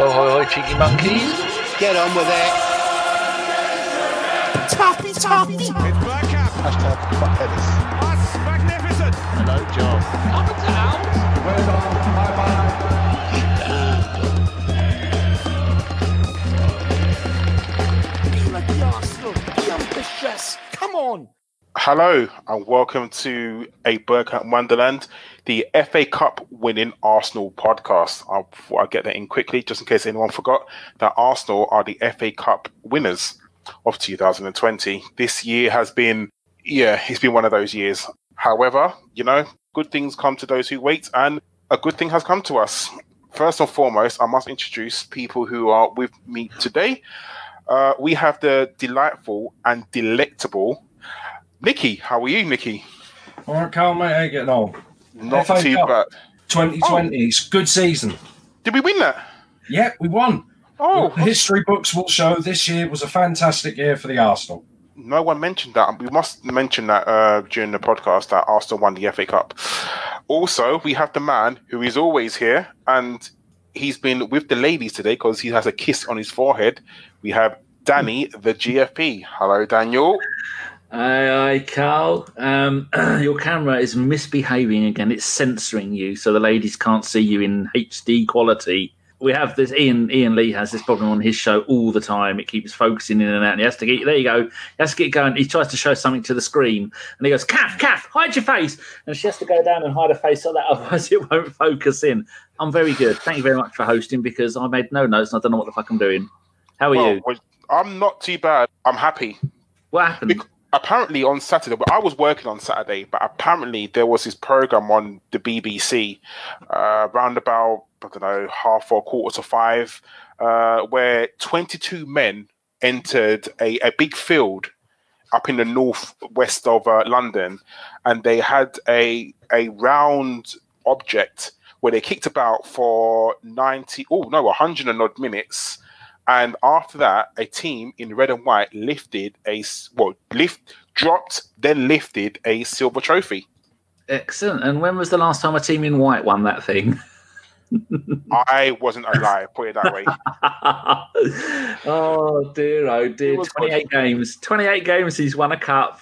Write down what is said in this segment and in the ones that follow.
Ho, ho, ho, cheeky monkeys. Get on with it. Toppy, toppy. It's Bergkamp. Hashtag fuck tennis. That's magnificent. Hello, John. Up and down. Well done. Bye bye. Be like the Arsenal. Be ambitious. Come on. Hello and welcome to a Bergkamp Wonderland, the FA Cup winning Arsenal podcast. I'll, I'd get that in quickly, just in case anyone forgot that Arsenal are the FA Cup winners of 2020. This year has been, yeah, it's been one of those years. However, you know, good things come to those who wait, and a good thing has come to us. First and foremost, I must introduce people who are with me today. Uh, we have the delightful and delectable Nikki, how are you, Mickey? All right, Karl, mate, how you getting on? Not FA too Cup. bad. 2020, it's good season. Did we win that? Yeah, we won. Oh, The history books will show this year was a fantastic year for the Arsenal. no one mentioned that. We must mention that uh, during the podcast that Arsenal won the FA Cup. Also, we have the man who is always here, and he's been with the ladies today because he has a kiss on his forehead. We have Danny, the GFP. Hello, Daniel. Aye, aye, Karl. Um, your camera is misbehaving again. It's censoring you, so the ladies can't see you in HD quality. We have this. Ian Ian Lee has this problem on his show all the time. It keeps focusing in and out. And he has to get there. You go. He has to get going. He tries to show something to the screen, and he goes, "Calf, calf, hide your face." And she has to go down and hide her face like that, otherwise it won't focus in. I'm very good. Thank you very much for hosting because I made no notes and I don't know what the fuck I'm doing. How are Well, you? I'm not too bad. I'm happy. What happened? Apparently on Saturday, but I was working on Saturday, but apparently there was this program on the BBC uh, around about, I don't know, half or quarter to five, uh, where 22 men entered a, a big field up in the northwest of uh, London, and they had a a round object where they kicked about for 90, oh no, 100 and odd minutes. And after that, a team in red and white lifted a well, lift dropped, then lifted a silver trophy. Excellent. And when was the last time a team in white won that thing? I wasn't alive, put it that way. oh dear, oh dear. Was 28 games. 28 games he's won a cup.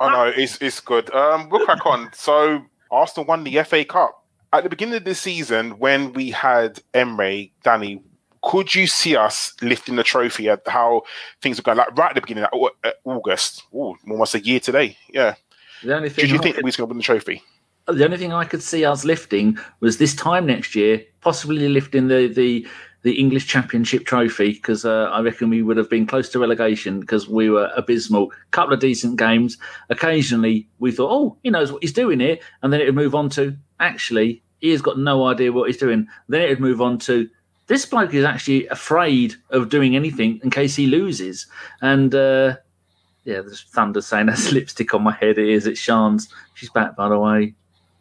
Oh no, it's it's good. Um, we'll crack on. So Arsenal won the FA Cup at the beginning of the season when we had Emery, Danny. Could you see us lifting the trophy at how things were going? Like right at the beginning of uh, August, Ooh, almost a year today. Yeah. The only thing Did you I think could- we going to win the trophy? the only thing I could see us lifting was this time next year, possibly lifting the the, the English Championship trophy because uh, I reckon we would have been close to relegation because we were abysmal. Couple of decent games. Occasionally, we thought, oh, he knows what he's doing here, and then it would move on to actually he has got no idea what he's doing. Then it would move on to this bloke is actually afraid of doing anything in case he loses, and. Uh, yeah, there's thunder saying there's lipstick on my head. It is. It's Sean's. She's back, by the way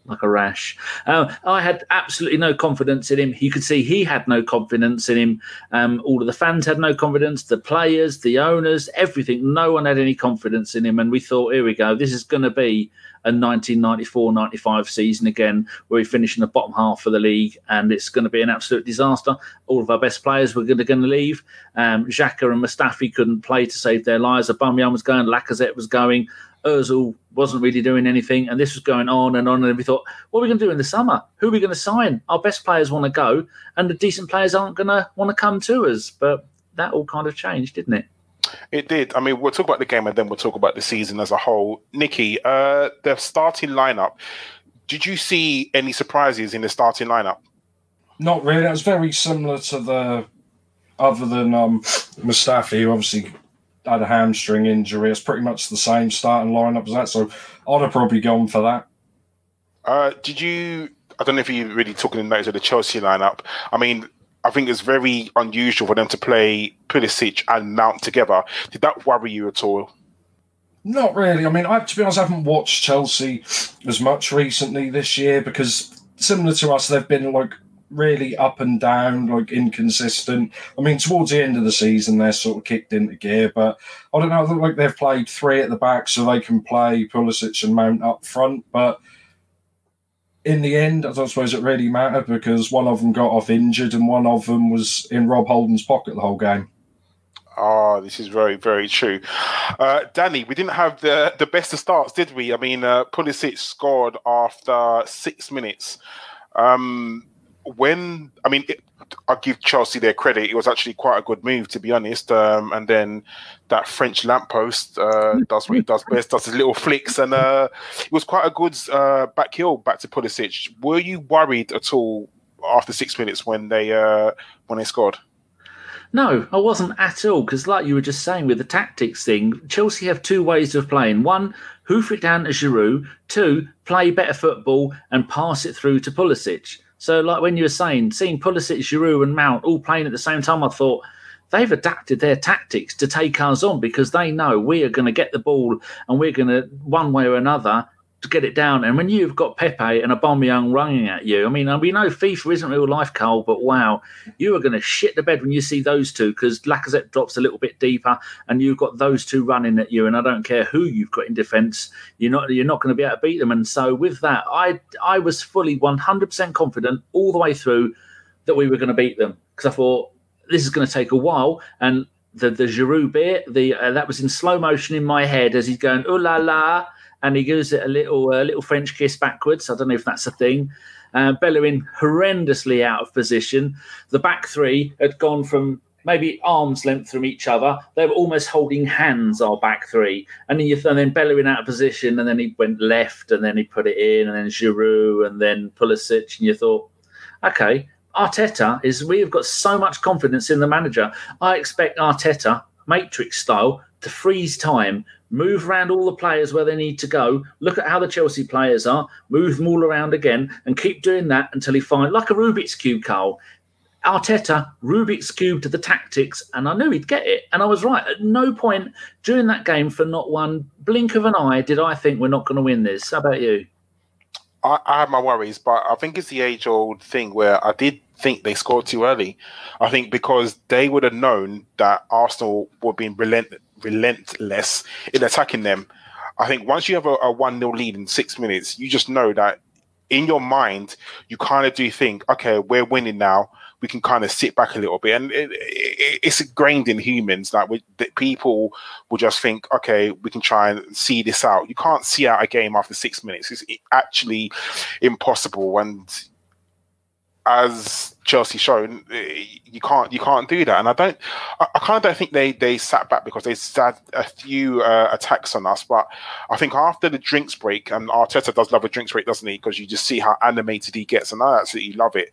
like a rash. Um, I had absolutely no confidence in him. You could see he had no confidence in him. Um, all of the fans had no confidence. The players, the owners, everything. No one had any confidence in him. And we thought, here we go. This is going to be a 1994-95 season again, where we finish in the bottom half of the league, and it's going to be an absolute disaster. All of our best players were going to, going to leave. Um, Xhaka and Mustafi couldn't play to save their lives. Aubameyang was going. Lacazette was going. Özil wasn't really doing anything, and this was going on and on. And we thought, what are we going to do in the summer? Who are we going to sign? Our best players want to go, and the decent players aren't going to want to come to us. But that all kind of changed, didn't it? It did. I mean, we'll talk about the game and then we'll talk about the season as a whole. Nikki, uh, the starting lineup. Did you see any surprises in the starting lineup? Not really. It was very similar to the other than um, Mustafi, who obviously had a hamstring injury. It's pretty much the same starting lineup as that. So I'd have probably gone for that. Uh, did you? I don't know if you really took the notes of the Chelsea lineup. I mean, I think it's very unusual for them to play Pulisic and Mount together. Did that worry you at all? Not really. I mean, I, to be honest, I haven't watched Chelsea as much recently this year because, similar to us, they've been like really up and down, like inconsistent. I mean, towards the end of the season, they're sort of kicked into gear, but I don't know. I think like they've played three at the back so they can play Pulisic and Mount up front, but in the end, I don't suppose it really mattered because one of them got off injured and one of them was in Rob Holding's pocket the whole game. Oh, this is very, very true. Uh, Danny, we didn't have the, the best of starts, did we? I mean, uh, Pulisic scored after six minutes. Um, when, I mean, it, I'll give Chelsea their credit. It was actually quite a good move, to be honest. Um, and then that French lamppost uh, does what it does best, does his little flicks. And uh, it was quite a good uh, back heel back to Pulisic. Were you worried at all after six minutes when they uh, when they scored? No, I wasn't at all because, like you were just saying with the tactics thing, Chelsea have two ways of playing. One, hoof it down to Giroud. Two, play better football and pass it through to Pulisic. So, like when you were saying, seeing Pulisic, Giroud, and Mount all playing at the same time, I thought they've adapted their tactics to take us on because they know we are going to get the ball and we're going to, one way or another, to get it down. And when you've got Pepe and Aubameyang running at you, I mean, we know FIFA isn't real life, Karl, but wow, you are going to shit the bed when you see those two because Lacazette drops a little bit deeper and you've got those two running at you. And I don't care who you've got in defence, you're not you're not going to be able to beat them. And so with that, I I was fully 100% confident all the way through that we were going to beat them because I thought this is going to take a while and. The the Giroud bit, the uh, that was in slow motion in my head as he's going ooh la la, and he gives it a little a little French kiss backwards. I don't know if that's a thing. Uh, Bellerin horrendously out of position. The back three had gone from maybe arm's length from each other. They were almost holding hands. Our back three, and then you and then Bellerin out of position, and then he went left, and then he put it in, and then Giroud, and then Pulisic, and you thought, okay. Arteta is we have got so much confidence in the manager. I expect Arteta, Matrix style, to freeze time, move around all the players where they need to go, look at how the Chelsea players are, move them all around again, and keep doing that until he finds, like a Rubik's Cube, Karl. Arteta, Rubik's Cube to the tactics, and I knew he'd get it. And I was right. At no point during that game, for not one blink of an eye, did I think we're not going to win this. How about you? I, I have my worries, but I think it's the age old thing where I did think they scored too early. I think because they would have known that Arsenal were being relent, relentless in attacking them. I think once you have a, a 1 0 lead in six minutes, you just know that in your mind, you kind of do think, okay, we're winning now. We can kind of sit back a little bit. And it, it, it's ingrained in humans that, we, that people will just think, okay, we can try and see this out. You can't see out a game after six minutes. It's actually impossible. And as Chelsea shown, you can't you can't do that. And I don't, I, I kind of don't think they they sat back because they had a few uh, attacks on us. But I think after the drinks break, and Arteta does love a drinks break, doesn't he? Because you just see how animated he gets, and I absolutely love it.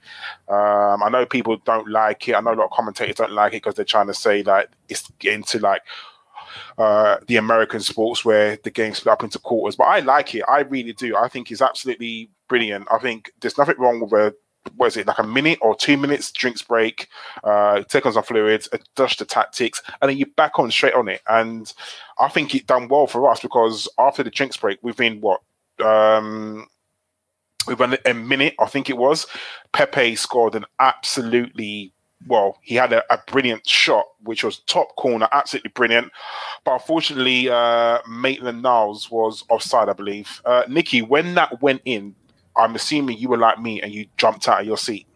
Um, I know people don't like it. I know a lot of commentators don't like it because they're trying to say that it's into like uh, the American sports where the game split up into quarters. But I like it. I really do. I think it's absolutely brilliant. I think there's nothing wrong with a what is it like a minute or two minutes drinks break uh take on some fluids adjust the tactics and then you're back on straight on it and i think it done well for us because after the drinks break within what um within a minute i think it was pepe scored an absolutely well, he had a, a, brilliant shot, which was top corner, absolutely brilliant. But unfortunately, uh, Maitland Niles was offside, I believe. Uh, Nikki, when that went in, I'm assuming you were like me and you jumped out of your seat.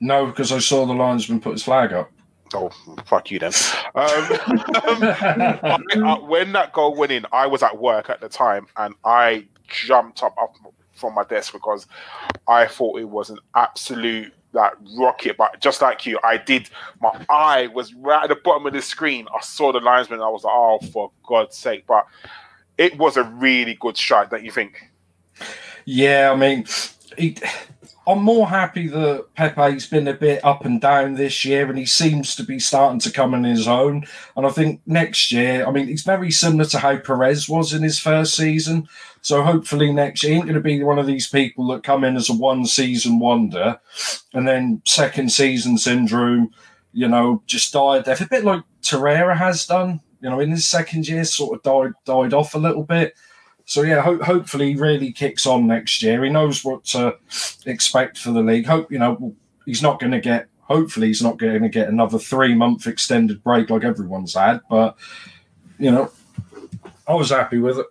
No, because I saw the linesman put his flag up. Oh, fuck you then. Um, I, I, when that goal went in, I was at work at the time and I jumped up, up from my desk because I thought it was an absolute like rocket. But just like you, I did. My eye was right at the bottom of the screen. I saw the linesman. I was like, "Oh, for God's sake!" But it was a really good shot. That you think? Yeah, I mean, he, I'm more happy that Pepe's been a bit up and down this year, and he seems to be starting to come in his own. And I think next year, I mean, he's very similar to how Pires was in his first season. So hopefully next year, he ain't going to be one of these people that come in as a one season wonder, and then second season syndrome, you know, just died death. A bit like Torreira has done, you know, in his second year, sort of died died off a little bit. So yeah, ho- hopefully he really kicks on next year. He knows what to expect for the league. Hope you know he's not going to get. Hopefully he's not going to get another three month extended break like everyone's had. But you know, I was happy with it.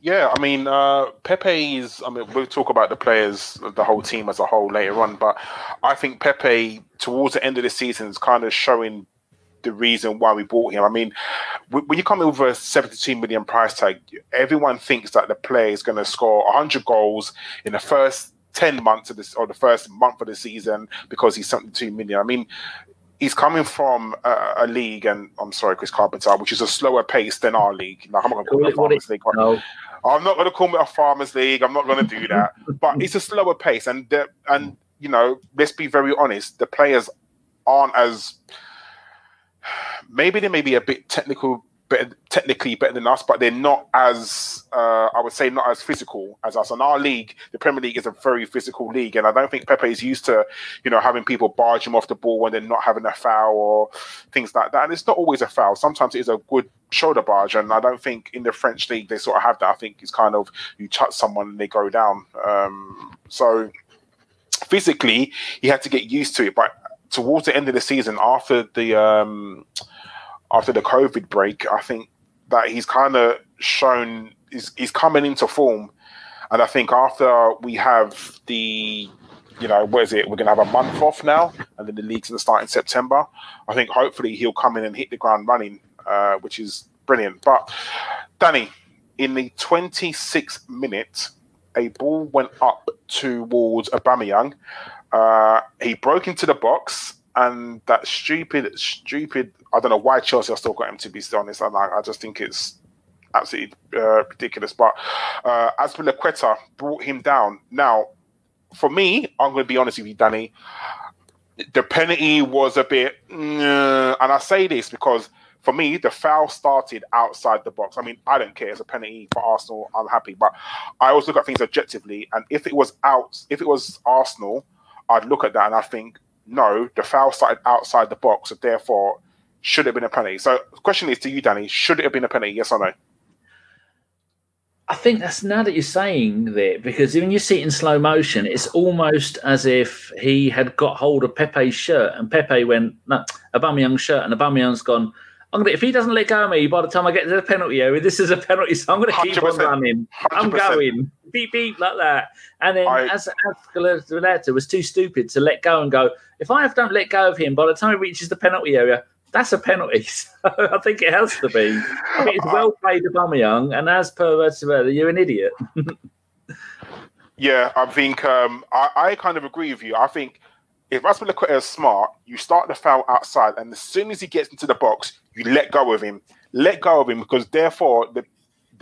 Yeah, I mean, uh, Pepe is. I mean, we'll talk about the players, the whole team as a whole later on. But I think Pepe, towards the end of the season, is kind of showing the reason why we bought him. I mean, when you come over a 72 million price tag, everyone thinks that the player is going to score 100 goals in the first 10 months of this or the first month of the season because he's 72 million. I mean, he's coming from a, a league, and I'm sorry, Chris Carpenter, which is a slower pace than our league. Like, I'm not going to call it a Farmers League. No. I'm not going to call it a Farmers League. I'm not going to do that. but it's a slower pace, and the, and you know, let's be very honest. The players aren't as maybe they may be a bit technical, better, technically better than us, but they're not as uh, I would say not as physical as us. And our league, the Premier League, is a very physical league, and I don't think Pepe is used to you know having people barge him off the ball when they're not having a foul or things like that. And it's not always a foul. Sometimes it is a good shoulder barge, and I don't think in the French league they sort of have that. I think it's kind of you touch someone and they go down. Um, so physically, he had to get used to it, but towards the end of the season, after the um, after the COVID break, I think that he's kind of shown he's, he's coming into form, and I think after we have the you know, what is it? We're going to have a month off now, and then the league's going to start in September. I think hopefully he'll come in and hit the ground running, uh, which is brilliant. But Danny, in the 26th minute, a ball went up towards Aubameyang. Uh, he broke into the box, and that stupid, stupid. I don't know why Chelsea still got him. To be honest, I. I just think it's absolutely uh, ridiculous. But uh, Azpilicueta brought him down. Now, for me, I'm going to be honest with you, Danny. The penalty was a bit, and I say this because for me, the foul started outside the box. I mean, I don't care. It's a penalty for Arsenal. I'm happy, but I always look at things objectively. And if it was out, if it was Arsenal, I'd look at that and I think, no, the foul started outside the box, and therefore should have been a penalty. So, the question is to you, Danny: Should it have been a penalty? Yes or no? I think that's now that you're saying that because when you see it in slow motion, it's almost as if he had got hold of Pepe's shirt and Pepe went, no, Aubameyang's shirt, and Aubameyang's gone. I'm gonna, if he doesn't let go of me by the time I get to the penalty area, this is a penalty, so I'm going to keep on 100%. running. I'm going beep beep like that. And then I- as Azpilicueta was too stupid to let go and go, if I have don't let go of him by the time he reaches the penalty area, that's a penalty. So I think it has to be. I think it's well played Aubameyang, and as per Azpilicueta, you're an idiot. Yeah, I think um, I, I kind of agree with you. I think if Azpilicueta is smart, you start the foul outside, and as soon as he gets into the box, you let go of him. Let go of him because therefore, the,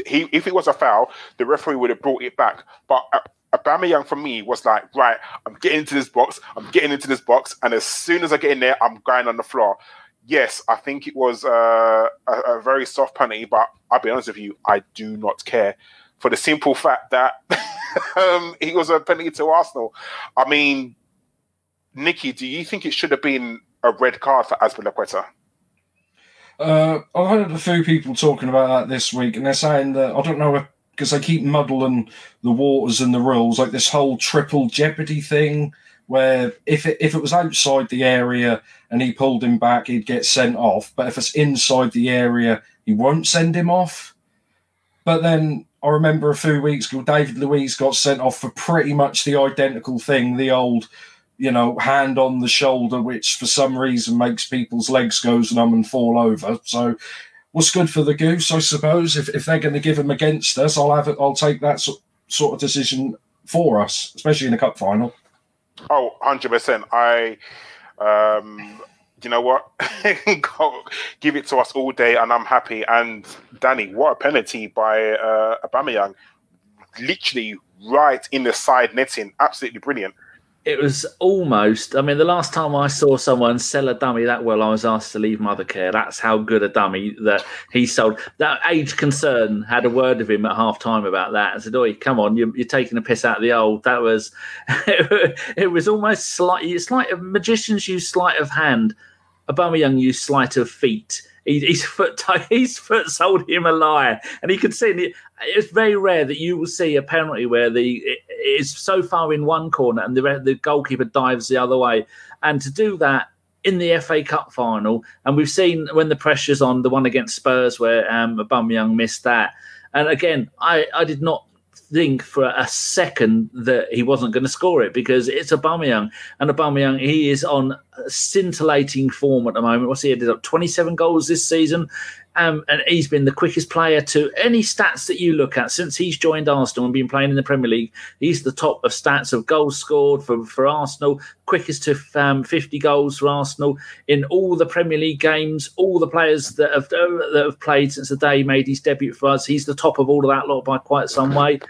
he if it was a foul, the referee would have brought it back. But uh, Young for me was like, right, I'm getting into this box, I'm getting into this box, and as soon as I get in there, I'm going on the floor. Yes, I think it was uh, a, a very soft penalty, but I'll be honest with you, I do not care for the simple fact that um, he was a penalty to Arsenal. I mean, Nikki, do you think it should have been a red card for Azpilicueta? Uh, I've heard a few people talking about that this week, and they're saying that I don't know because they keep muddling the waters and the rules, like this whole triple jeopardy thing, where if it, if it was outside the area and he pulled him back, he'd get sent off, but if it's inside the area, he won't send him off. But then I remember a few weeks ago, David Luiz got sent off for pretty much the identical thing, the old you know, hand on the shoulder, which for some reason makes people's legs go numb and fall over. So, what's good for the goose, I suppose. If, if they're going to give him against us, I'll have it. I'll take that so, sort of decision for us, especially in the cup final. Oh, 100%. I, um, you know what? Give it to us all day, and I'm happy. And Danny, what a penalty by uh, Aubameyang. Literally right in the side netting. Absolutely brilliant. It was almost. I mean, the last time I saw someone sell a dummy that well, I was asked to leave Mothercare. That's how good a dummy that he sold. That age concern had a word of him at half time about that. and said, "Oi, come on, you're, you're taking a piss out of the old." That was. it was almost slight. It's like magicians use sleight of hand. Aubameyang used sleight of feet. He, his foot, his foot sold him a lie, and he could see. it. It's very rare that you will see a penalty where the it is so far in one corner and the the goalkeeper dives the other way, and to do that in the FA Cup final, and we've seen when the pressure's on, the one against Spurs where um, Aubameyang missed that. And again, I, I did not think for a second that he wasn't going to score it because it's Aubameyang. And Aubameyang, he is on scintillating form at the moment. What's he ended up? 27 goals this season. Um, and he's been the quickest player to any stats that you look at since he's joined Arsenal and been playing in the Premier League. He's the top of stats of goals scored for, for Arsenal, quickest to um, 50 goals for Arsenal in all the Premier League games. All the players that have that have played since the day he made his debut for us, he's the top of all of that lot by quite some way.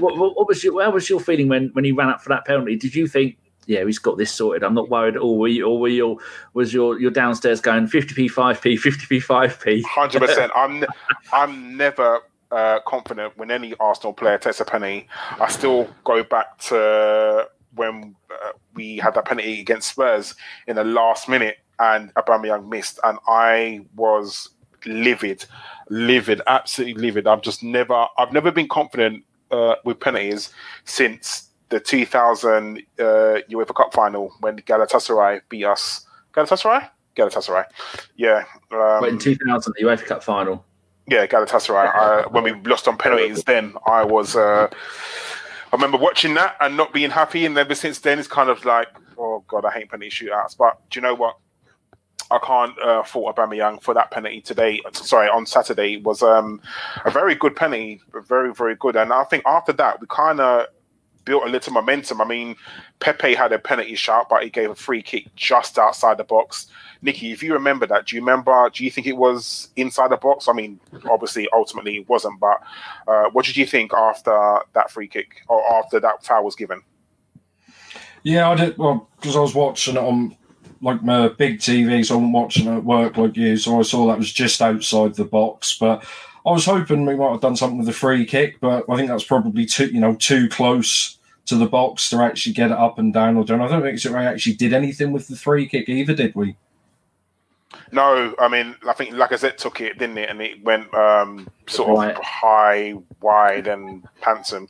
What, what, was your how was your feeling when when he ran up for that penalty? Did you think? Yeah, he's got this sorted. I'm not worried at all. Were you, or were you, was your your downstairs going 50p, 5p, 50p, 5p? Hundred percent. I'm I'm never uh, confident when any Arsenal player takes a penalty. I still go back to when uh, we had that penalty against Spurs in the last minute, and Aubameyang missed, and I was livid, livid, absolutely livid. I've just never, I've never been confident uh, with penalties since the 2000 uh, UEFA Cup final when Galatasaray beat us. Galatasaray? Galatasaray. Yeah. Um, in 2000, the UEFA Cup final. Yeah, Galatasaray. I, when we lost on penalties, then I was. Uh, I remember watching that and not being happy, and ever since then, it's kind of like, oh god, I hate penalty shootouts. But do you know what? I can't uh, fault Aubameyang for that penalty today. Sorry, on Saturday was um, a very good penalty, very very good. And I think after that, we kind of built a little momentum. I mean, Pepe had a penalty shot, but he gave a free kick just outside the box. Nikki, if you remember that, do you remember? Do you think it was inside the box? I mean, obviously, ultimately, it wasn't. But uh, what did you think after that free kick or after that foul was given? Yeah, I did. Well, because I was watching it on like my big TV, so I'm watching it at work like you. So I saw that was just outside the box, but I was hoping we might have done something with the free kick, but I think that's probably too, you know, too close to the box to actually get it up and down or down. I don't think we actually did anything with the free kick either, did we? No, I mean, I think Lacazette took it, didn't it? And it went um, sort right. of high, wide, and handsome.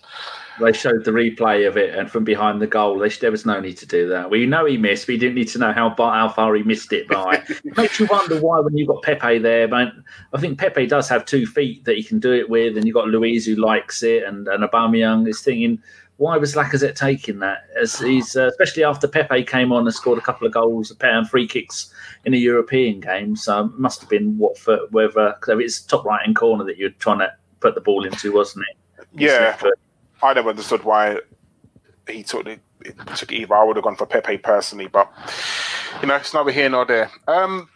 They showed the replay of it, and from behind the goal, they, there was no need to do that. We know he missed, we didn't need to know how, how far he missed it by. it makes you wonder why, when you've got Pepe there, but I think Pepe does have two feet that he can do it with, and you've got Luiz who likes it, and, and Aubameyang is thinking, why was Lacazette taking that? As he's uh, especially after Pepe came on and scored a couple of goals, a pair of free kicks in a European game. So it must have been Watford, whether because it's top right hand corner that you're trying to put the ball into, wasn't it? Yeah, I never understood why he took it. Took it either. I would have gone for Pepe personally, but you know, it's neither here nor there. Um,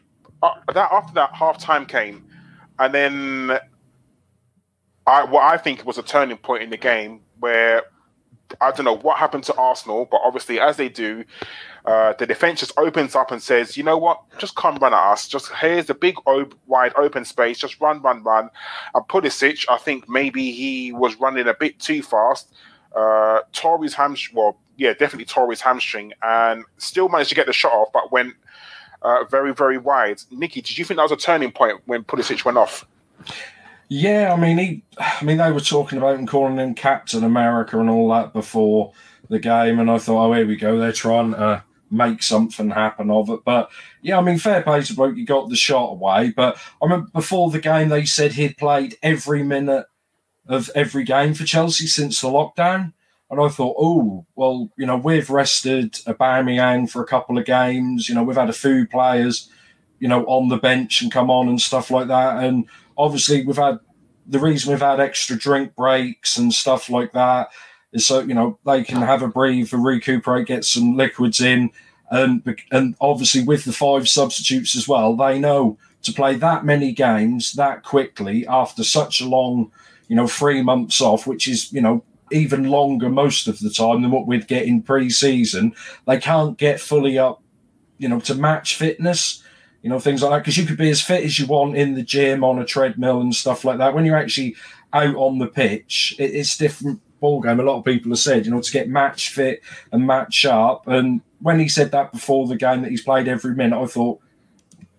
uh, that after that half time came, and then I what I think was a turning point in the game where I don't know what happened to Arsenal, but obviously, as they do, uh, the defense just opens up and says, "You know what? Just come run at us. Just here's the big wide open space. Just run, run, run." And Pulisic, I think maybe he was running a bit too fast. Uh, tore his hamstring. Well, yeah, definitely tore his hamstring, and still managed to get the shot off, but went uh, very, very wide. Nikki, did you think that was a turning point when Pulisic went off? Yeah, I mean, he, I mean, they were talking about him calling him Captain America and all that before the game, and I thought, oh, here we go, they're trying to make something happen of it. But yeah, I mean, fair play to bloke, you got the shot away. But I remember before the game, they said he'd played every minute of every game for Chelsea since the lockdown. And I thought, oh, well, you know, we've rested Aubameyang for a couple of games. You know, we've had a few players, you know, on the bench and come on and stuff like that. And obviously we've had the reason we've had extra drink breaks and stuff like that is so you know they can have a breathe and recuperate, get some liquids in, and and obviously with the five substitutes as well, they know to play that many games that quickly after such a long, you know, three months off, which is you know even longer most of the time than what we'd get in pre-season. They can't get fully up, you know, to match fitness you know, things like that. Because you could be as fit as you want in the gym on a treadmill and stuff like that. When you're actually out on the pitch, it, it's different ball game. A lot of people have said, you know, to get match fit and match sharp. And when he said that before the game that he's played every minute, I thought,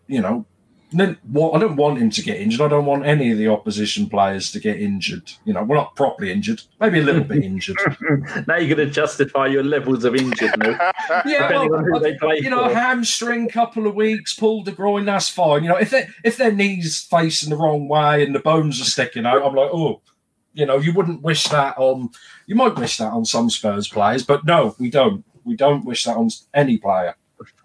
you know, I don't want him to get injured. I don't want any of the opposition players to get injured. You know, we're not properly injured, maybe a little bit injured. now you're going to justify your levels of injured. yeah, well, you know, hamstring, couple of weeks, pulled the groin, that's fine. You know, if they if their knees facing the wrong way and the bones are sticking out, I'm like, oh, you know, you wouldn't wish that on. You might wish that on some Spurs players, but no, we don't. We don't wish that on any player.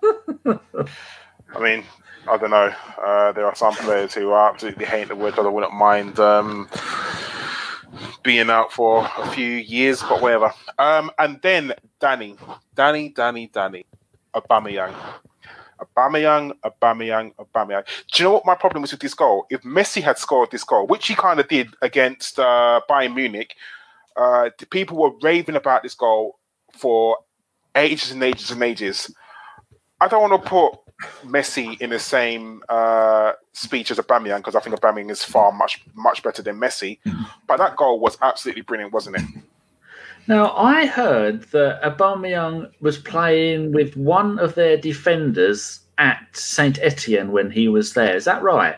I mean, I don't know. Uh, there are some players who absolutely hate the word, I wouldn't mind um, being out for a few years, but whatever. Um, and then Danny, Danny, Danny, Danny, Aubameyang. Aubameyang, Aubameyang, Aubameyang. Do you know what my problem was with this goal? If Messi had scored this goal, which he kind of did against uh, Bayern Munich, uh, the people were raving about this goal for ages and ages and ages. I don't want to put Messi in the same uh, speech as Aubameyang because I think Aubameyang is far much much better than Messi. But that goal was absolutely brilliant, wasn't it? Now, I heard that Aubameyang was playing with one of their defenders at Saint Etienne when he was there. Is that right?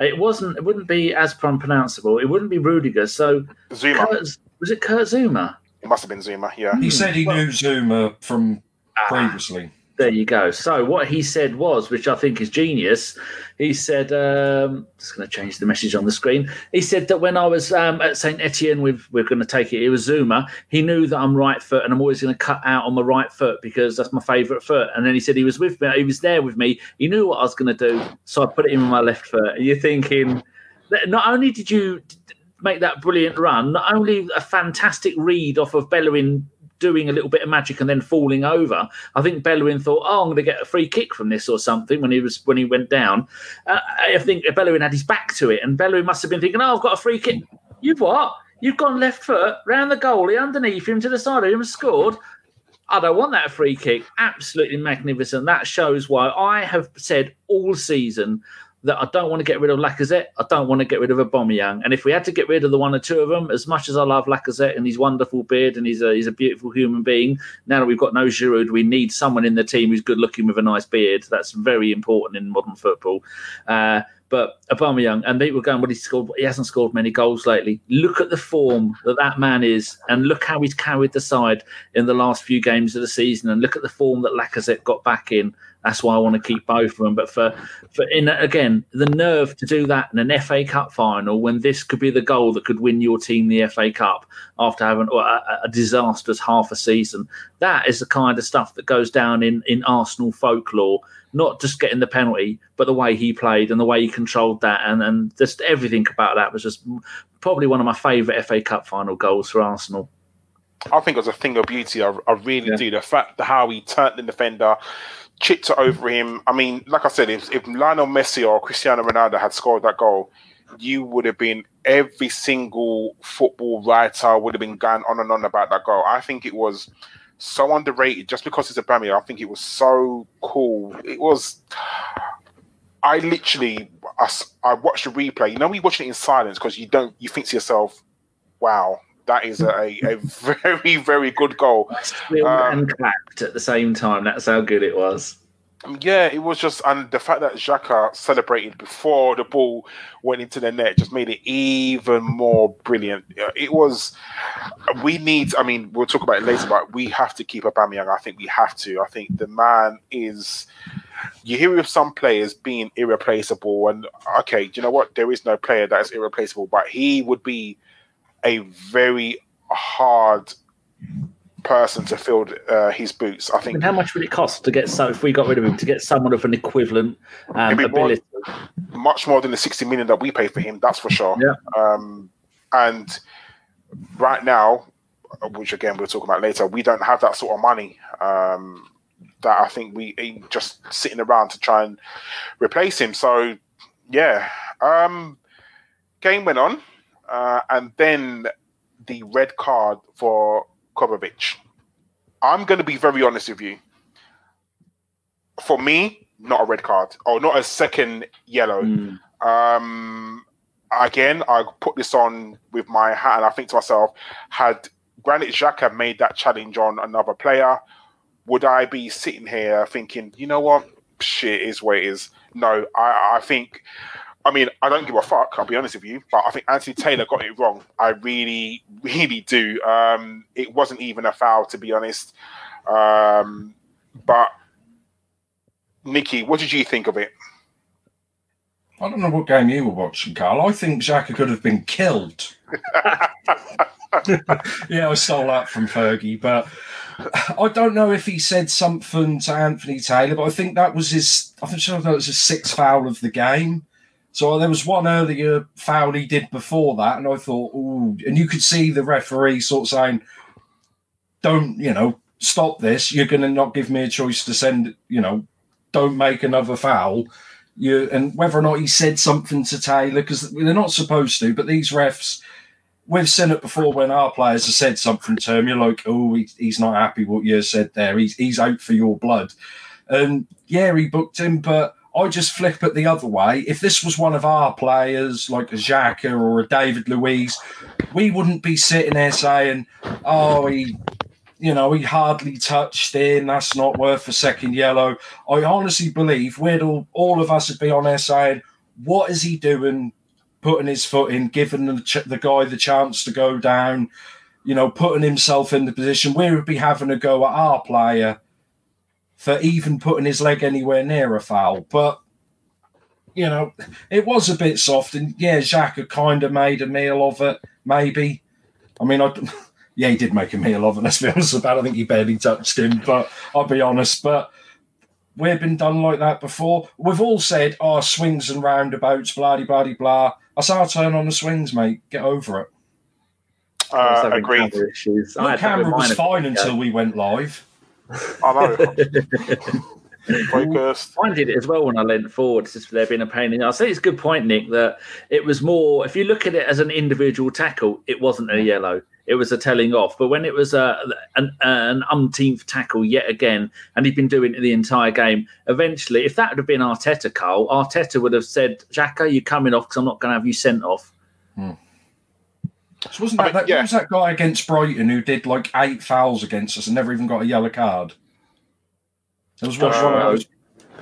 It wasn't. It wouldn't be as unpronounceable. It wouldn't be Rudiger. So, Zouma. Kurt, was it Kurt Zouma? It must have been Zouma. Yeah. He said he Well- knew Zouma from Ah. previously. There you go. So what he said was, which I think is genius, he said, um, just going to change the message on the screen. He said that when I was um, at St. Etienne, with, we're going to take it, it was Zouma, he knew that I'm right foot and I'm always going to cut out on my right foot because that's my favourite foot. And then he said he was with me, he was there with me, he knew what I was going to do. So I put it in with my left foot. And you're thinking, not only did you make that brilliant run, not only a fantastic read off of Bellerin doing a little bit of magic and then falling over. I think Bellerin thought, "Oh, I'm going to get a free kick from this or something." When he was when he went down, uh, I think Bellerin had his back to it, and Bellerin must have been thinking, "Oh, I've got a free kick." You've what? You've gone left foot round the goalie underneath him to the side of him scored. I don't want that free kick. Absolutely magnificent. That shows why I have said all season that I don't want to get rid of Lacazette. I don't want to get rid of Aubameyang. And if we had to get rid of the one or two of them, as much as I love Lacazette and his wonderful beard and he's a he's a beautiful human being, now that we've got no Giroud, we need someone in the team who's good looking with a nice beard. That's very important in modern football. Uh, but Aubameyang, and people going, well, he scored. He hasn't scored many goals lately. Look at the form that that man is, and look how he's carried the side in the last few games of the season, and look at the form that Lacazette got back in. That's why I want to keep both of them. But for for in again, the nerve to do that in an FA Cup final when this could be the goal that could win your team the FA Cup after having a, a disastrous half a season. That is the kind of stuff that goes down in in Arsenal folklore. Not just getting the penalty, but the way he played and the way he controlled that, and and just everything about that was just probably one of my favourite FA Cup final goals for Arsenal. I think it was a thing of beauty. I, I really Yeah. do. The fact that how he turned the defender, chipped it over him. I mean, like I said, if, if Lionel Messi or Cristiano Ronaldo had scored that goal, you would have been every single football writer would have been going on and on about that goal. I think it was so underrated just because it's a Bamia. I think it was so cool. It was. I literally, I watched the replay. You know, we watching it in silence because you don't. You think to yourself, "Wow, that is a, a very, very good goal." Um, and clapped at the same time. That's how good it was. Yeah, it was just, and the fact that Xhaka celebrated before the ball went into the net just made it even more brilliant. It was, we need, I mean, we'll talk about it later, but we have to keep Aubameyang. I think we have to. I think the man is, you hear of some players being irreplaceable, and okay, do you know what? There is no player that is irreplaceable, but he would be a very hard person to fill uh, his boots. I think And how much would it cost to get so if we got rid of him to get someone of an equivalent um, It'd more- ability? much more than the 60 million that we pay for him, that's for sure. Yeah. Um, and right now, which again we'll talk about later, we don't have that sort of money. Um, that I think we just sitting around to try and replace him. So yeah, um, game went on, uh, and then the red card for Kovacic. I'm going to be very honest with you. For me, not a red card, or not a second yellow. Mm. Um, again, I put this on with my hat, and I think to myself, had Granit Xhaka made that challenge on another player, would I be sitting here thinking, you know what, shit is what it is? No, I, I think. I mean, I don't give a fuck. I'll be honest with you, but I think Anthony Taylor got it wrong. I really, really do. Um, it wasn't even a foul, to be honest. Um, but Nikki, what did you think of it? I don't know what game you were watching, Karl. I think Xhaka could have been killed. yeah, I stole that from Fergie, but I don't know if he said something to Anthony Taylor, but I think that was his. I think that was his sixth foul of the game. So there was one earlier foul he did before that, and I thought, ooh, and you could see the referee sort of saying, "Don't, you know, stop this. You're going to not give me a choice to send, you know, don't make another foul." You and whether or not he said something to Taylor because they're not supposed to, but these refs we've seen it before when our players have said something to him. You're like, oh, he, he's not happy what you said there. He's he's out for your blood. And yeah, he booked him, but I just flip it the other way. If this was one of our players, like a Xhaka or a David Luiz, we wouldn't be sitting there saying, oh, he. You know, he hardly touched in. That's not worth a second yellow. I honestly believe we'd all, all of us would be on there saying, "What is he doing putting his foot in, giving the, ch- the guy the chance to go down, you know, putting himself in the position. We would be having a go at our player for even putting his leg anywhere near a foul. But, you know, it was a bit soft. And yeah, Xhaka kind of made a meal of it, maybe. I mean, I. Yeah, he did make a meal of it. Let's be honest about. It. I think he barely touched him, but I'll be honest. But we've been done like that before. We've all said, "Oh, swings and roundabouts, blah blah blah I That's our turn on the swings, mate. Get over it. Uh, agreed. Issues. Your camera was fine until we went live. I know. Focused. I did it as well when I leant forward. It's just there being a pain in. I say it's a good point, Nick. That it was more. If you look at it as an individual tackle, it wasn't a yellow. It was a telling off. But when it was a, an, an umpteenth tackle yet again, and he'd been doing it the entire game, eventually, if that would have been Arteta, Karl, Arteta would have said, "Xhaka, you're coming off because I'm not going to have you sent off." Hmm. So wasn't that, I mean, that yeah. was that guy against Brighton who did like eight fouls against us and never even got a yellow card? There was one, uh, one of those.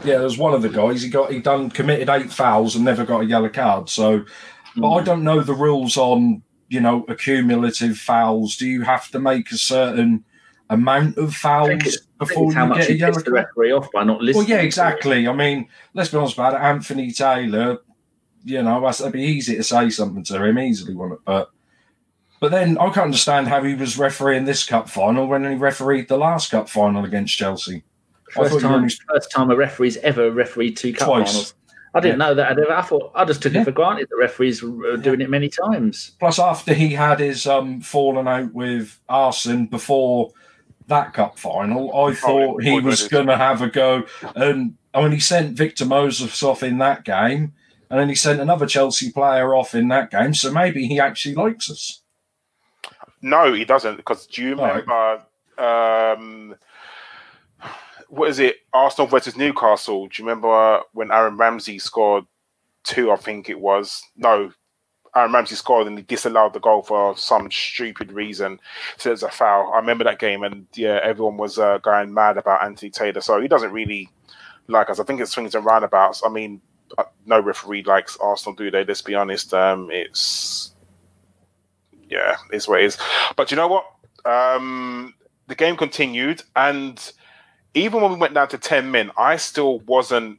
Yeah, there was one of the guys. He got he done committed eight fouls and never got a yellow card. So, but I hmm. don't know the rules on you know accumulative fouls. Do you have to make a certain amount of fouls before you get a yellow card? The referee off by not listening. Well, yeah, exactly. I mean, let's be honest about it. Anthony Taylor, you know, that'd be easy to say something to him easily, wouldn't it? But but then I can't understand how he was refereeing this cup final when he refereed the last cup final against Chelsea. First time, only... first time a referee's ever refereed two cup Twice. finals. I didn't yeah. know that. I thought I just took yeah. it for granted that referees were doing it many times. Plus, after he had his um, fallen out with Arsene before that cup final, I thought oh, he was going to have a go. And I mean, he sent Victor Moses off in that game, and then he sent another Chelsea player off in that game. So maybe he actually likes us. No, he doesn't. Because do you remember? Um, what is it? Arsenal versus Newcastle. Do you remember when Aaron Ramsey scored two? I think it was no. Aaron Ramsey scored and he disallowed the goal for some stupid reason. So it's a foul. I remember that game, and yeah, everyone was uh, going mad about Anthony Taylor. So he doesn't really like us. I think it swings and roundabouts. I mean, uh, no referee likes Arsenal, do they? Let's be honest. Um, it's yeah, it's what it is. But you know what? Um, the game continued, and even when we went down to 10 men, I still wasn't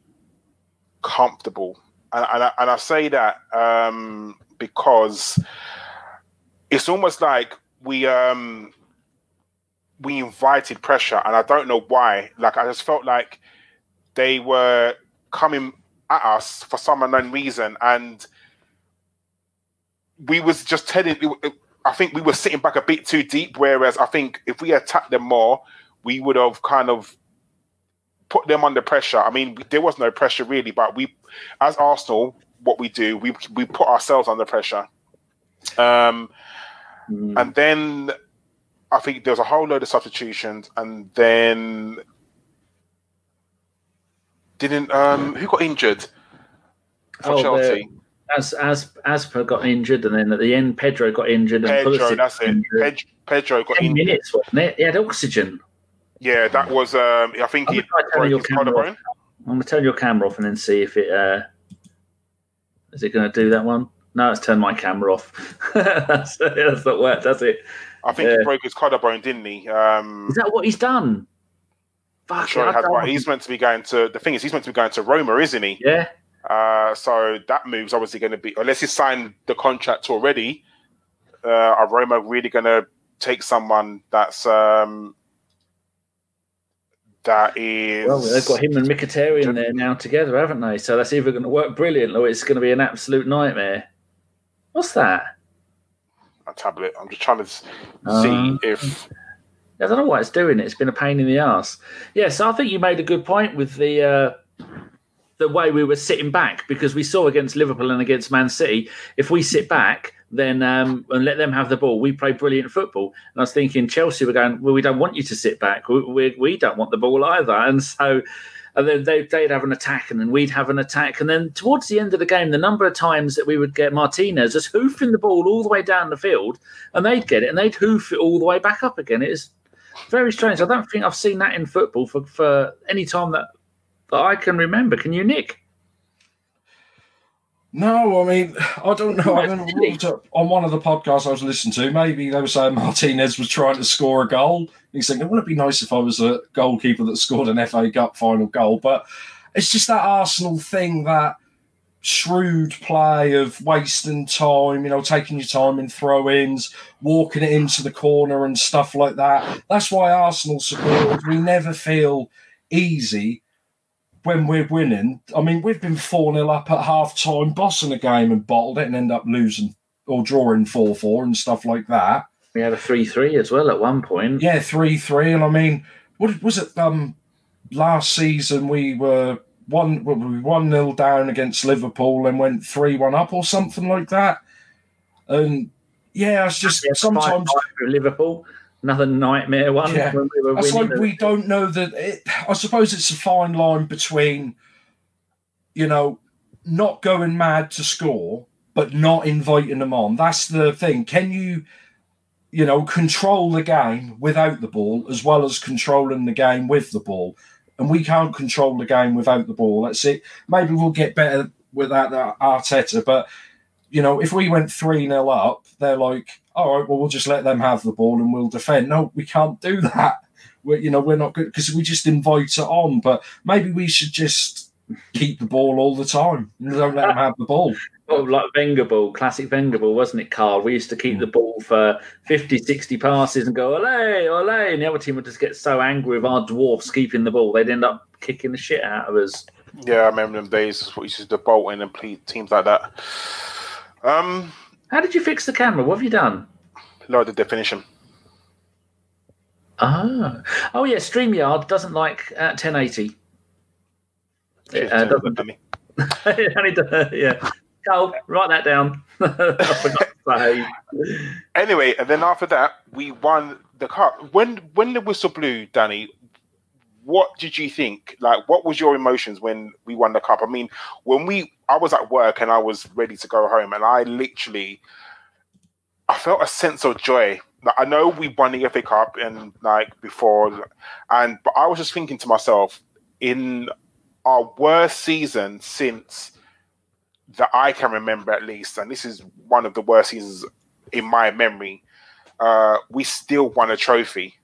comfortable. And, and, I, and I say that um, because it's almost like we um, we invited pressure, and I don't know why. Like I just felt like they were coming at us for some unknown reason, and we was just telling. I think we were sitting back a bit too deep. Whereas I think if we attacked them more, we would have kind of put them under pressure. I mean, there was no pressure really, but we, as Arsenal, what we do, we we put ourselves under pressure. Um, mm. and then I think there was a whole load of substitutions, and then didn't um who got injured for oh, Chelsea? As as Asper got injured, and then at the end Pedro got injured. And Pedro, that's it. Pedro, Pedro got injured. minutes, wasn't it? He had oxygen. Yeah, that was. Um, I think he broke his collarbone. I'm gonna turn your camera off and then see if it uh, is it going to do that one. No, it's turned my camera off. that's, that's not worked, does it? I think he broke his collarbone, didn't he? Um, is that what he's done? Fuck, sure he has, he's meant to be going to. The thing is, he's meant to be going to Roma, isn't he? Yeah. Uh, so that move's obviously going to be, unless he's signed the contract already, uh, are Roma really going to take someone that's um, that is? Well, they've got him and Mkhitaryan there now together, haven't they? So that's either going to work brilliant or it's going to be an absolute nightmare. What's that? a tablet. I'm just trying to see if I don't know why it's doing it. It's been a pain in the ass. Yeah, so I think you made a good point with the uh, the way we were sitting back because we saw against Liverpool and against Man City. If we sit back, then um, and let them have the ball, we play brilliant football. And I was thinking Chelsea were going, well, we don't want you to sit back. We we, we don't want the ball either. And so. And then they, they'd have an attack, and then we'd have an attack. And then towards the end of the game, the number of times that we would get Martinez just hoofing the ball all the way down the field, and they'd get it, and they'd hoof it all the way back up again. It is very strange. I don't think I've seen that in football for, for any time that, that I can remember. Can you, Nick? No, I mean, I don't know. I remember on one of the podcasts I was listening to, maybe they were saying Martinez was trying to score a goal. He's thinking, wouldn't it be nice if I was a goalkeeper that scored an FA Cup final goal? But it's just that Arsenal thing, that shrewd play of wasting time, you know, taking your time in throw ins, walking it into the corner and stuff like that. That's why Arsenal supporters, we never feel easy when we're winning. I mean, we've been 4 0 up at half time, bossing a game and bottled it and end up losing or drawing 4 4 and stuff like that. We had a 3 3 as well at one point. Yeah, 3 3. And I mean, what was it? Um, last season we were one we one nil down against Liverpool and went three one up or something like that. And yeah, it's just Yeah, sometimes 5-5 Liverpool, another nightmare one. Yeah. When we were It's like we don't know that. It, I suppose it's a fine line between, you know, not going mad to score, but not inviting them on. That's the thing. Can you, you know, control the game without the ball as well as controlling the game with the ball? And we can't control the game without the ball. That's it. Maybe we'll get better without that Arteta, but you know, if we went 3 0 up, they're like, all right, well, we'll just let them have the ball and we'll defend. No, we can't do that. We're, you know, we're not good because we just invite it on. But maybe we should just keep the ball all the time. Don't let them have the ball. Oh, like Wenger ball, classic Wenger ball, wasn't it, Karl? We used to keep the ball for 50, 60 passes and go, ole, ole, and the other team would just get so angry with our dwarfs keeping the ball, they'd end up kicking the shit out of us. yeah, I remember them days. What used to the Bolton and play teams like that. Um, How did you fix the camera? What have you done? lower the definition. Ah. Oh, yeah, StreamYard doesn't like uh, 1080. It, uh, doesn't- Dummy. it only yeah. Karl, write that down. I forgot to say. Anyway, and then after that, we won the cup. When when the whistle blew, Danny, what did you think? Like, what was your emotions when we won the cup? I mean, when we, I was at work and I was ready to go home, and I literally, I felt a sense of joy. Like, I know we won the FA Cup and like before, and but I was just thinking to myself, in our worst season since that I can remember at least, and this is one of the worst seasons in my memory, uh, we still won a trophy.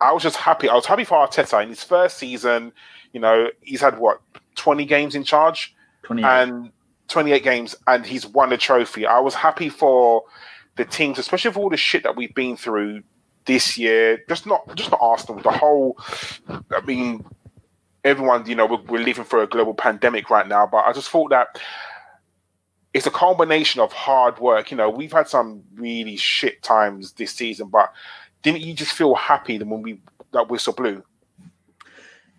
I was just happy. I was happy for Arteta in his first season. You know, he's had what twenty games in charge 28. and twenty eight games, and he's won a trophy. I was happy for the teams, especially for all the shit that we've been through this year. Just not, just not Arsenal. The whole. I mean, everyone. You know, we're, we're living through a global pandemic right now, but I just thought that it's a combination of hard work. You know, we've had some really shit times this season, but didn't you just feel happy than when we that whistle blew?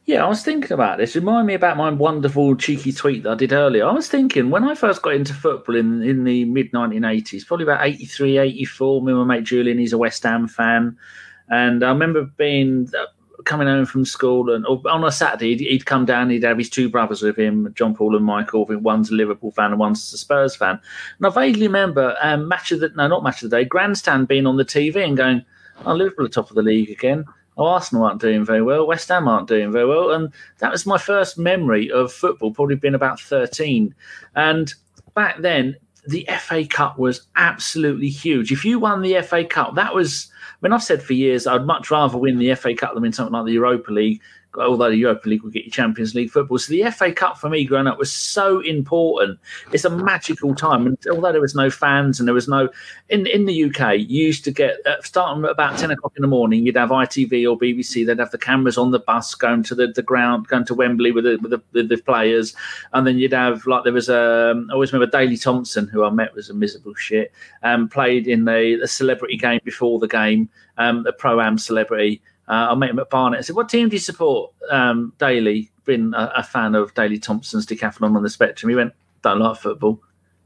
Yeah, I was thinking about this. Remind me about my wonderful cheeky tweet that I did earlier. I was thinking when I first got into football in, in the mid 1980s, probably about 83, 84, me and my mate Julian, he's a West Ham fan. And I remember being uh, coming home from school and on a Saturday, he'd, he'd come down, he'd have his two brothers with him, John Paul and Michael. One's a Liverpool fan and one's a Spurs fan. And I vaguely remember um, match of the, no, not match of the day, grandstand being on the TV and going, oh, Liverpool are top of the league again. Oh, Arsenal aren't doing very well. West Ham aren't doing very well. And that was my first memory of football, probably been about 13. And back then, the FA Cup was absolutely huge. If you won the FA Cup, that was, I mean, I've said for years, I'd much rather win the FA Cup than win something like the Europa League although the Europa League will get you Champions League football. So the FA Cup for me growing up was so important. It's a magical time, and although there was no fans and there was no in in the UK, you used to get uh, starting at about ten o'clock in the morning. You'd have ITV or BBC. They'd have the cameras on the bus going to the, the ground, going to Wembley with the with the, with the players, and then you'd have like there was a. Um, I always remember Daley Thompson, who I met was a miserable shit. Um, played in the, the celebrity game before the game, um, the pro am celebrity. Uh, I met him at Barnet. I said, "What team do you support?" Um, Daley, been a, a, fan of Daley Thompson's decathlon on the spectrum. He went, "Don't like football,"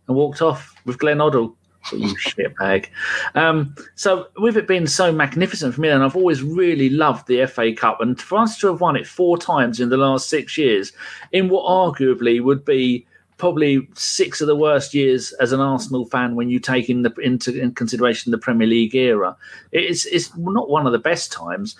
and walked off with Glenn Hoddle. you shit bag. Um, so, with it being so magnificent for me, and I've always really loved the FA Cup, and for us to have won it four times in the last six years, in what arguably would be probably six of the worst years as an Arsenal fan when you take in the, into in consideration the Premier League era. It's it's not one of the best times,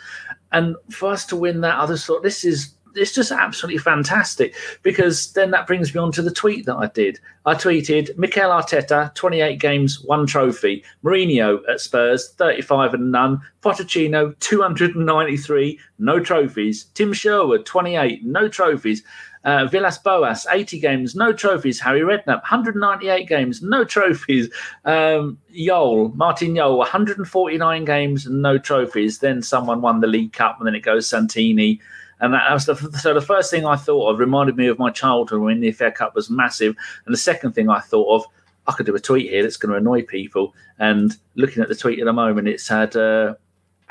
and for us to win that, just thought this is it's just absolutely fantastic because then that brings me on to the tweet that I did. I tweeted Mikel Arteta, 28 games, one trophy. Mourinho at Spurs, 35 and none. Pochettino, 293, no trophies. Tim Sherwood, 28, no trophies. Uh, Villas Boas, 80 games, no trophies. Harry Redknapp, 198 games, no trophies. Um, Jol, Martin Jol, 149 games, no trophies. Then someone won the League Cup, and then it goes Santini. And that was the, so the first thing I thought of reminded me of my childhood when the FA Cup was massive. And the second thing I thought of, I could do a tweet here that's going to annoy people. And looking at the tweet at the moment, it's had uh,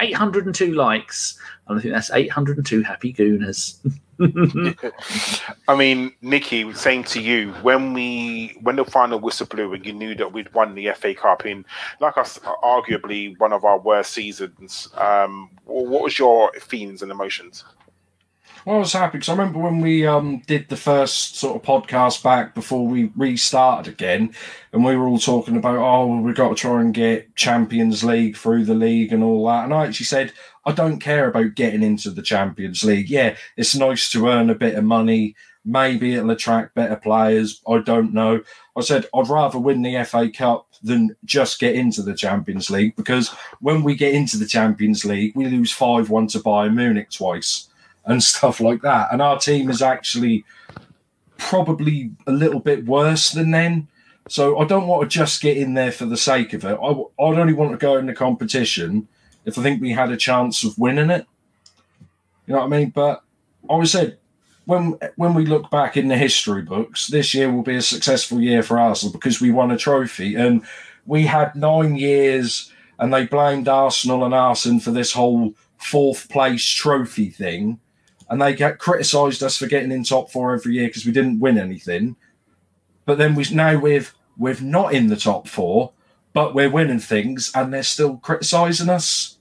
802 likes. And I think that's 802 happy gooners. I mean, Nikki, same to you. When we when the final whistle blew and you knew that we'd won the FA Cup in, like us, arguably one of our worst seasons. Um, what was your feelings and emotions? Well, I was happy because I remember when we um, did the first sort of podcast back before we restarted again, and we were all talking about, oh, we've got to try and get Champions League through the league and all that. And I actually said, I don't care about getting into the Champions League. Yeah, it's nice to earn a bit of money. Maybe it'll attract better players. I don't know. I said, I'd rather win the FA Cup than just get into the Champions League because when we get into the Champions League, we lose 5 1 to Bayern Munich twice and stuff like that. And our team is actually probably a little bit worse than them. So I don't want to just get in there for the sake of it. I, I'd only want to go in the competition if I think we had a chance of winning it. You know what I mean? But I always said when when we look back in the history books, this year will be a successful year for Arsenal because we won a trophy and we had nine years and they blamed Arsenal and Arsene for this whole fourth place trophy thing and they get criticised us for getting in top four every year because we didn't win anything. But then we now we've we're not in the top four, but we're winning things, and they're still criticising us.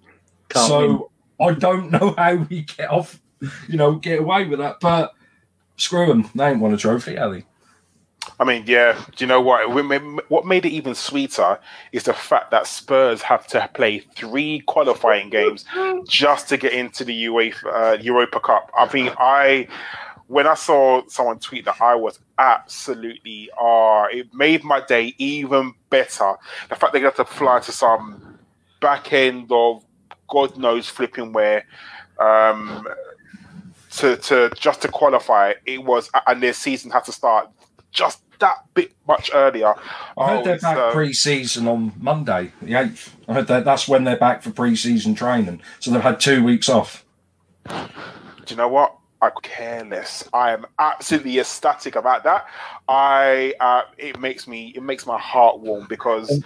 Can't so win. I don't know how we get off, you know, get away with that. But screw them, they ain't won a trophy, have they? I mean, yeah. Do you know what? What made it even sweeter is the fact that Spurs have to play three qualifying games just to get into the UEFA uh, Europa Cup. I mean, I when I saw someone tweet that, I was absolutely ah. Uh, it made my day even better. The fact they got to fly to some back end of God knows flipping where. Um, to, to just to qualify, it was, and their season had to start just that bit much earlier. I heard oh, they're back uh, pre-season on Monday, the eighth. I heard that that's when they're back for pre-season training. So they've had two weeks off. Do you know what? I care less. I am absolutely ecstatic about that. I uh, it makes me it makes my heart warm because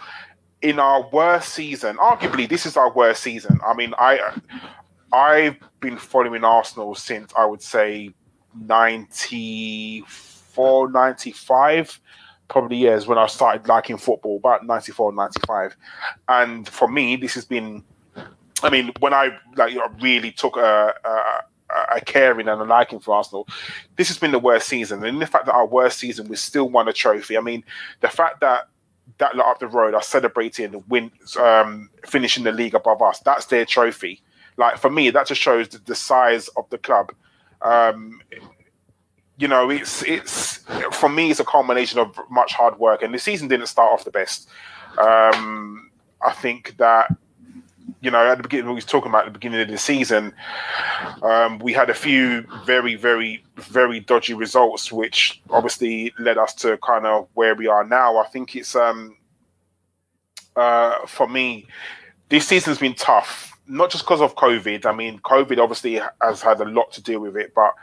in our worst season, arguably this is our worst season. I mean, I I've been following Arsenal since I would say ninety 94, 95 probably years when I started liking football, about 94, 95. And for me, this has been, I mean, when I like you know, really took a, a, a caring and a liking for Arsenal, this has been the worst season. And the fact that our worst season, we still won a trophy. I mean, the fact that that lot up the road are celebrating the win, um, finishing the league above us, that's their trophy. Like for me, that just shows the, the size of the club. Um, you know, it's it's for me, it's a combination of much hard work, and the season didn't start off the best. Um, I think that you know, at the beginning, we was talking about at the beginning of the season, um, we had a few very, very, very dodgy results, which obviously led us to kind of where we are now. I think it's um, uh, for me, this season's been tough, not just because of COVID. I mean, COVID obviously has had a lot to do with it, but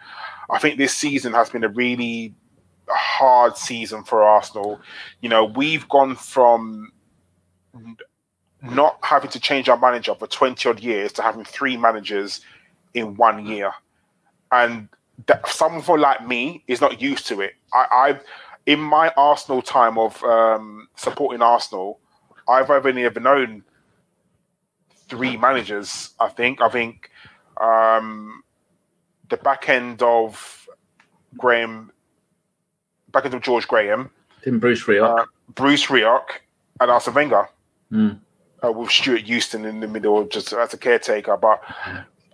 I think this season has been a really hard season for Arsenal. You know, we've gone from not having to change our manager for 20 odd years to having three managers in one year. And that, someone like me is not used to it. I, I've, in my Arsenal time of um, supporting Arsenal, I've only ever known three managers. I think. I think um, the back end of Graham, back end of George Graham, Didn't Bruce Rioch? uh, Bruce Rioch, and Arsene Wenger, Mm. uh, with Stewart Houston in the middle, just as a caretaker. But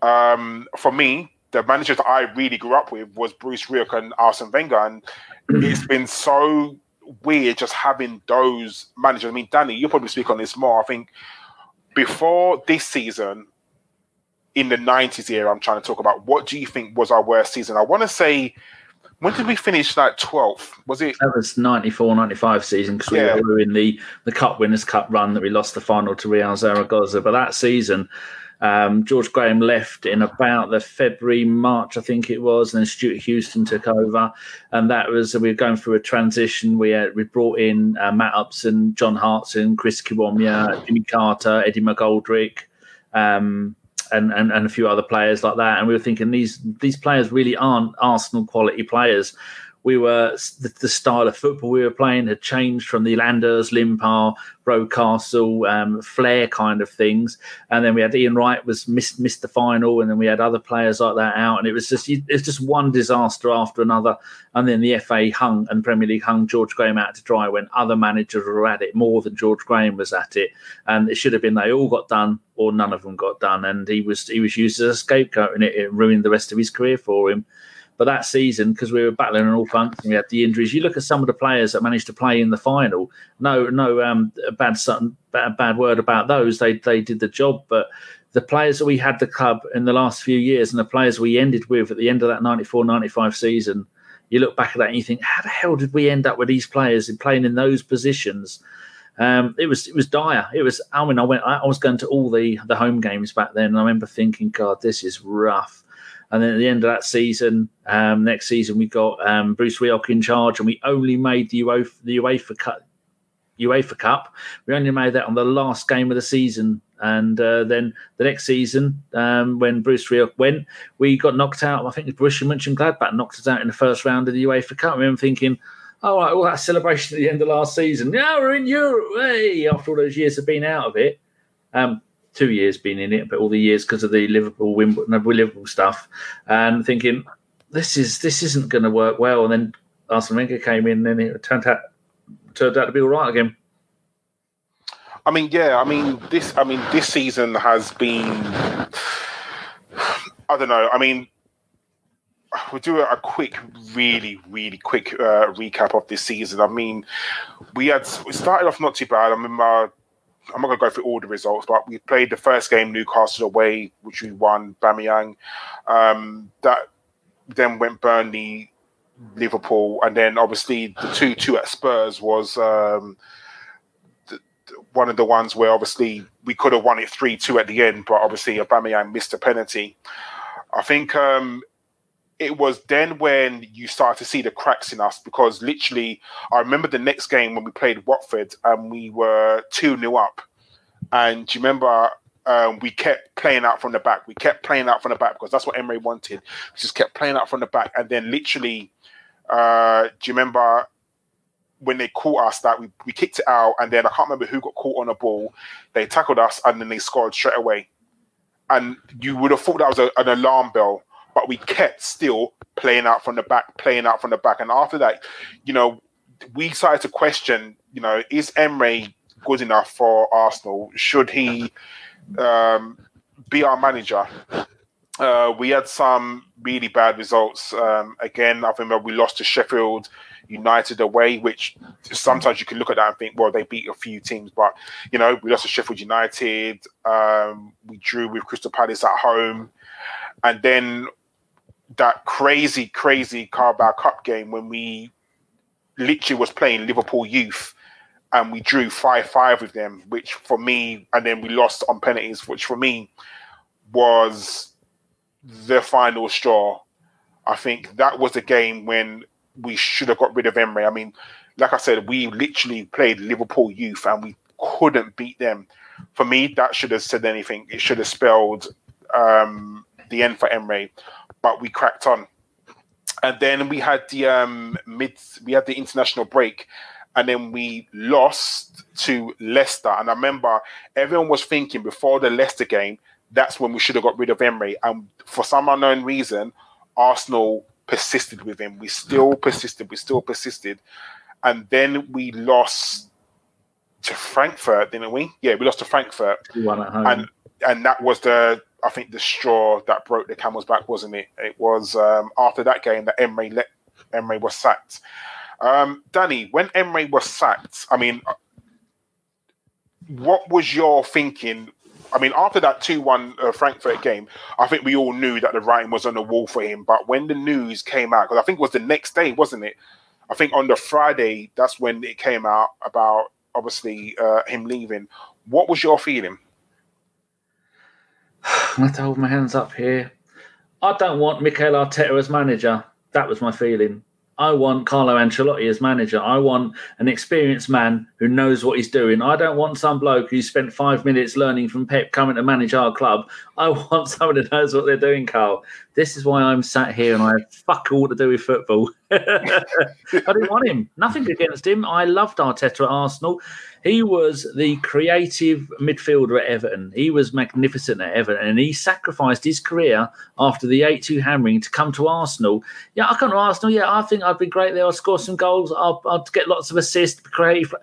um, for me, the managers that I really grew up with was Bruce Rioch and Arsene Wenger, and it's been so weird just having those managers. I mean, Danny, you'll probably speak on this more. I think before this season, in the 90s era, I'm trying to talk about, what do you think was our worst season? I want to say, when did we finish like 12th? Was it? That was 94 95 season because Yeah. we were in the, the Cup Winners' Cup run that we lost the final to Real Zaragoza. But that season, um, George Graham left in about the February, March, I think it was, and then Stewart Houston took over. And that was, we were going through a transition. We had, we brought in uh, Matt Upson, John Hartson, Chris Kiwomya, Jimmy Carter, Eddie McGoldrick. Um, and, and, and a few other players like that. And we were thinking these these players really aren't Arsenal quality players. We were the, the style of football we were playing had changed from the Landers, Limpar, Rocastle, um, Flair kind of things, and then we had Ian Wright was missed missed the final, and then we had other players like that out, and it was just it was just one disaster after another, and then the FA hung and Premier League hung George Graham out to dry when other managers were at it more than George Graham was at it, and it should have been they all got done or none of them got done, and he was he was used as a scapegoat, and it, it ruined the rest of his career for him. But that season, because we were battling on all fronts and we had the injuries, you look at some of the players that managed to play in the final. No, no, um, bad, bad, bad word about those. They they did the job, but the players that we had the club in the last few years and the players we ended with at the end of that 94-95 season, you look back at that and you think, how the hell did we end up with these players and playing in those positions? Um, it was it was dire. It was. I mean, I went. I, was going to all the the home games back then, and I remember thinking, God, this is rough. And then at the end of that season, um, next season we got um, Bruce Rioch in charge, and we only made the UEFA, the UEFA Cup. UEFA Cup. We only made that on the last game of the season, and uh, then the next season, um, when Bruce Rioch went, we got knocked out. I think it the Borussia Mönchengladbach knocked us out in the first round of the UEFA Cup. I remember thinking, "Oh, right, all that celebration at the end of last season. Now we're in Europe. Hey, after all those years of being out of it." Um, two years been in it, but all the years because of the Liverpool Wimbledon, Liverpool stuff, and thinking this is this isn't going to work well. And then Arsene Wenger came in, and it turned out turned out to be all right again. I mean, yeah. I mean, this. I mean, this season has been. I don't know. I mean, we'll do a quick, really, really quick uh, recap of this season. I mean, we had we started off not too bad. I uh, I'm not going to go through all the results, but we played the first game Newcastle away, which we won. Aubameyang. Um, that then went Burnley, Liverpool, and then obviously the two two at Spurs was. Um, one of the ones where obviously we could have won it 3 2 at the end, but obviously Aubameyang missed a penalty. I think um, it was then when you start to see the cracks in us because literally, I remember the next game when we played Watford and we were 2 0 up. And do you remember um, we kept playing out from the back? We kept playing out from the back because that's what Emery wanted. We just kept playing out from the back. And then literally, uh, do you remember when they caught us that we, we kicked it out and then I can't remember who got caught on a ball. They tackled us and then they scored straight away. And you would have thought that was a, an alarm bell, but we kept still playing out from the back, playing out from the back. And after that, you know, we started to question, you know, is Emery good enough for Arsenal? Should he um, be our manager? Uh, we had some really bad results. Um, again, I remember we lost to Sheffield United away, which sometimes you can look at that and think, well, they beat a few teams, but you know, we lost to Sheffield United. Um, we drew with Crystal Palace at home, and then that crazy, crazy Carabao Cup game when we literally was playing Liverpool youth and we drew 5 5 with them, which for me, and then we lost on penalties, which for me was the final straw. I think that was a game when we should have got rid of Emery. I mean, like I said, we literally played Liverpool youth and we couldn't beat them. For me, that should have said anything. It should have spelled um, the end for Emery, but we cracked on. And then we had the um, mid, we had the international break, and then we lost to Leicester. And I remember everyone was thinking before the Leicester game, that's when we should have got rid of Emery. And for some unknown reason, Arsenal persisted with him. We still persisted. We still persisted. And then we lost to Frankfurt, didn't we? Yeah, we lost to Frankfurt. At home. And and that was the I think the straw that broke the camel's back, wasn't it? It was um, after that game that Emery let Emery was sacked. Um, Danny, when Emery was sacked, I mean, what was your thinking? I mean, after that 2 1 uh, Frankfurt game, I think we all knew that the writing was on the wall for him. But when the news came out, because I think it was the next day, wasn't it? I think on the Friday, that's when it came out about obviously uh, him leaving. What was your feeling? I have to hold my hands up here. I don't want Mikel Arteta as manager. That was my feeling. I want Carlo Ancelotti as manager. I want an experienced man who knows what he's doing. I don't want some bloke who spent five minutes learning from Pep coming to manage our club. I want someone who knows what they're doing, Karl. This is why I'm sat here and I have fuck all to do with football. I didn't want him. Nothing against him. I loved Arteta at Arsenal. He was the creative midfielder at Everton. He was magnificent at Everton, and he sacrificed his career after the 8 2 hammering to come to Arsenal. Yeah, I come to Arsenal. Yeah, I think I'd be great there. I'd score some goals. I'll, I'd get lots of assists, creative.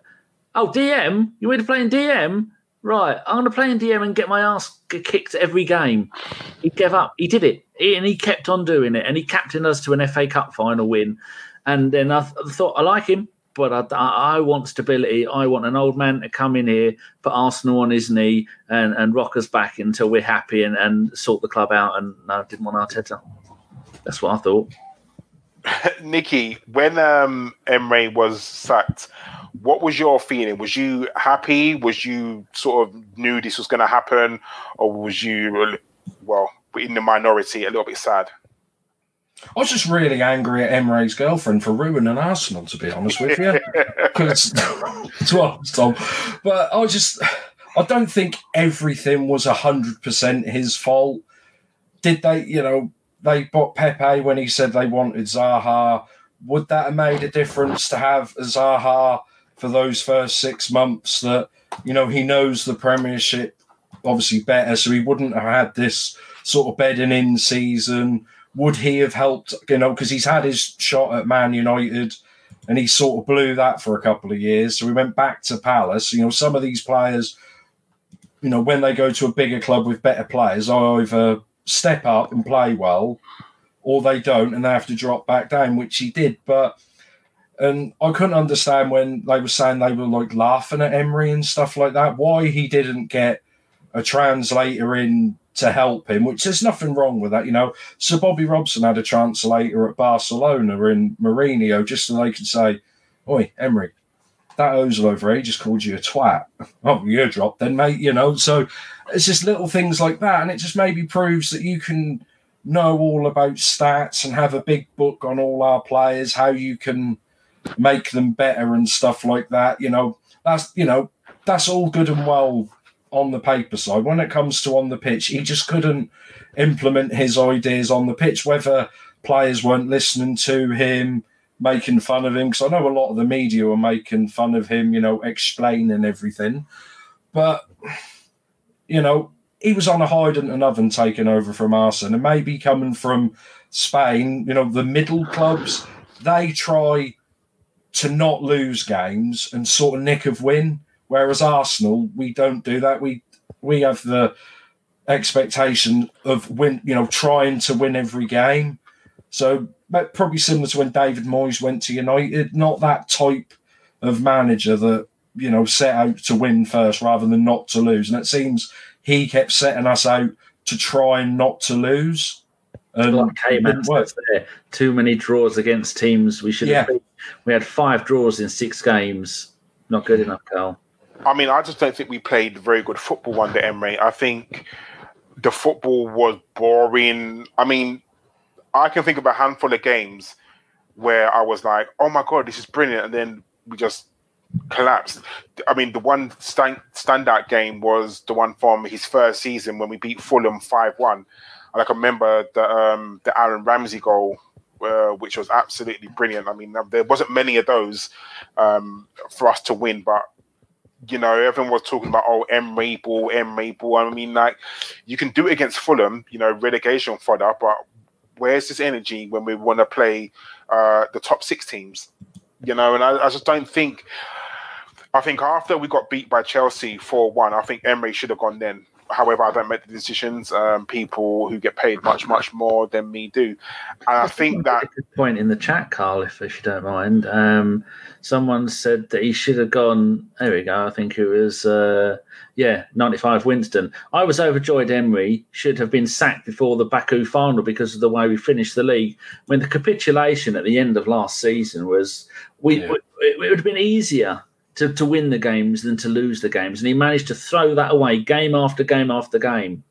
Oh, DM? You want to play in DM? Right, I'm going to play in DM and get my ass kicked every game. He gave up. He did it. He, and he kept on doing it. And he captained us to an FA Cup final win. And then I, th- thought, I like him but I, I, want stability. I want an old man to come in here, put Arsenal on his knee, and, and rock us back until we're happy and, and sort the club out. And I didn't want Arteta. That's what I thought. Nikki, when um, Emery was sacked, what was your feeling? Was you happy? Was you sort of knew this was going to happen, or was you, well, in the minority, a little bit sad? I was just really angry at Emery's girlfriend for ruining Arsenal, to be honest with you. Because I. But I just, I don't think everything was 100% his fault. Did they, you know, they bought Pepe when he said they wanted Zaha. Would that have made a difference to have Zaha for those first six months that, you know, he knows the Premiership obviously better, so he wouldn't have had this sort of bedding in season would he have helped? You know, because he's had his shot at Man United and he sort of blew that for a couple of years. So he went back to Palace. You know, some of these players, you know, when they go to a bigger club with better players, either step up and play well or they don't and they have to drop back down, which he did. But and I couldn't understand when they were saying they were like laughing at Emery and stuff like that, why he didn't get a translator in to help him, which there's nothing wrong with that. You know, Sir Bobby Robson had a translator at Barcelona in Mourinho just so they could say, Oi, Emery, that Ozil over here just called you a twat. Oh, you're dropped then, mate, you know. So it's just little things like that. And it just maybe proves that you can know all about stats and have a big book on all our players, how you can make them better and stuff like that. You know, that's you know, that's all good and well on the paper side. When it comes to on the pitch, he just couldn't implement his ideas on the pitch, whether players weren't listening to him, making fun of him. Because I know a lot of the media were making fun of him, you know, explaining everything. But, you know, he was on a hiding and oven taking over from Arsenal. And maybe coming from Spain, you know, the middle clubs, they try to not lose games and sort of nick of win. Whereas Arsenal, we don't do that. We we have the expectation of win, you know, trying to win every game. So but probably similar to when David Moyes went to United, not that type of manager that you know set out to win first rather than not to lose. And it seems he kept setting us out to try and not to lose. And like K-Man says there, too many draws against teams we should have Yeah. We had five draws in six games. Not good enough, Karl. I mean, I just don't think we played very good football under Emery. I think the football was boring. I mean, I can think of a handful of games where I was like, "Oh my god, this is brilliant," and then we just collapsed. I mean, the one stand, standout game was the one from his first season when we beat Fulham five one. And I can remember the um, the Aaron Ramsey goal, which was absolutely brilliant. I mean, there wasn't many of those um, for us to win, but you know, everyone was talking about oh Emery ball, Emery ball. I mean, like you can do it against Fulham, you know, relegation fodder, but where's this energy when we want to play uh, the top six teams? You know, and I, I just don't think. I think after we got beat by Chelsea four one, I think Emery should have gone then. However, I don't make the decisions. Um, people who get paid much, much more than me do, and I think that good point in the chat, Karl, if, if you don't mind. Um, someone said that he should have gone. There we go. I think it was, uh, yeah, 95 Winston. I was overjoyed Emery should have been sacked before the Baku final because of the way we finished the league. When the capitulation at the end of last season was, we Yeah. it, it would have been easier. To, to win the games than to lose the games, and he managed to throw that away game after game after game.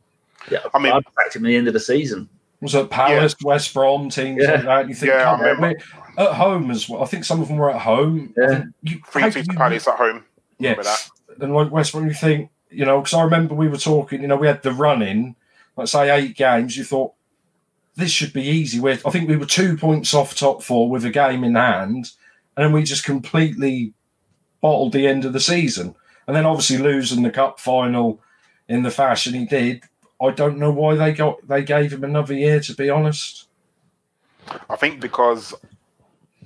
Yeah, I mean- I backed him at the end of the season. Was it Palace, West Brom teams Yeah. like that? You think, Yeah, I on, remember. we- at home as well. I think some of them were at home. I Yeah. think you, three how two to Palace at home. Yeah. Remember that? and like West Brom, you think, you know, because I remember we were talking, you know, we had the run in, let's say eight games. You thought this should be easy. With I think we were two points off top four with a game in hand, and then we just completely bottled the end of the season. And then obviously losing the cup final in the fashion he did. I don't know why they got they gave him another year. To be honest, I think because,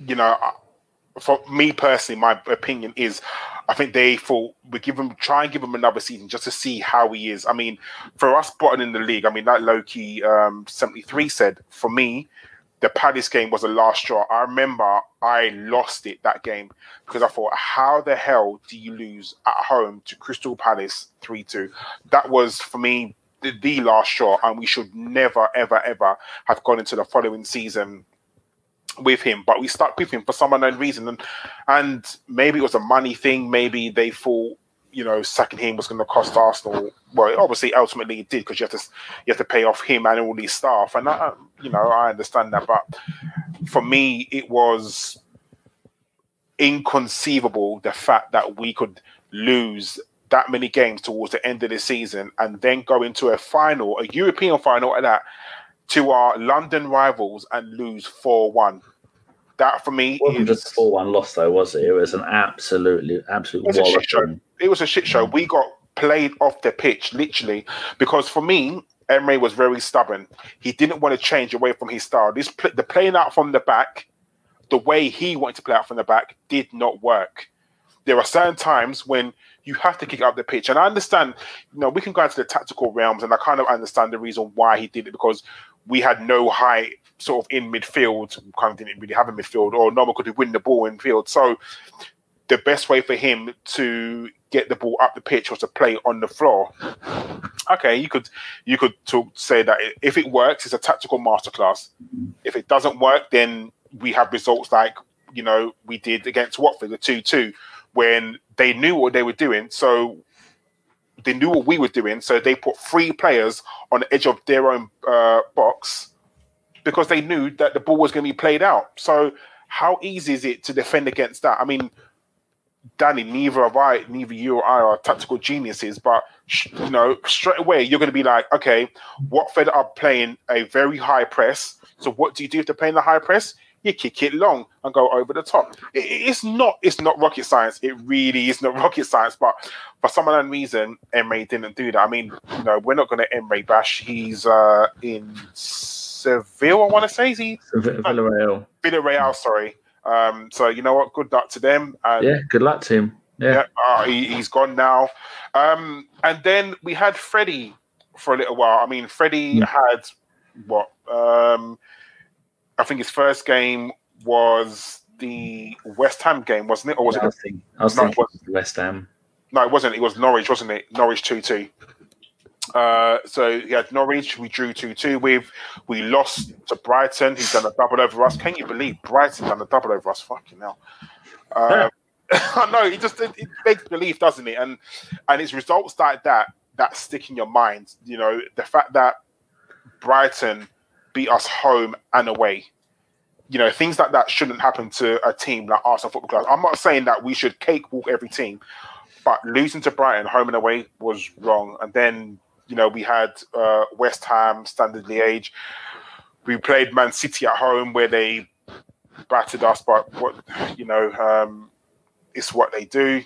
you know, for me personally, my opinion is, I think they thought we give him try and give him another season just to see how he is. I mean, for us bottom in the league, I mean that Loki um, seventy three said for me, the Palace game was the last straw. I remember I lost it that game because I thought, how the hell do you lose at home to Crystal Palace three two? That was for me the, the last straw, and we should never, ever, ever have gone into the following season with him, but we stuck with him for some unknown reason, and and maybe it was a money thing. Maybe they thought you know sacking him was going to cost Arsenal. Well, obviously, ultimately it did because you have to you have to pay off him and all his staff, and I, you know I understand that. But for me, it was inconceivable the fact that we could lose that many games towards the end of the season and then go into a final, a European final at that, to our London rivals and lose 4 1. That for me It wasn't is just a 4 1 loss, though, was it? It was an absolutely, absolute It was a shit show. it was a shit show. We got played off the pitch, literally, because for me, Emery was very stubborn. He didn't want to change away from his style. This the playing out from the back, the way he wanted to play out from the back, did not work. There are certain times when you have to kick up the pitch, and I understand. You know, we can go into the tactical realms, and I kind of understand the reason why he did it because we had no height sort of in midfield. Kind of didn't really have a midfield, or no one could win the ball in field. So the best way for him to get the ball up the pitch was to play on the floor. Okay, you could you could talk, say that if it works, it's a tactical masterclass. If it doesn't work, then we have results like you know we did against Watford, the two two, when they knew what they were doing. So they knew what we were doing. So they put three players on the edge of their own uh, box because they knew that the ball was going to be played out. So how easy is it to defend against that? I mean, Danny, neither of I, neither you or I are tactical geniuses, but you know, straight away you're going to be like, okay, Watford are playing a very high press. So what do you do if they're playing the high press? You kick it long and go over the top. It- it's not, it's not rocket science. It really is not rocket science. But for some unknown reason, Emery didn't do that. I mean, you know, we're not going to Emery bash. He's uh, in Seville, I want to say. Is he V- Villarreal. Villarreal? Sorry. Um, so you know what? Good luck to them. And Yeah, good luck to him. Yeah. yeah, uh, he, he's gone now. Um, and then we had Freddie for a little while. I mean, Freddie Mm. had what? Um, I think his first game was the West Ham game, wasn't it? Or was I it? was thinking, I was No, thinking West Ham. No, it wasn't. It was Norwich, wasn't it? Norwich two two. Uh, so he had Norwich. We drew two two with. We lost to Brighton. He's done a double over us. Can you believe Brighton done a double over us? Fucking hell. Um, I know. It just it, it begs belief, doesn't it? And and it's results like that that stick in your mind. You know, the fact that Brighton beat us home and away. You know, things like that shouldn't happen to a team like Arsenal Football Club. I'm not saying that we should cakewalk every team, but losing to Brighton home and away was wrong. And then, you know, we had uh, West Ham, Standard Liège. We played Man City at home where they battered us, but what you know, um, it's what they do.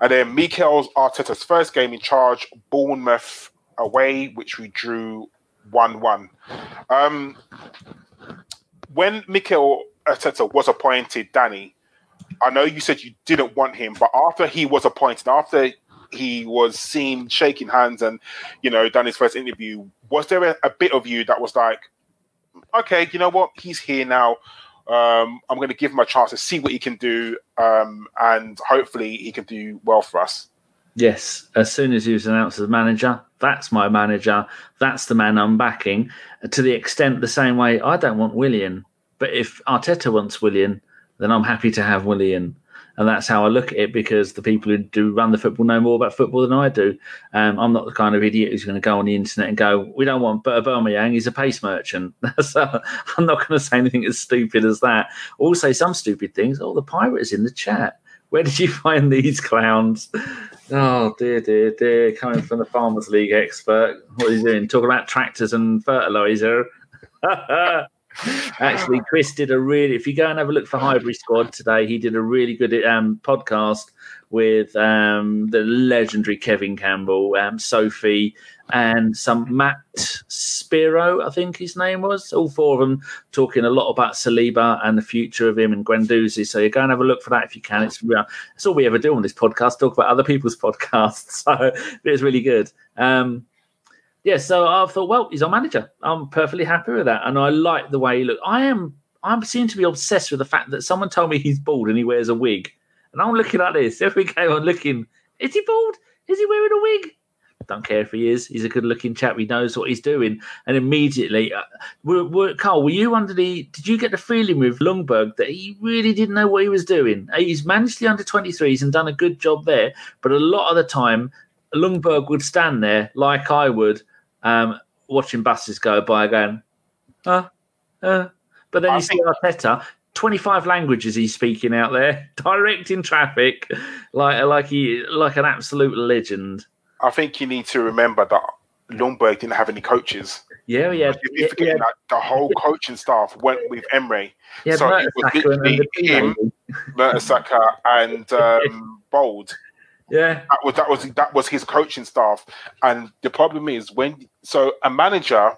And then Mikel Arteta's first game in charge, Bournemouth away, which we drew one-one. Um, when Mikel Arteta was appointed, Danny, I know you said you didn't want him, but after he was appointed, after he was seen shaking hands and you know done his first interview, was there a, a bit of you that was like, okay, you know what, he's here now. Um, I'm going to give him a chance to see what he can do, um, and hopefully he can do well for us. Yes, as soon as he was announced as manager, that's my manager. That's the man I'm backing. To the extent the same way I don't want Willian, but if Arteta wants Willian, then I'm happy to have Willian. And that's how I look at it because the people who do run the football know more about football than I do. Um, I'm not the kind of idiot who's going to go on the internet and go, "We don't want Aubameyang; he's a pace merchant." so I'm not going to say anything as stupid as that. Say some stupid things. Oh, the pirate is in the chat. Where did you find these clowns? Oh dear, dear, dear! Coming from the Farmers League expert, what are you doing? Talking about tractors and fertilizer. Actually, Chris did a really. If you go and have a look for Highbury Squad today, he did a really good um, podcast with um, the legendary Kevin Campbell, um, Sophie, and some Matt Spiro, I think his name was. All four of them talking a lot about Saliba and the future of him and Guendouzi. So you go and have a look for that if you can. It's it's all we ever do on this podcast, talk about other people's podcasts. So it's really good. Um, yeah, so I thought, well, he's our manager. I'm perfectly happy with that, and I like the way he look. I am. I seem to be obsessed with the fact that someone told me he's bald and he wears a wig, and I'm looking at this every game. I'm looking. Is he bald? Is he wearing a wig? Don't care if he is. He's a good-looking chap. He knows what he's doing. And immediately, uh, were, were, Karl, were you under the? Did you get the feeling with Ljungberg that he really didn't know what he was doing? He's managed the under 23s and done a good job there, but a lot of the time, Ljungberg would stand there like I would um, watching buses go by, going, uh, uh. But then I you see Arteta, 25 languages he's speaking out there, directing traffic, like like he like an absolute legend. I think you need to remember that Ljungberg didn't have any coaches. Yeah, yeah, You're yeah, forgetting that the whole coaching staff went with Emery. yeah. so it was Mertesacker and, and the literally him. Mertesacker and um, Bould. Yeah, That was that was that was his coaching staff. And the problem is when so a manager,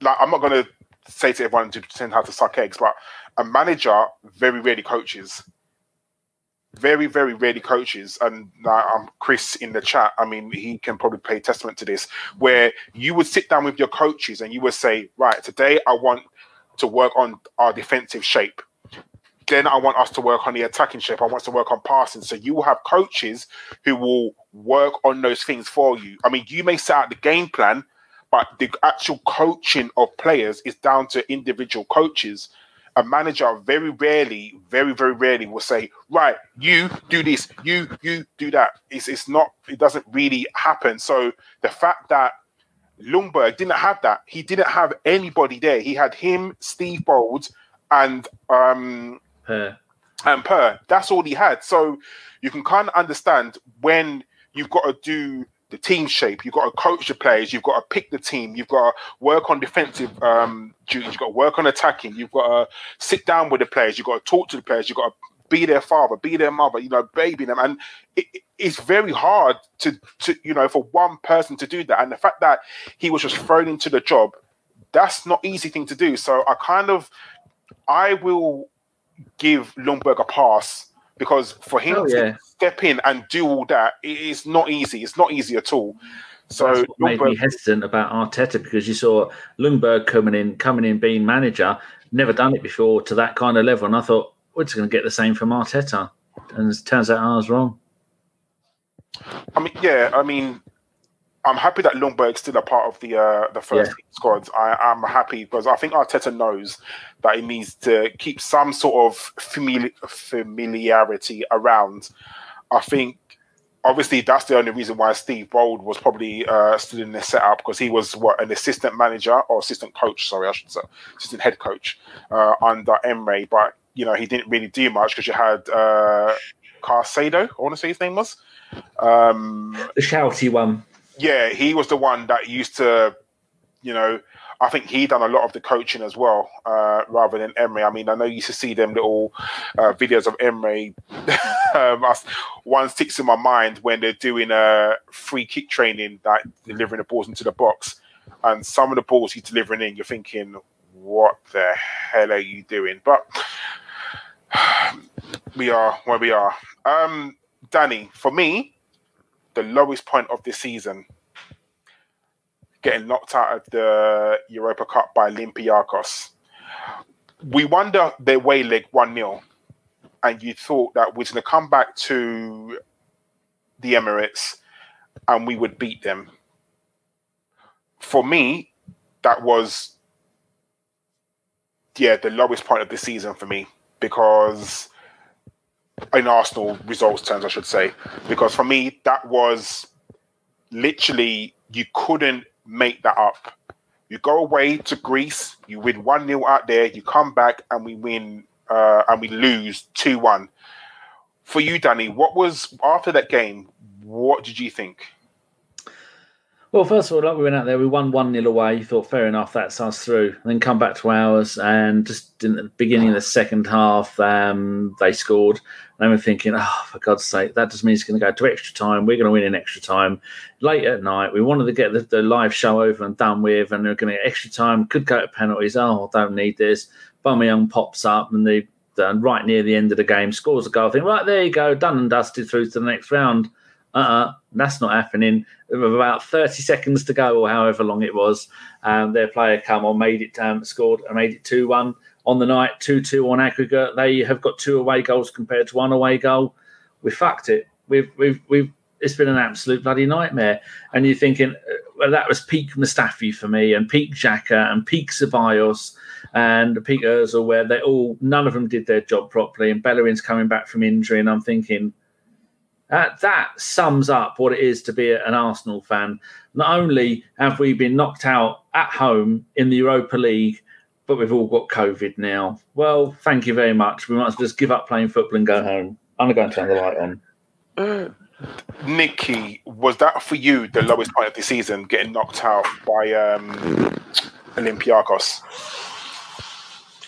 like I'm not going to say to everyone to pretend how to suck eggs, but a manager very rarely coaches. Very, very rarely coaches, and uh, um, Chris in the chat. I mean, he can probably pay testament to this. Where you would sit down with your coaches and you would say, "Right, today I want to work on our defensive shape. Then I want us to work on the attacking shape. I want us to work on passing. So you will have coaches who will work on those things for you. I mean, you may set out the game plan, but the actual coaching of players is down to individual coaches. A manager very rarely, very, very rarely will say, right, you do this, you, you do that. It's, it's not, it doesn't really happen. So the fact that Ljungberg didn't have that, he didn't have anybody there. He had him, Steve Bould, and um, uh, and Per. That's all he had. So you can kind of understand when you've got to do the team shape, you've got to coach the players, you've got to pick the team, you've got to work on defensive um, duties, you've got to work on attacking, you've got to sit down with the players, you've got to talk to the players, you've got to be their father, be their mother, you know, baby them. And it, it's very hard to, to, you know, for one person to do that. And the fact that he was just thrown into the job, that's not easy thing to do. So I kind of, I will give Ljungberg a pass because for him Oh, to yeah. step in and do all that, it is not easy. It's not easy at all. So That's what made me hesitant about Arteta because you saw Ljungberg coming in, coming in, being manager, never done it before to that kind of level, and I thought we're just going to get the same from Arteta, and it turns out I was wrong. I mean, yeah, I mean, I'm happy that Ljungberg's still a part of the uh, the first Yeah. team squad. I, I'm happy because I think Arteta knows that he needs to keep some sort of famili- familiarity around. I think obviously that's the only reason why Steve Bould was probably uh, still in the setup because he was what an assistant manager or assistant coach, sorry, I should say, assistant head coach uh, under Emery. But you know he didn't really do much because you had uh, Carcedo, I want to say his name was. Um, The shouty one. Yeah, he was the one that used to, you know, I think he done a lot of the coaching as well, uh, rather than Emery. I mean, I know you used to see them little uh, videos of Emery. um, one sticks in my mind when they're doing a free kick training, like delivering the balls into the box, and some of the balls he's delivering in, you're thinking, "What the hell are you doing?" But we are where we are. Um, Danny, for me, the lowest point of this season, getting knocked out of the Europa Cup by Olympiacos. We wonder their way leg 1 0, and you thought that we're going to come back to the Emirates and we would beat them. For me, that was, yeah, the lowest point of the season for me because in Arsenal results terms, I should say, because for me that was literally you couldn't make that up. You go away to Greece, you win one 0 out there, you come back and we win uh, and we lose two one. For you, Danny, what was after that game? What did you think? Well, first of all, like we went out there, we won 1 0 away. You thought, fair enough, that's us through. And then come back to ours, and just in the beginning of the second half, um, they scored. And we're thinking, oh, for God's sake, that just means it's going to go to extra time. We're going to win in extra time. Late at night, we wanted to get the, the live show over and done with, and they're going to get extra time. Could go to penalties. Oh, don't need this. Young pops up, and they and right near the end of the game scores a goal. I think, right, there you go, done and dusted through to the next round. Uh-uh, that's not happening. With about 30 seconds to go, or however long it was, um, their player come on, made it, um, scored, and made it 2 1 on the night, 2 2 on aggregate. They have got two away goals compared to one away goal. We fucked it. We've, we've, we've, it's been an absolute bloody nightmare. And you're thinking, uh, well, that was peak Mustafi for me, and peak Xhaka, and peak Ceballos, and peak Ozil, where they all, none of them did their job properly. And Bellerin's coming back from injury, and I'm thinking, uh, that sums up what it is to be an Arsenal fan. Not only have we been knocked out at home in the Europa League, but we've all got COVID now. Well, thank you very much. We might as well just give up playing football and go home. I'm going to turn the light on. Nikki, was that for you the lowest point of the season, getting knocked out by um, Olympiacos?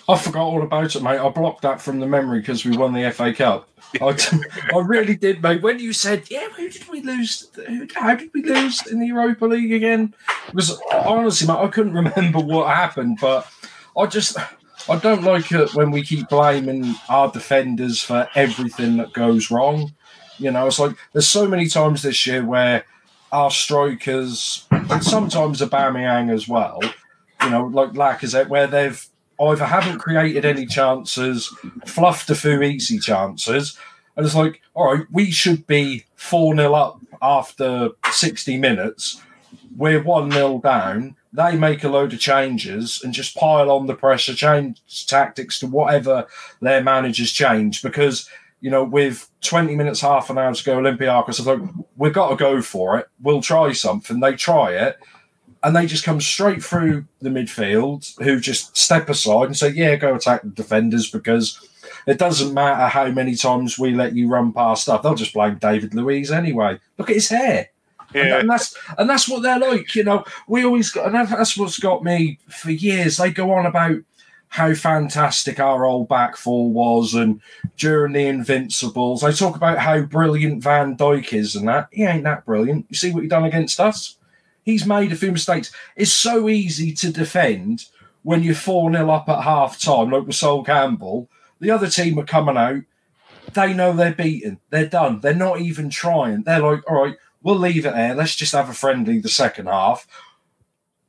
I forgot all about it, mate. I blocked that from the memory because we won the FA Cup. I, I really did, mate. When you said, "Yeah, who did we lose? How did we lose in the Europa League again?" Because honestly, mate, I couldn't remember what happened. But I just, I don't like it when we keep blaming our defenders for everything that goes wrong. You know, it's like there's so many times this year where our strikers and sometimes Aubameyang as well, you know, like Lacazette, where they've either haven't created any chances, fluffed a few easy chances, and it's like, all right, we should be 4 0 up after 60 minutes. We're 1 0 down. They make a load of changes and just pile on the pressure, change tactics to whatever their managers change because. You know, with 20 minutes, half an hour to go, Olympiacos are like, we've got to go for it. We'll try something. They try it and they just come straight through the midfield who just step aside and say, Yeah, go attack the defenders because it doesn't matter how many times we let you run past stuff. They'll just blame David Luiz anyway. Look at his hair. And, Yeah, and that's and that's what they're like, you know. We always got, and that's what's got me for years. They go on about how fantastic our old back four was, and during the Invincibles, they talk about how brilliant Van Dijk is, and that he ain't that brilliant. You see what he done against us? He's made a few mistakes. It's so easy to defend when you're 4 0 up at half time, like with Sol Campbell. The other team are coming out. They know they're beaten. They're done. They're not even trying. They're like, all right, we'll leave it there. Let's just have a friendly the second half.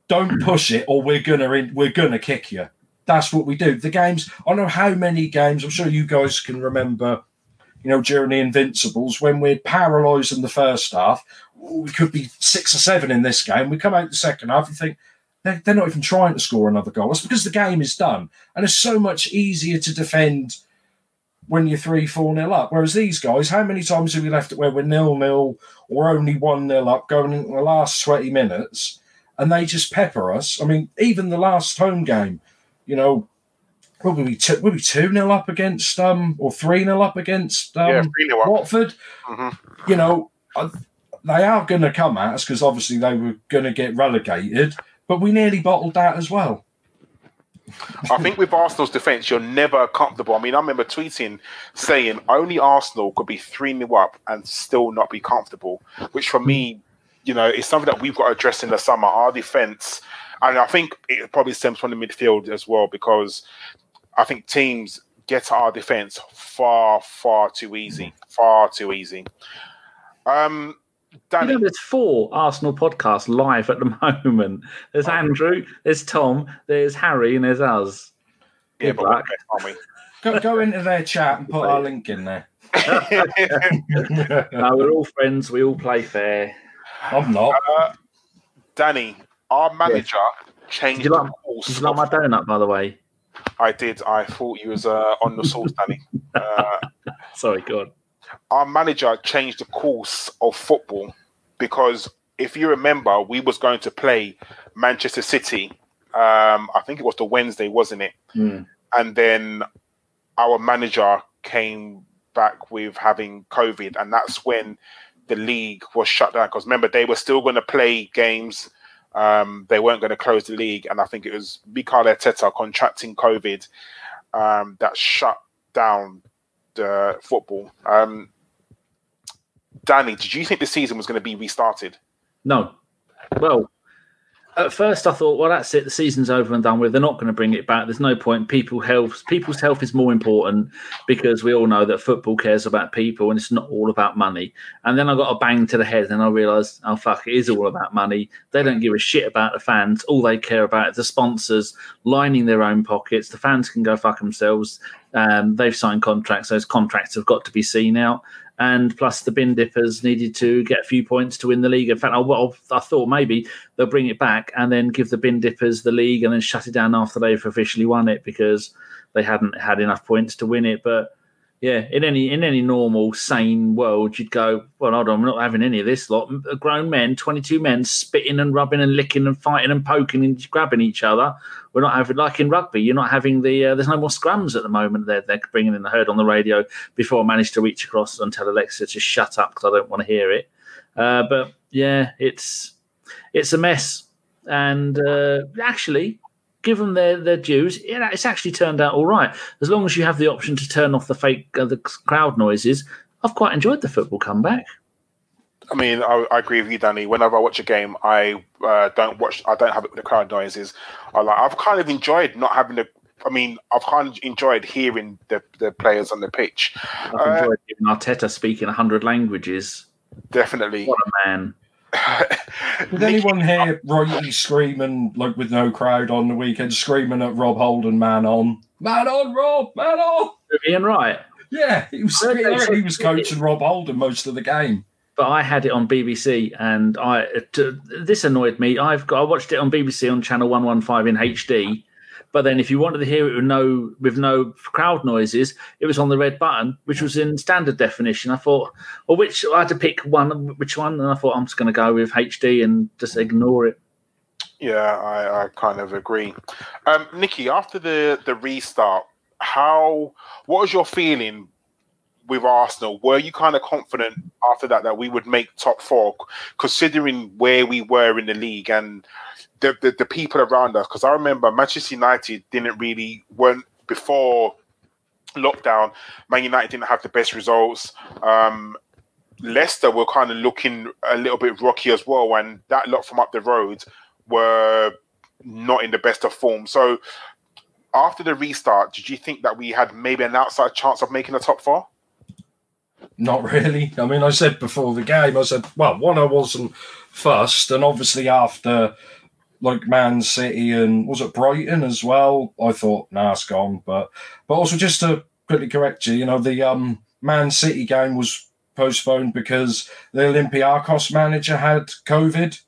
Don't push it, or we're gonna in, we're gonna kick you. That's what we do. The games. I know how many games. I'm sure you guys can remember. You know, during the Invincibles, when we're paralysed in the first half, we could be six or seven in this game. We come out the second half, you think they're, they're not even trying to score another goal. It's because the game is done, and it's so much easier to defend when you're three, four nil up. Whereas these guys, how many times have we left it where we're nil nil or only one nil up going into the last twenty minutes, and they just pepper us? I mean, even the last home game, you know, what were we two, were we two nil up against um or three nil up against um, Yeah, 3-0 up. Watford? Mhm. You know, I, they are going to come at us because obviously they were going to get relegated, but we nearly bottled that as well. I think with Arsenal's defence, you're never comfortable. I mean, I remember tweeting saying only Arsenal could be 3 0 up and still not be comfortable, which for me, you know, is something that we've got to address in the summer. Our defence, and I think it probably stems from the midfield as well, because I think teams get our defence far, far too easy. Far too easy. Um, You Danny, know, there's four Arsenal podcasts live at the moment. There's Andrew, there's Tom, there's Harry, and there's us. yeah, good but we're luck. best. Go, go into their chat and put our link in there. No, we're all friends. We all play fair. I'm not. Danny, our manager changed Did you like, the course. did you like my donut, by the way? I did. I thought you was uh, on the sauce, Danny. Uh, Sorry, God. Our manager changed the course of football because if you remember, we was going to play Manchester City. Um, I think it was the Wednesday, wasn't it? Hmm. And then our manager came back with having COVID, and that's when the league was shut down. Because remember, they were still going to play games. Um, they weren't going to close the league, and I think it was Mikel Arteta contracting COVID um, that shut down the football. Um, Danny, did you think the season was going to be restarted? No. Well, at first I thought, well, that's it. The season's over and done with. They're not going to bring it back. There's no point. People health, people's health is more important because we all know that football cares about people and it's not all about money. And then I got a bang to the head and I realised, oh fuck, it is all about money. They don't give a shit about the fans. All they care about is the sponsors lining their own pockets. The fans can go fuck themselves. Um, they've signed contracts. Those contracts have got to be seen out and plus the bin dippers needed to get a few points to win the league. In fact, I, well, I thought maybe they'll bring it back and then give the bin dippers the league and then shut it down after they've officially won it because they hadn't had enough points to win it. But yeah, in any in any normal sane world, you'd go, well, hold on, I'm not having any of this lot. Grown men, 22 men, spitting and rubbing and licking and fighting and poking and grabbing each other. We're not having like in rugby. You're not having the. Uh, there's no more scrums at the moment. They're they're bringing in the herd on the radio before I managed to reach across and tell Alexa to shut up because I don't want to hear it. Uh, but yeah, it's it's a mess. And uh, actually, give them their their dues. It's actually turned out all right. As long as you have the option to turn off the fake uh, the crowd noises, I've quite enjoyed the football comeback. I mean, I, I agree with you, Danny. Whenever I watch a game, I uh, don't watch. I don't have it with the crowd noises. I like. I've kind of enjoyed not having the. I mean, I've kind of enjoyed hearing the, the players on the pitch. I've Uh, enjoyed hearing Arteta speaking hundred languages. Definitely. What a man! Did anyone hear Roy screaming like with no crowd on the weekend, screaming at Rob Holding, man on, man on, Rob, man on? Ian Wright. Yeah, he was he was coaching Rob Holding most of the game. but I had it on BBC, and I to, this annoyed me. I've got I watched it on BBC on channel one one five in HD, but then if you wanted to hear it with no with no crowd noises, it was on the red button, which was in standard definition. I thought, or which I had to pick one, which one, and I thought I'm just going to go with HD and just ignore it. Yeah, I, I kind of agree. Um, Nikki, after the the restart, how what was your feeling with Arsenal? Were you kind of confident after that that we would make top four, considering where we were in the league and the the, the people around us? Because I remember Manchester United didn't really weren't before lockdown. Man United didn't have the best results. Um, Leicester were kind of looking a little bit rocky as well, and that lot from up the road were not in the best of form. So after the restart, did you think that we had maybe an outside chance of making the top four? Not really. I mean, I said before the game, I said, well, one, I wasn't first, and obviously after like Man City and was it Brighton as well, I thought, nah, it's gone. But but also just to quickly correct you, you know, the um Man City game was postponed because the Olympiacos manager had COVID,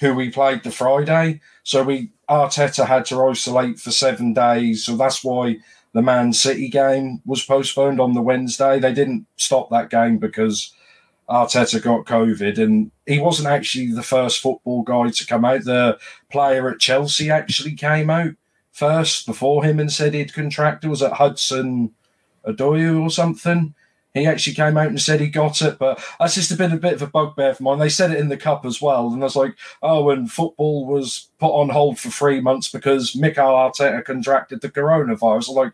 who we played the Friday. So we Arteta had to isolate for seven days. So that's why the Man City game was postponed on the Wednesday. They didn't stop that game because Arteta got COVID, and he wasn't actually the first football guy to come out. The player at Chelsea actually came out first before him and said he'd contracted. It Was it Hudson Adoyu or something? He actually came out and said he got it, but that's just a bit a bit of a bugbear for mine. They said it in the cup as well, and I was like, oh, and football was put on hold for three months because Mikel Arteta contracted the coronavirus. I'm like,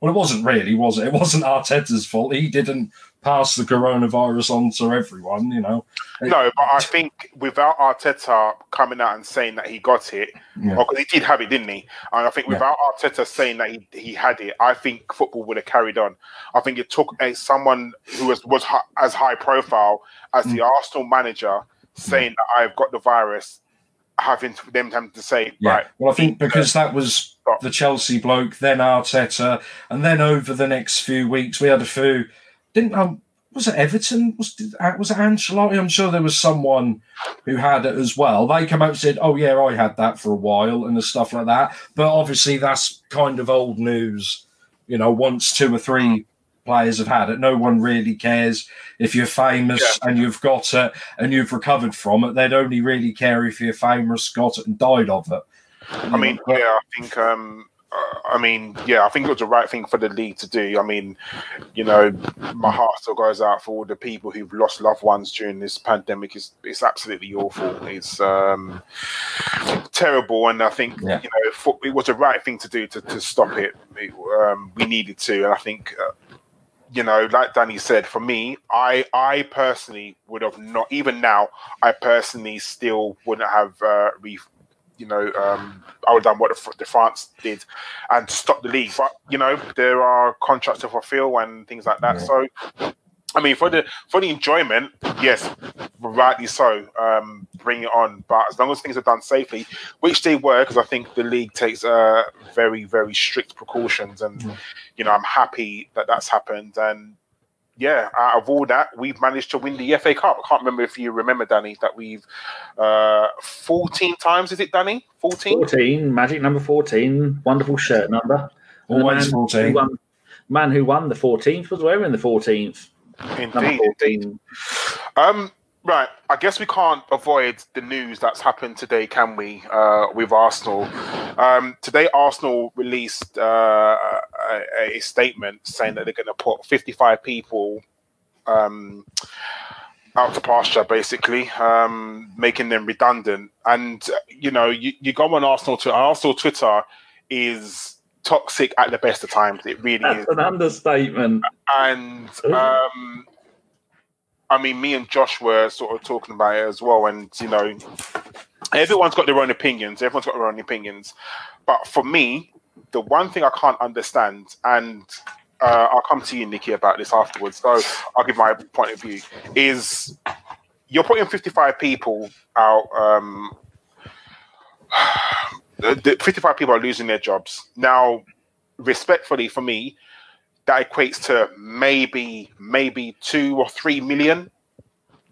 well, it wasn't really, was it? It wasn't Arteta's fault. He didn't pass the coronavirus on to everyone, you know. No, but I think without Arteta coming out and saying that he got it, Yeah. Oh, because he did have it, didn't he? And I think without Arteta saying that he, he had it, I think football would have carried on. I think it took a, someone who was, was hi, as high profile as the mm. Arsenal manager saying that I've got the virus, having to, them having to say, Yeah. right, Well, I think because that was the Chelsea bloke, then Arteta, and then over the next few weeks we had a few. Didn't um, was it Everton? Was did, uh, was it Ancelotti? I'm sure there was someone who had it as well. They come out and said, "Oh yeah, I had that for a while," and the stuff like that. But obviously, that's kind of old news. You know, once two or three players have had it, no one really cares if you're famous and you've got it and you've recovered from it. They'd only really care if you're famous, got it, and died of it. I mean, yeah, I think. Um, I mean, yeah, I think it was the right thing for the league to do. I mean, you know, my heart still goes out for all the people who've lost loved ones during this pandemic. It's it's absolutely awful. It's um, terrible, and I think Yeah. you know fo- it was the right thing to do to, to stop it. It, um, we needed to, and I think. Uh, you know, like Danny said, for me, I I personally would have not even now. I personally still wouldn't have uh, re, you know, um, I would have done what the, the France did and stop the league. But you know, there are contracts to fulfill and things like that. So, I mean, for the for the enjoyment, yes, rightly so. Um, bring it on, but as long as things are done safely, which they were, because I think the league takes uh, very very strict precautions, and you know, I'm happy that that's happened and. Yeah, out of all that, we've managed to win the FA Cup. I can't remember if you remember, Danny, that we've uh 14 times, is it, Danny? 14? 14, magic number 14, wonderful shirt number. And Always man 14. Who won, man who won the 14th was wearing the 14th. Number 14. indeed. Um, right. I guess we can't avoid the news that's happened today, can we? Uh, with Arsenal. Um, today, Arsenal released uh, a, a statement saying that they're going to put 55 people um, out to pasture, basically, um, making them redundant. And you know, you, you go on Arsenal to Arsenal Twitter is toxic at the best of times. It really is That's an understatement. and um, I mean, me and Josh were sort of talking about it as well, and you know, everyone's got their own opinions. Everyone's got their own opinions, but for me, the one thing I can't understand, and uh, I'll come to you, Nikki, about this afterwards. So I'll give my point of view. Is you're putting 55 people out. Um, the, the 55 people are losing their jobs now. Respectfully, for me, that equates to maybe maybe two or three million.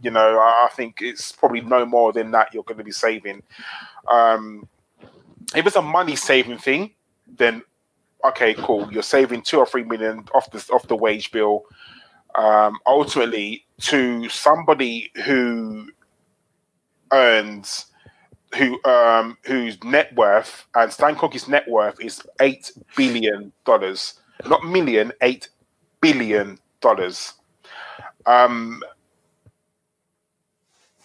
You know, I think it's probably no more than that you're going to be saving. Um, if it's a money saving thing, then okay, cool. You're saving two or three million off the off the wage bill. Um, ultimately, to somebody who earns who um whose net worth and Stan Kroenke's net worth is eight billion dollars, not million, eight billion dollars. Um,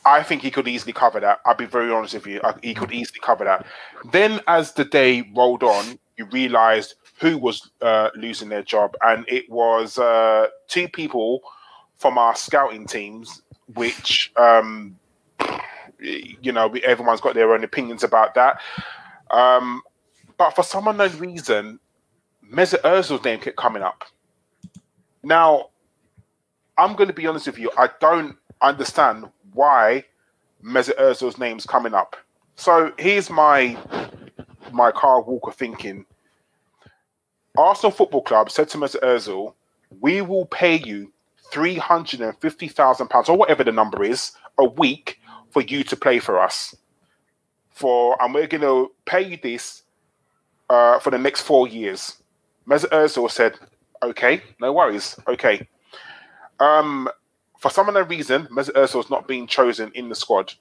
I think he could easily cover that. I'll be very honest with you. He could easily cover that. Then, as the day rolled on, you realised who was uh, losing their job, and it was uh, two people from our scouting teams, which um, you know, everyone's got their own opinions about that. Um, but for some unknown reason, Mesut Ozil's name kept coming up. Now, I'm going to be honest with you. I don't understand why Mesut Ozil's name's coming up. So here's my my Carl Walker thinking. Arsenal Football Club said to Mesut Ozil, "We will pay you three hundred and fifty thousand pounds, or whatever the number is, a week for you to play for us. For and we're going to pay you this uh, for the next four years." Mesut Ozil said, "Okay, no worries. Okay." Um, for some unknown reason, Mesut Ozil's not being chosen in the squad.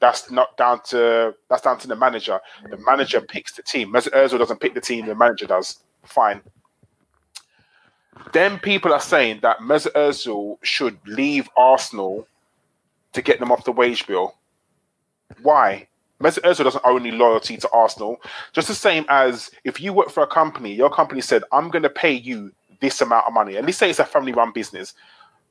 That's not down to that's down to the manager. The manager picks the team. Ozil doesn't pick the team. The manager does. Fine. Then people are saying that Mesut Ozil should leave Arsenal to get them off the wage bill. Why? Mesut Ozil doesn't owe any loyalty to Arsenal. Just the same as if you work for a company, your company said, "I'm going to pay you this amount of money," and let's say it's a family-run business,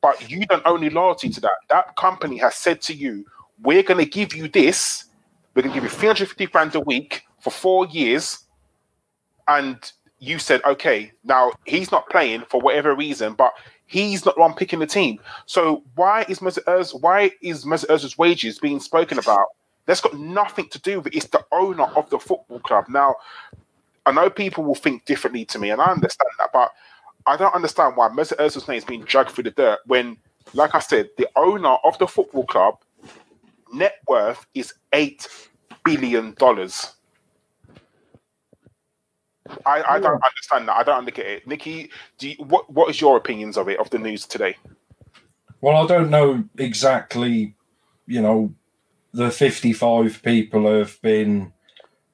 but you don't owe any loyalty to that. That company has said to you, "We're going to give you this. We're going to give you 350 grand a week for four years," and you said, "Okay." Now he's not playing for whatever reason, but he's not the one picking the team. So why is Mesut Ozil, why is Mesut Ozil's wages being spoken about? That's got nothing to do with it. It's the owner of the football club. Now, I know people will think differently to me, and I understand that, but I don't understand why Mesut Ozil's name is being dragged through the dirt when, like I said, the owner of the football club net worth is eight billion dollars. I, I don't hmm. understand that. I don't get it. Nikki, do you, what what is your opinions of it of the news today? Well, I don't know exactly, you know, the 55 people have been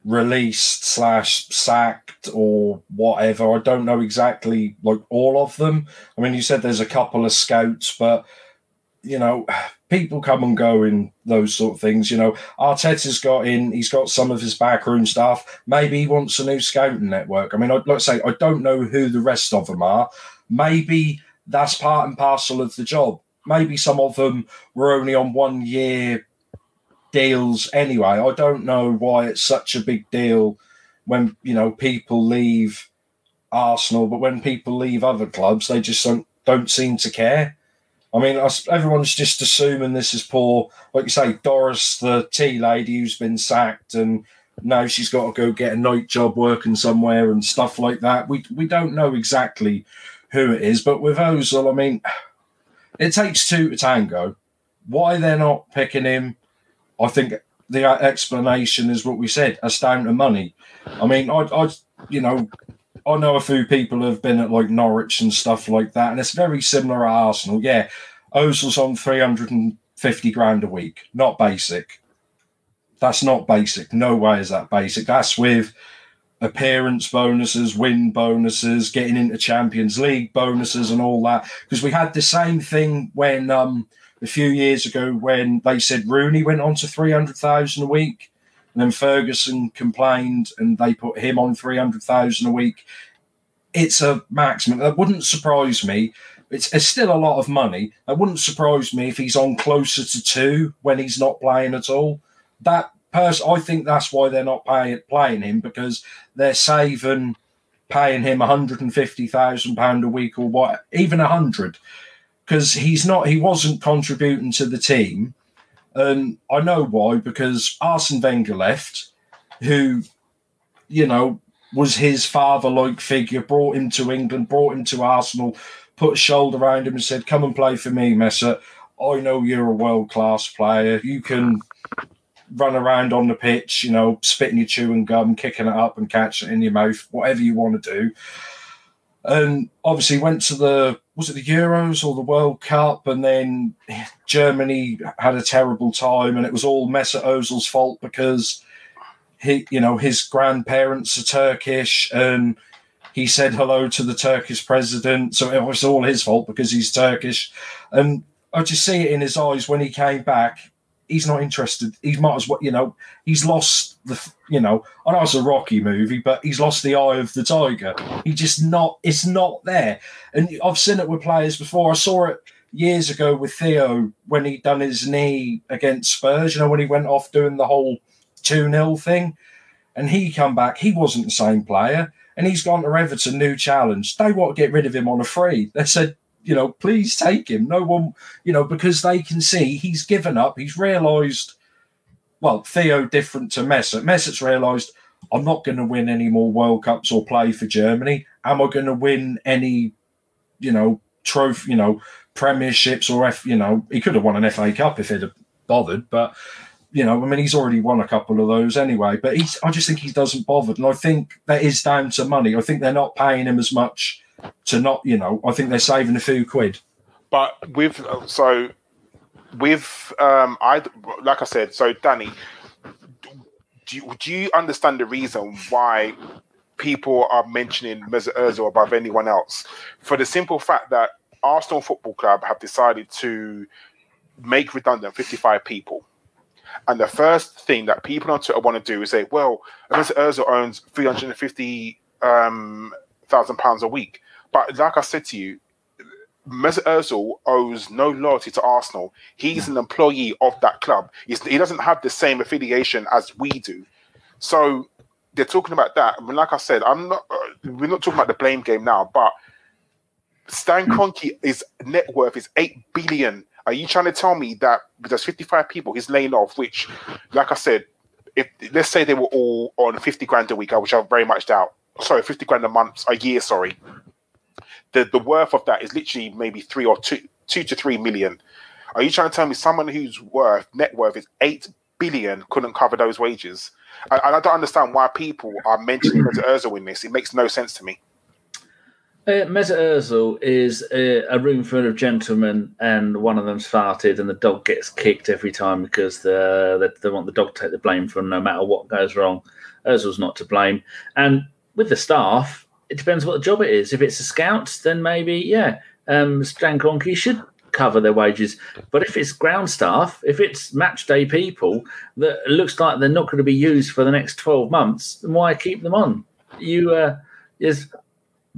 released slash sacked or whatever. I don't know exactly like all of them. I mean, you said there's a couple of scouts, but you know, people come and go in those sort of things. You know, Arteta's got in, he's got some of his backroom staff. Maybe he wants a new scouting network. I mean, I'd like to say, I don't know who the rest of them are. Maybe that's part and parcel of the job. Maybe some of them were only on one year deals anyway. I don't know why it's such a big deal when, you know, people leave Arsenal, but when people leave other clubs, they just don't, don't seem to care. I mean, everyone's just assuming this is poor, like you say, Doris, the tea lady who's been sacked, and now she's got to go get a night job working somewhere and stuff like that. We we don't know exactly who it is, but with Ozil, I mean, it takes two to tango. Why they're not picking him, I think the explanation is what we said: it's down to money. I mean, I, I, you know, I know a few people who have been at like Norwich and stuff like that, and it's very similar at Arsenal. Yeah, Ozil's on 350 grand a week, not basic. That's not basic. No way is that basic. That's with appearance bonuses, win bonuses, getting into Champions League bonuses, and all that. Because we had the same thing when um, a few years ago when they said Rooney went on to 300,000 a week and then Ferguson complained and they put him on 300,000 a week. It's a maximum. That wouldn't surprise me. It's, it's still a lot of money. That wouldn't surprise me if he's on closer to two when he's not playing at all. That person, I think that's why they're not pay, playing him because they're saving paying him 150,000 pound a week or what, even a hundred, because he's not, he wasn't contributing to the team and I know why, because Arsene Wenger left, who, you know, was his father like figure, brought him to England, brought him to Arsenal, put a shoulder around him and said, Come and play for me, Messer. I know you're a world class player. You can run around on the pitch, you know, spitting your chewing gum, kicking it up and catching it in your mouth, whatever you want to do and obviously went to the was it the Euros or the World Cup, and then Germany had a terrible time, and it was all Mesut Ozil's fault because he, you know, his grandparents are Turkish, and he said hello to the Turkish president, so it was all his fault because he's Turkish, and I just see it in his eyes when he came back he's not interested. He might as well, you know, he's lost the, you know, I know it's a Rocky movie, but he's lost the eye of the tiger. He just not, it's not there. And I've seen it with players before. I saw it years ago with Theo when he done his knee against Spurs. You know, when he went off doing the whole two 0 thing, and he come back, he wasn't the same player. And he's gone to Everton, new challenge. They want to get rid of him on a free. They said, you know, please take him. No one, you know, because they can see he's given up. He's realised, well, Theo different to Mesut. Mesut's realised I'm not going to win any more World Cups or play for Germany. Am I going to win any, you know, trophy, you know, premierships or F, you know, he could have won an FA Cup if he'd have bothered, but you know, I mean, he's already won a couple of those anyway. But he's, I just think he doesn't bother, and I think that is down to money. I think they're not paying him as much to not, you know, I think they're saving a few quid. But with so with um, I like I said, so Danny, do you, do you understand the reason why people are mentioning Mesut Ozil above anyone else? For the simple fact that Arsenal Football Club have decided to make redundant 55 people. And the first thing that people on Twitter want to do is say, well, Mesut Ozil owns 350 um, thousand pounds a week. But like I said to you, Mesut Ozil owes no loyalty to Arsenal. He's an employee of that club. He's, he doesn't have the same affiliation as we do. So they're talking about that. I mean, like I said, I'm not. Uh, we're not talking about the blame game now, but Stan Kroenke, his net worth is eight billion. Are you trying to tell me that there's 55 people he's laying off? Which, like I said, if let's say they were all on 50 grand a week, which I very much doubt. Sorry, 50 grand a month, a year. Sorry, the the worth of that is literally maybe three or two two to three million. Are you trying to tell me someone whose worth net worth is eight billion couldn't cover those wages? And I, I don't understand why people are mentioning Mesut Ozil in this. It makes no sense to me. Uh, Mesut Ozil is a, a, room full of gentlemen, and one of them's farted, and the dog gets kicked every time because the, they, they want the dog to take the blame for no matter what goes wrong. Ozil's not to blame. And with the staff, it depends what the job it is. If it's a scout, then maybe, yeah, um, Stan Kroenke should cover their wages. But if it's ground staff, if it's match day people that looks like they're not going to be used for the next 12 months, then why keep them on? You, uh, is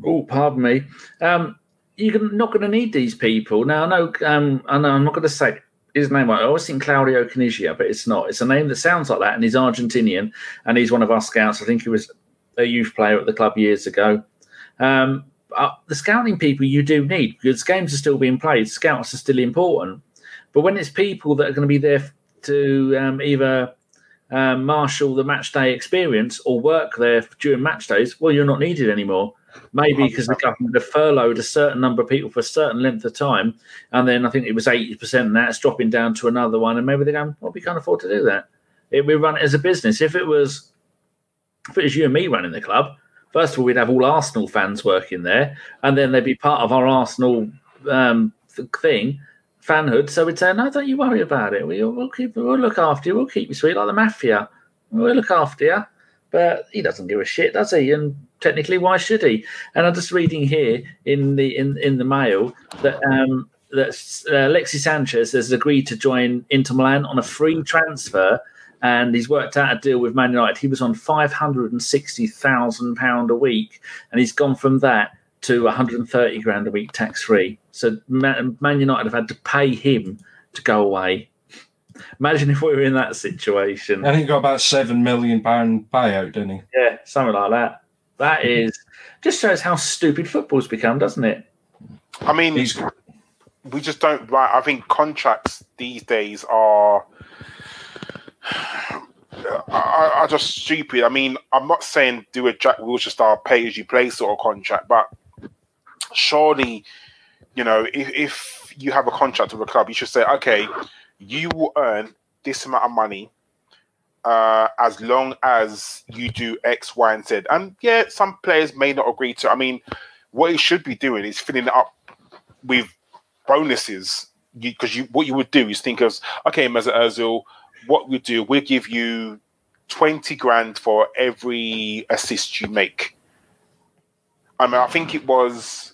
Oh, pardon me. Um, you're not going to need these people now. I know. Um, I know. I'm not going to say his name. I always think Claudio Caniggia, but it's not. It's a name that sounds like that, and he's Argentinian, and he's one of our scouts. I think he was a youth player at the club years ago. Um, uh, the scouting people you do need because games are still being played. Scouts are still important, but when it's people that are going to be there to um, either um, marshal the match day experience or work there during match days, well, you're not needed anymore. Maybe because the government have furloughed a certain number of people for a certain length of time, and then I think it was eighty percent, and that's dropping down to another one, and maybe they're going, "Well, we can't afford to do that." It, we run it as a business. If it was, if it was you and me running the club, first of all, we'd have all Arsenal fans working there, and then they'd be part of our Arsenal um, thing, fanhood. So we'd say, "No, don't you worry about it. We'll, we'll keep, we'll look after you. We'll keep you sweet like the mafia. We'll look after you." But he doesn't give a shit, does he? And technically, why should he? And I'm just reading here in the in in the mail that um, that uh, Alexis Sanchez has agreed to join Inter Milan on a free transfer, and he's worked out a deal with Man United. He was on five hundred and sixty thousand pound a week, and he's gone from that to 130 grand a week tax free. So Man, Man United have had to pay him to go away. Imagine if we were in that situation. I think he got about seven million pound payout, didn't he? Yeah, something like that. That is just shows how stupid football's become, doesn't it? I mean, He's we just don't right. I think contracts these days are are, are just stupid. I mean, I'm not saying do a Jack Wilshere style pay as you play sort of contract, but surely, you know, if, if you have a contract with a club, you should say, okay, you will earn this amount of money uh, as long as you do X, Y, and Z. And yeah, some players may not agree to. I mean, what he should be doing is filling it up with bonuses because you, what you would do is think of okay, Mesut Ozil, what we do, we'll give you twenty grand for every assist you make. I mean, I think it was.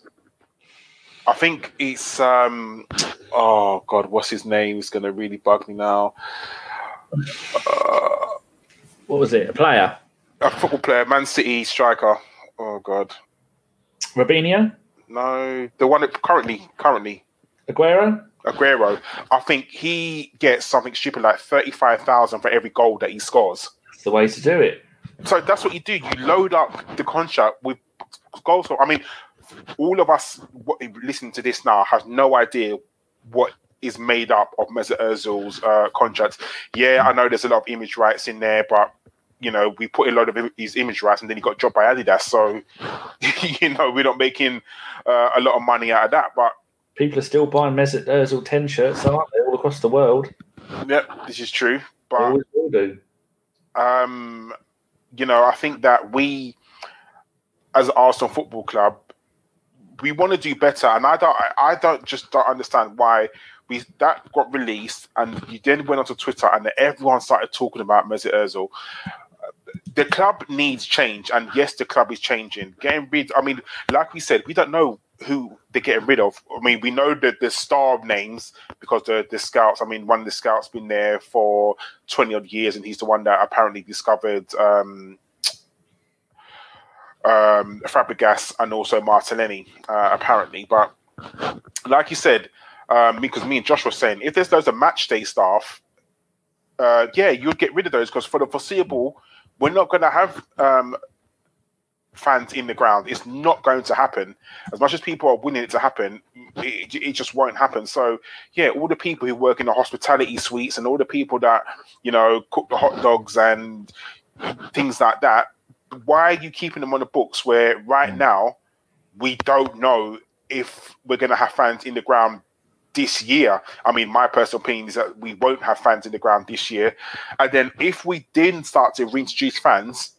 I think it's um oh god, what's his name? It's gonna really bug me now. Uh, What was it? A player? a football player, Man City striker. Oh god, Robinho? no, the one that currently currently Aguero? Aguero. I think he gets something stupid like thirty five thousand for every goal that he scores. That's the way to do it. So that's what you do. You load up the contract with goals. I mean, all of us listening to this now has no idea what is made up of Mesut Ozil's uh, contract. Yeah, I know there's a lot of image rights in there, but you know, we put a lot of his image rights, and then he got dropped by Adidas. So, you know, we're not making uh, a lot of money out of that. But People are still buying Mesut Ozil 10 shirts, aren't they, all across the world? yeah, this is true. But always will do. um, you know, I think that we, as Arsenal Football Club, we want to do better, and I don't, I, I don't just don't understand why we that got released, and you then went onto Twitter, and everyone started talking about Mesut Ozil. The club needs change, and yes, the club is changing. Getting rid, I mean, like we said, we don't know who they're getting rid of. I mean, we know that the star names because the the scouts. I mean, one of the scouts been there for twenty odd years, and he's the one that apparently discovered um, um, Fabregas and also Martinelli, uh, apparently. But like you said, um, because me and Josh were saying, if there's loads of match day staff, uh, yeah, you'd get rid of those because for the foreseeable, we're not going to have um, fans in the ground. It's not going to happen. As much as people are willing it to happen, it, it just won't happen. So, yeah, all the people who work in the hospitality suites and all the people that, you know, cook the hot dogs and things like that, why are you keeping them on the books where right mm. now we don't know if we're going to have fans in the ground this year. I mean, my personal opinion is that we won't have fans in the ground this year. And then if we didn't start to reintroduce fans,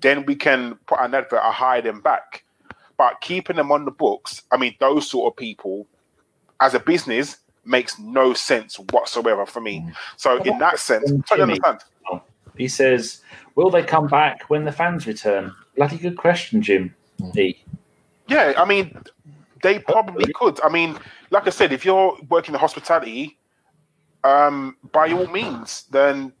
then we can put an advert or hire them back. But keeping them on the books, I mean, those sort of people, as a business, makes no sense whatsoever for me. So in that sense, totally Jimmy. understand. He says, Will they come back when the fans return? Bloody good question, Jim. E. Yeah, I mean, they probably could. I mean, like I said, if you're working in hospitality, um, by all means, then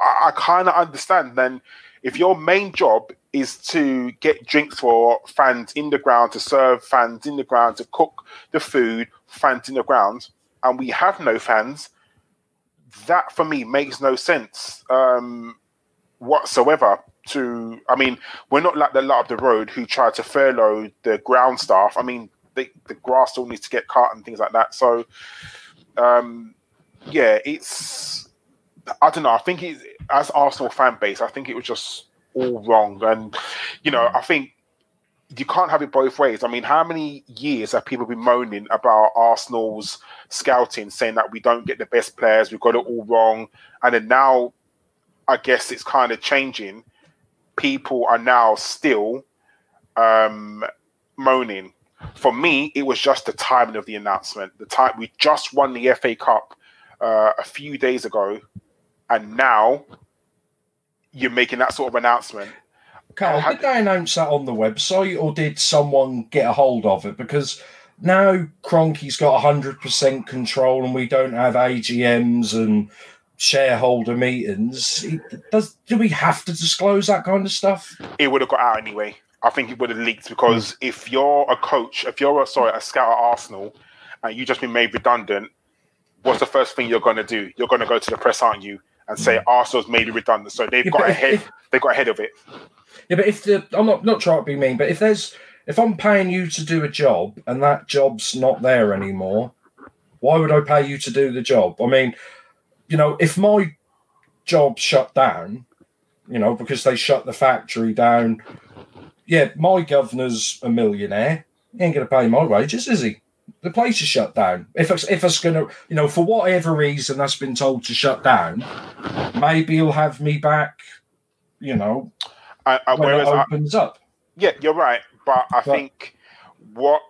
I, I kind of understand. Then, if your main job is to get drinks for fans in the ground, to serve fans in the ground, to cook the food, fans in the ground, and we have no fans, that for me makes no sense um, whatsoever. To, I mean, we're not like the lot of the road who try to furlough the ground staff. I mean, the, the grass still needs to get cut and things like that. So, um, yeah, it's I don't know. I think it, as Arsenal fan base, I think it was just all wrong, and you know, I think you can't have it both ways. I mean, how many years have people been moaning about Arsenal's scouting, saying that we don't get the best players, we've got it all wrong, and then now, I guess it's kind of changing. People are now still um, moaning. For me, it was just the timing of the announcement. The time we just won the FA Cup uh, a few days ago, and now you're making that sort of announcement. Karl, How- did they announce that on the website or did someone get a hold of it? Because now Kroenke's got 100% control and we don't have AGMs and shareholder meetings. Does Do we have to disclose that kind of stuff? It would have got out anyway. I think it would have leaked because hmm. if you're a coach, if you're a sorry a scout at Arsenal, and you just been made redundant, what's the first thing you're going to do? You're going to go to the press, aren't you, and say Arsenal's made it redundant. So they've Yeah, got ahead. if- they got ahead of it. Yeah, but if the I'm not not trying to be mean, but if there's if I'm paying you to do a job and that job's not there anymore, why would I pay you to do the job? I mean, you know, if my job shut down, you know, because they shut the factory down, yeah, my governor's a millionaire. He ain't gonna pay my wages, is he? The place is shut down. If it's if it's gonna, you know, for whatever reason that's been told to shut down, maybe he'll have me back. You know, And, and when whereas it I, opens up. Yeah, you're right. But I But- think what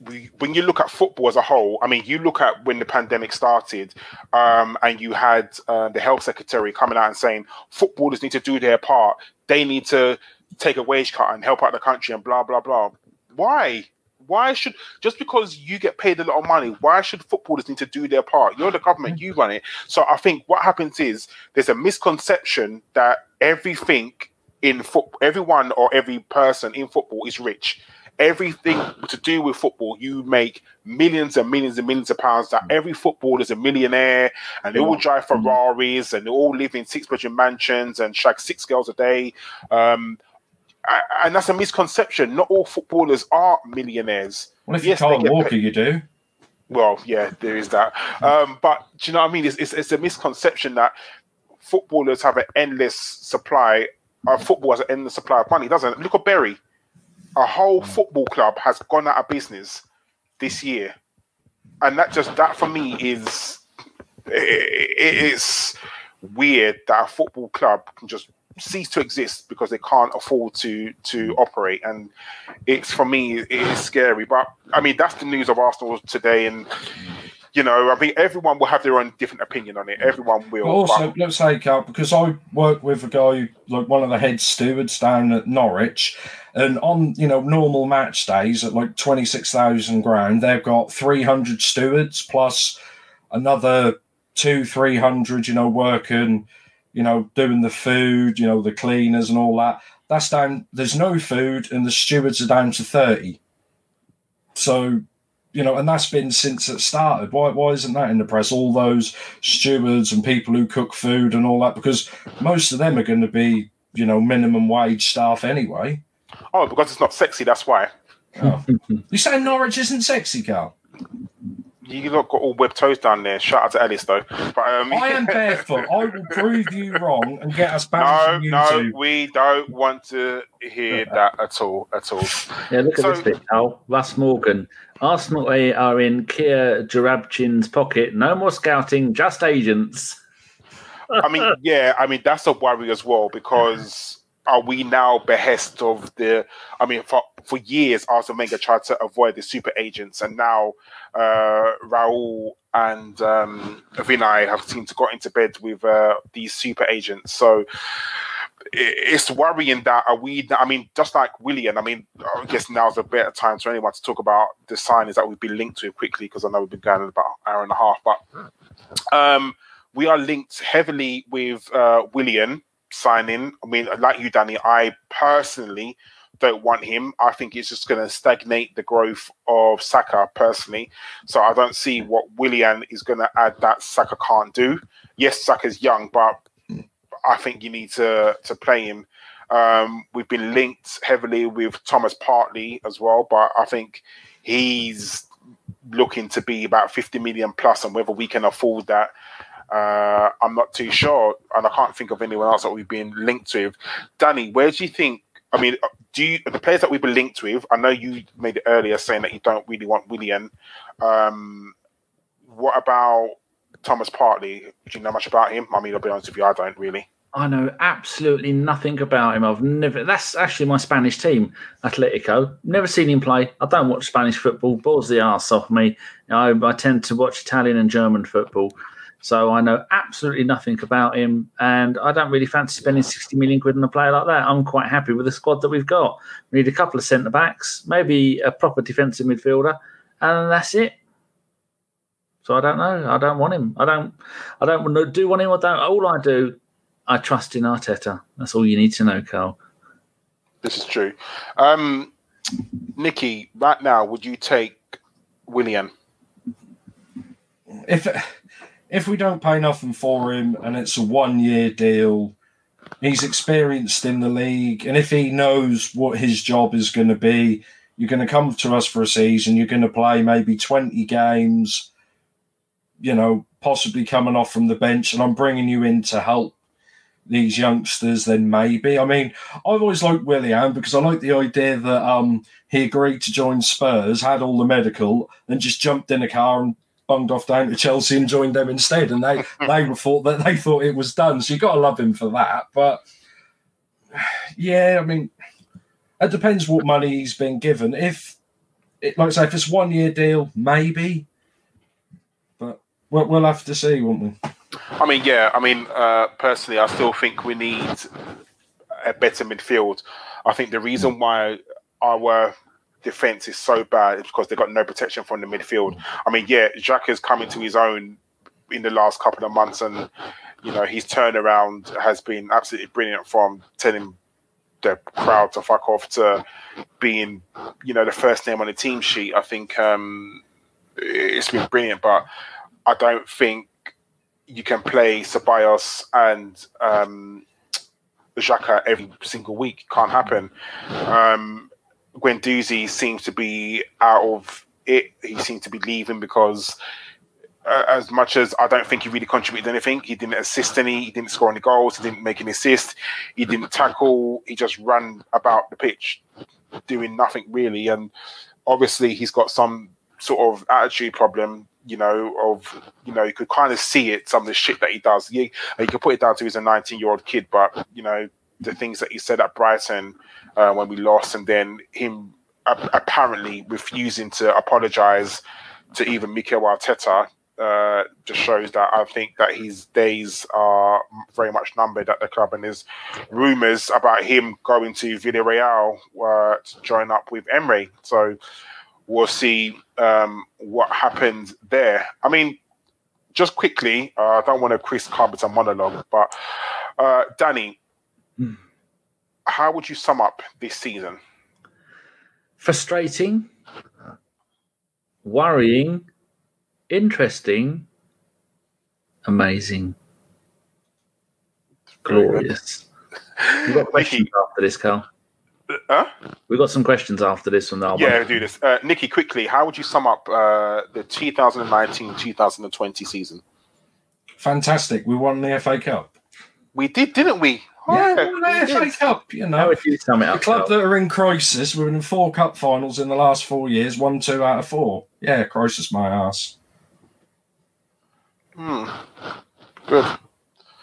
we, when you look at football as a whole, I mean, you look at when the pandemic started, um, and you had uh, the health secretary coming out and saying footballers need to do their part. They need to take a wage cut and help out the country and blah blah blah. Why? Why should just because you get paid a lot of money? Why should footballers need to do their part? You're the government, you run it. So I think what happens is there's a misconception that everything in football, everyone or every person in football is rich. Everything to do with football, you make millions and millions and millions of pounds. That every footballer is a millionaire, and they all drive Ferraris, and they all live in six bedroom mansions and shag six girls a day. Um, And that's a misconception. Not all footballers are millionaires. Well, if Yes, you can't walk, you do. Well, yeah, there is that. Um, but do you know what I mean? It's, it's, it's a misconception that footballers have an endless supply. Uh, football has an endless supply of money. Doesn't. Look at Bury. A whole football club has gone out of business this year, and that just that for me is it, it is weird that a football club can just cease to exist because they can't afford to to mm. operate. And it's for me it is scary. But i mean that's the news of arsenal today. And you know i mean everyone will have their own different opinion on it. Everyone will But also, but- let's say, Cal, because I work with a guy, like one of the head stewards down at Norwich, and on you know normal match days at like twenty six thousand grand, they've got three hundred stewards plus another two, three hundred, you know, working, you know, doing the food, you know, the cleaners and all that. That's down. There's no food, and the stewards are down to thirty. So you know, and that's been since it started. Why, why isn't that in the press? All those stewards and people who cook food and all that, because most of them are going to be, you know, minimum wage staff anyway. oh because it's not sexy that's why Oh. you saying Norwich isn't sexy, Karl? You lot got all web toes down there shout out to ellis though but um I am barefoot. I will prove you wrong and get us back no on no we don't want to hear that at all at all Yeah, look at this bit, Al. Russ Morgan. Arsenal A are in Kia Joorabchian's pocket. No more scouting, just agents. I mean, yeah, I mean that's a worry as well because are we now behest of the? I mean, for for years, Arsene Wenger tried to avoid the super agents, and now uh, Raul and um, Vinai have seemed to got into bed with uh, these super agents. So it's worrying that are we? I mean, just like Willian. I mean, I guess now's a better time for anyone to talk about the signings that we've been linked to quickly because I know we've been going about an hour and a half, but. Um, we are linked heavily with uh, Willian signing. I mean, like you, Danny, I personally don't want him. I think it's just going to stagnate the growth of Saka personally. So I don't see what Willian is going to add that Saka can't do. Yes, Saka's young, but I think you need to to play him. Um, we've been linked heavily with Thomas Partey as well, but I think he's looking to be about 50 million plus, and whether we can afford that uh, I'm not too sure, and I can't think of anyone else that we've been linked with. Danny, where do you think? I mean, do you the players that we've been linked with? I know you made it earlier saying that you don't really want Willian. Um, what about Thomas Partey? Do you know much about him? I mean, I'll be honest with you, I don't really. I know absolutely nothing about him. I've never. That's actually my Spanish team, Atletico. Never seen him play. I don't watch Spanish football. Bores the arse off me. I, I tend to watch Italian and German football. So I know absolutely nothing about him, and I don't really fancy spending sixty million quid on a player like that. I'm quite happy with the squad that we've got. We need a couple of centre backs, maybe a proper defensive midfielder, and that's it. So I don't know. I don't want him. I don't. I don't want to do want him. I don't. All I do, I trust in Arteta. That's all you need to know, Karl. This is true. Um, Nikki, right now, would you take Willian? If if we don't pay nothing for him and it's a one year deal, he's experienced in the league, and if he knows what his job is going to be, you're going to come to us for a season. You're going to play maybe twenty games. You know, possibly coming off from the bench, and I'm bringing you in to help these youngsters. Then maybe. I mean, I've always liked Willian because I like the idea that um he agreed to join Spurs, had all the medical, and just jumped in a car and bunged off down to Chelsea and joined them instead. And they they were thought that they thought it was done. So you got to love him for that. But yeah, I mean, it depends what money he's been given. If it, like I say, if it's one year deal, maybe. But we'll, we'll have to see, won't we? I mean, yeah. I mean, uh, personally, I still think we need a better midfield. I think the reason why our defense is so bad because they've got no protection from the midfield. I mean, yeah, Jack has come into his own in the last couple of months, and you know his turnaround has been absolutely brilliant. From telling the crowd to fuck off to being, you know, the first name on the team sheet. I think um, it's been brilliant, but I don't think you can play Ceballos and um, Xhaka every single week. Can't happen. Um, Guendouzi seems to be out of it. He seems to be leaving because, uh, as much as I don't think he really contributed anything, he didn't assist any, he didn't score any goals, he didn't make an assist, he didn't tackle, he just ran about the pitch doing nothing really. And obviously, he's got some sort of attitude problem. You know, of you know, you could kind of see it. Some of the shit that he does. You, you could put it down to he's a 19 year old kid, but you know, the things that he said at Brighton uh, when we lost, and then him a- apparently refusing to apologize to even Mikel Arteta. Uh, just shows that I think that his days are very much numbered at the club, and there's rumours about him going to Villarreal uh, to join up with Emery. So we'll see um, what happens there. I mean, just quickly, uh, I don't want to Chris Carpenter monologue, but uh, Danny, Hmm. How would you sum up this season? Frustrating, worrying, interesting, amazing, glorious. We've got questions after this, Karl. Huh? We've got some questions after this from the Yeah, do this. Uh, Nikki, quickly, how would you sum up uh, the 2019-2020 season? Fantastic. We won the FA Cup. We did, didn't we? Yeah, Oh, we won FA. Cup. You How know, would you sum it a up? club Karl? that are in crisis. We're in four cup finals in the last four years. one, two out of four. Yeah, crisis my ass. Hmm. Good.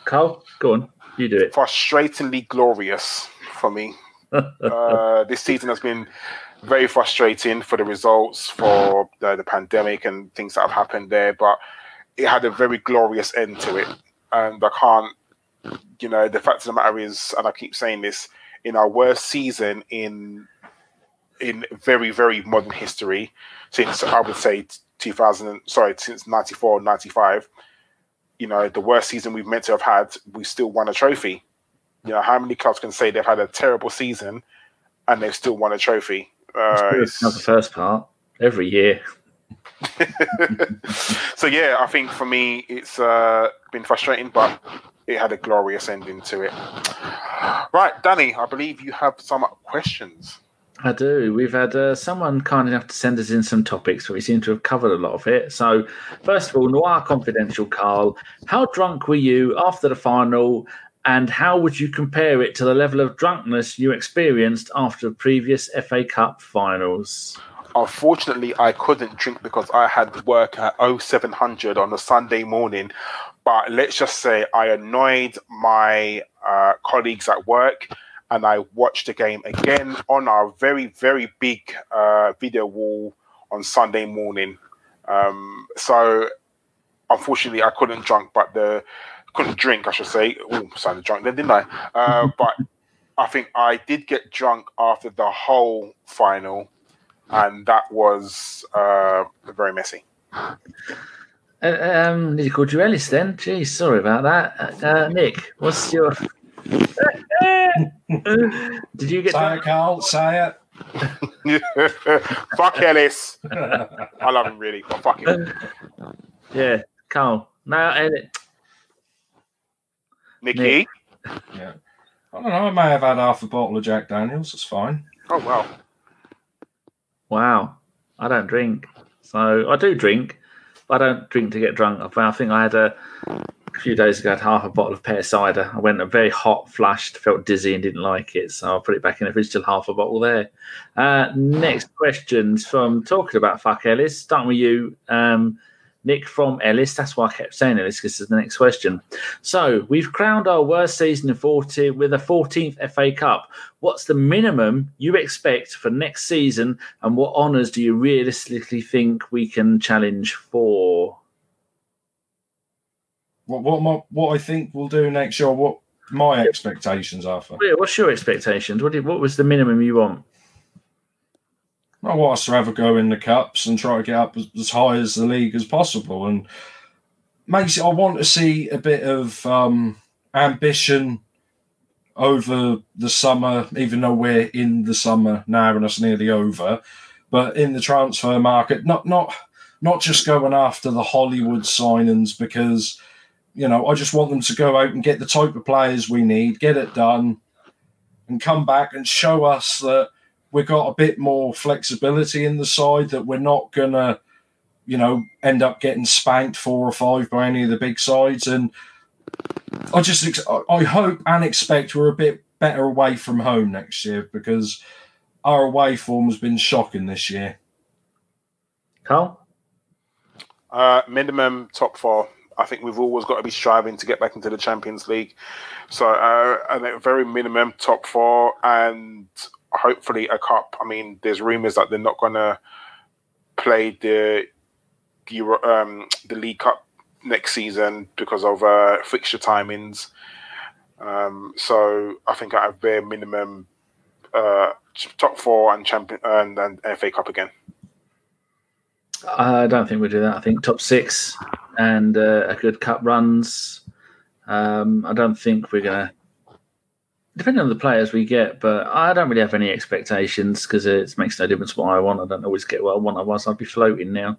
Karl, go on. You do it. Frustratingly glorious for me. uh, this season has been very frustrating for the results, for the, the pandemic and things that have happened there, but it had a very glorious end to it. And I can't, you know, the fact of the matter is, and I keep saying this, in our worst season in in very very modern history since I would say 2000 sorry since 94 95 you know the worst season we've meant to have had we still won a trophy you know how many clubs can say they've had a terrible season and they've still won a trophy uh, That's the first part. Every year. so yeah I think for me it's uh, been frustrating but it had a glorious ending to it right Danny I believe you have some questions I do. We've had uh, someone kind enough to send us in some topics, but we seem to have covered a lot of it. So, first of all, Noir Confidential, Karl, how drunk were you after the final, and how would you compare it to the level of drunkenness you experienced after previous FA Cup finals? Unfortunately, I couldn't drink because I had work at 0700 on a Sunday morning. But let's just say I annoyed my uh, colleagues at work and I watched the game again on our very, very big uh, video wall on Sunday morning. Um, so unfortunately, I couldn't drink, but the couldn't drink, I should say. Oh, sounded drunk then, didn't I? Uh, but I think I did get drunk after the whole final and that was uh, very messy. Uh, um, nearly called you Ellis then. Geez, sorry about that. Uh, Nick, what's your. Did you get Say it, drunk? Karl. Say it. fuck Ellis. I love him really, but fuck him. Yeah, Karl. No, uh, Nikki. yeah. I don't know. I may have had half a bottle of Jack Daniels. It's fine. Oh wow. Wow, I don't drink. So I do drink, but I don't drink to get drunk. I think I had a, a few days ago, I had half a bottle of pear cider. I went very hot, flushed, felt dizzy, and didn't like it. So I put it back in the fridge, still half a bottle there. Uh, next questions from talking about fuck Ellis. Starting with you, um, Nick from Ellis. That's why I kept saying Ellis because this is the next question. So we've crowned our worst season in 40 with a 14th FA Cup. What's the minimum you expect for next season, and what honours do you realistically think we can challenge for? What what my, what I think we'll do next year. What my expectations are for. What's your expectations? What, did, what was the minimum you want? I want us to have a go in the cups and try to get up as, high as the league as possible. And makes it, I want to see a bit of um, ambition over the summer, even though we're in the summer now and it's nearly over. But in the transfer market, not not not just going after the Hollywood signings because You know, I just want them to go out and get the type of players we need, get it done, and come back and show us that we've got a bit more flexibility in the side, that we're not going to, you know, end up getting spanked four or five by any of the big sides. And I just, ex- I hope and expect we're a bit better away from home next year because our away form has been shocking this year. Karl? Uh, minimum top four. I think we've always got to be striving to get back into the Champions League. So, uh, and a very minimum top four, and hopefully a cup. I mean, there's rumours that they're not to play the um, the League Cup next season because of uh, fixture timings. Um, so, I think at a bare minimum, uh, top four and champion and, and FA Cup again. I don't think we'll do that. I think top six and uh, a good cup runs. Um, I don't think we're to, depending on the players we get, but I don't really have any expectations because it makes no difference what I want. I don't always get what I want. Otherwise, I'd be floating now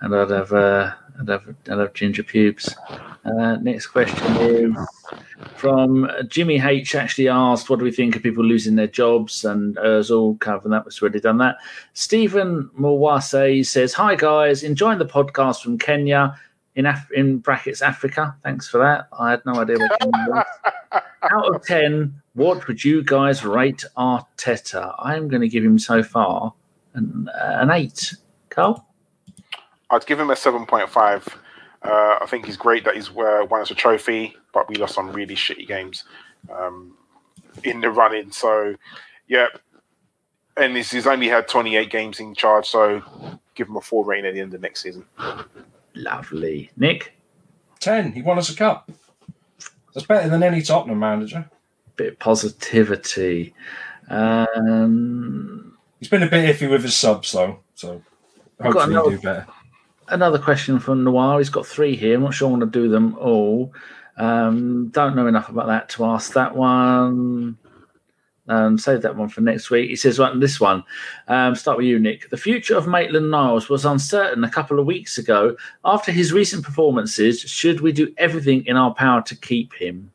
and I'd have, uh, I'd have, I'd have ginger pubes. Uh, next question is from Jimmy H. Actually asked, "What do we think of people losing their jobs?" And Ozil covered that. Was already done that. Stephen Mwase says, "Hi guys, enjoying the podcast from Kenya in Af- in brackets Africa. Thanks for that. I had no idea. Out of ten, what would you guys rate Arteta? I'm going to give him so far an, an eight. Karl." I'd give him a seven point five. Uh, I think he's great that he's uh, won us a trophy, but we lost some really shitty games um, in the running. So, yeah, and he's, he's only had 28 games in charge, so give him a four rating at the end of next season. Lovely, Nick. 10. He won us a cup. That's better than any Tottenham manager. Bit of positivity. Um, He's been a bit iffy with his subs, though. So hopefully another- do better. another question from Noir. He's got three here. I'm not sure I want to do them all. Um, don't know enough about that to ask that one. Um, save that one for next week. He says, right, this one. Um, start with you, Nick. The future of Maitland Niles was uncertain a couple of weeks ago. After his recent performances, should we do everything in our power to keep him?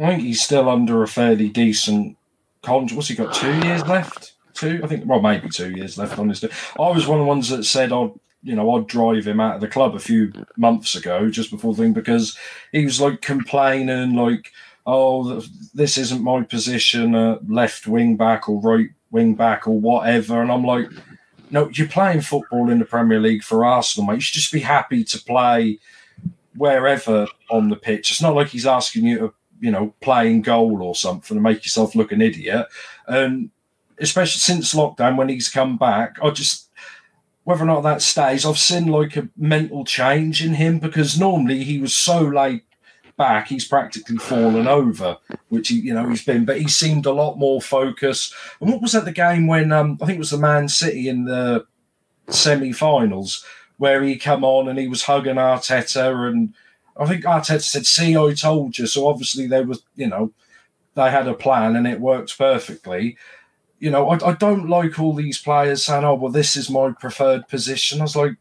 I think he's still under a fairly decent contract. What's he got? Two years left? Two? I think. Well, maybe two years left. on his. Honestly, I was one of the ones that said I'd, you know, I'd drive him out of the club a few months ago, just before the thing, because he was like complaining, like, "Oh, this isn't my position, uh, left wing back or right wing back or whatever," and I'm like. No, you're playing football in the Premier League for Arsenal, mate. You should just be happy to play wherever on the pitch. It's not like he's asking you to you know, playing goal or something and make yourself look an idiot. And especially since lockdown, when he's come back, I just whether or not that stays, I've seen like a mental change in him because normally he was so laid back, he's practically fallen over, which he, you know, he's been, but he seemed a lot more focused. And what was that the game when um, I think it was the Man City in the semi-finals where he come on and he was hugging Arteta and I think Arteta said, "See, I told you." So obviously there was, you know, they had a plan and it worked perfectly. You know, I, I don't like all these players saying, "Oh, well, this is my preferred position." I was like,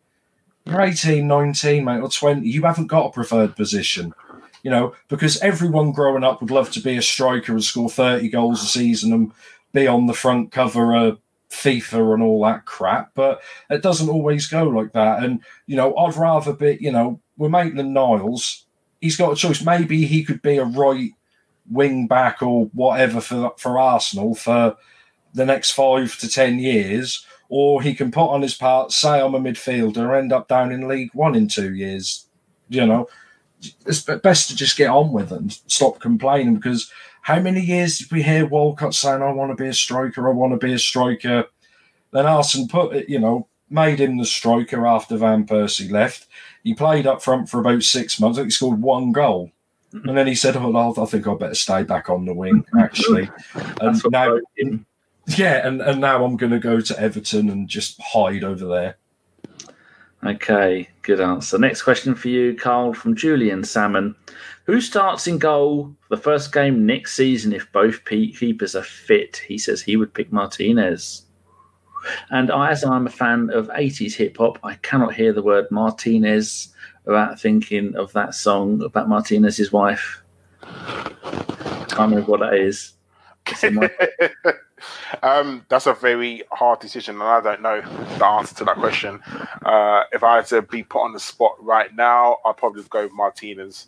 "You're 18, 19, mate, or 20. You haven't got a preferred position." You know, because everyone growing up would love to be a striker and score 30 goals a season and be on the front cover of FIFA and all that crap, but it doesn't always go like that. And, you know, I'd rather be, you know, with Maitland Niles, he's got a choice. Maybe he could be a right wing back or whatever for for Arsenal for the next five to ten years, or he can put on his part, say I'm a midfielder, end up down in League One in two years. You know, it's best to just get on with it and stop complaining because how many years did we hear Walcott saying, I want to be a striker, I want to be a striker? Then Arsene put it, you know, made him the striker after Van Persie left. He played up front for about six months. I think he scored one goal. And then he said, Oh, well, I think I'd better stay back on the wing, actually. and now, yeah, and, and now I'm going to go to Everton and just hide over there. Okay, good answer. Next question for you, Karl, from Julian Salmon. Who starts in goal for the first game next season if both keepers are fit? He says he would pick Martinez. And I, as I'm a fan of 80s hip hop, I cannot hear the word Martinez about thinking of that song about Martinez's wife. I Can't remember what that is. Um, that's a very hard decision, and I don't know the answer to that question. Uh, if I had to be put on the spot right now, I'd probably go with Martinez.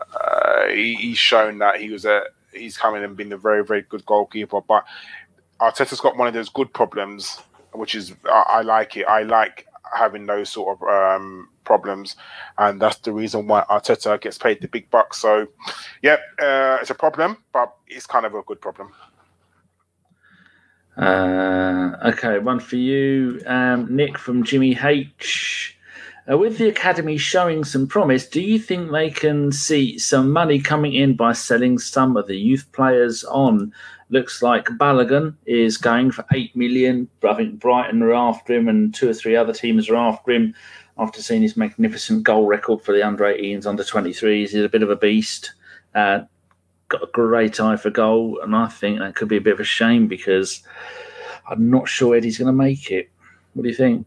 Uh, he, he's shown that he was a he's coming and been a very very good goalkeeper, but Arteta's got one of those good problems, which is I, I like it. I like having those sort of um, problems, and that's the reason why Arteta gets paid the big bucks. So, yeah, uh, it's a problem, but it's kind of a good problem. Uh, okay, one for you, um, Nick from Jimmy H. Uh, with the academy showing some promise, do you think they can see some money coming in by selling some of the youth players on? Looks like Balogun is going for eight million. I think Brighton are after him, and two or three other teams are after him. After seeing his magnificent goal record for the under 18s, under 23s, he's a bit of a beast. Uh, got a great eye for goal, and I think that could be a bit of a shame because I'm not sure Eddie's going to make it. What do you think?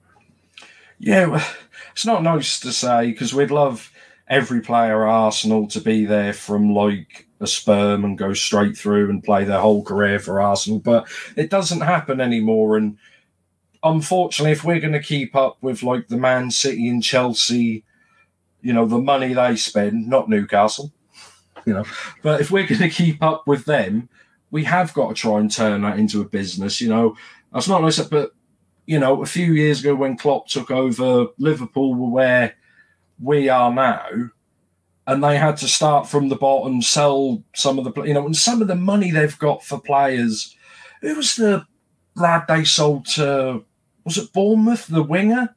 Yeah, well, it's not nice to say because we'd love every player at Arsenal to be there from like a sperm and go straight through and play their whole career for Arsenal, but it doesn't happen anymore. And unfortunately, if we're going to keep up with like the Man City and Chelsea, you know, the money they spend, not Newcastle, you know, but if we're going to keep up with them, we have got to try and turn that into a business. You know, that's not nice, but you know, a few years ago when Klopp took over, Liverpool were where we are now, and they had to start from the bottom, sell some of the, you know, and some of the money they've got for players. Who was the lad they sold to? Was it Bournemouth, the winger?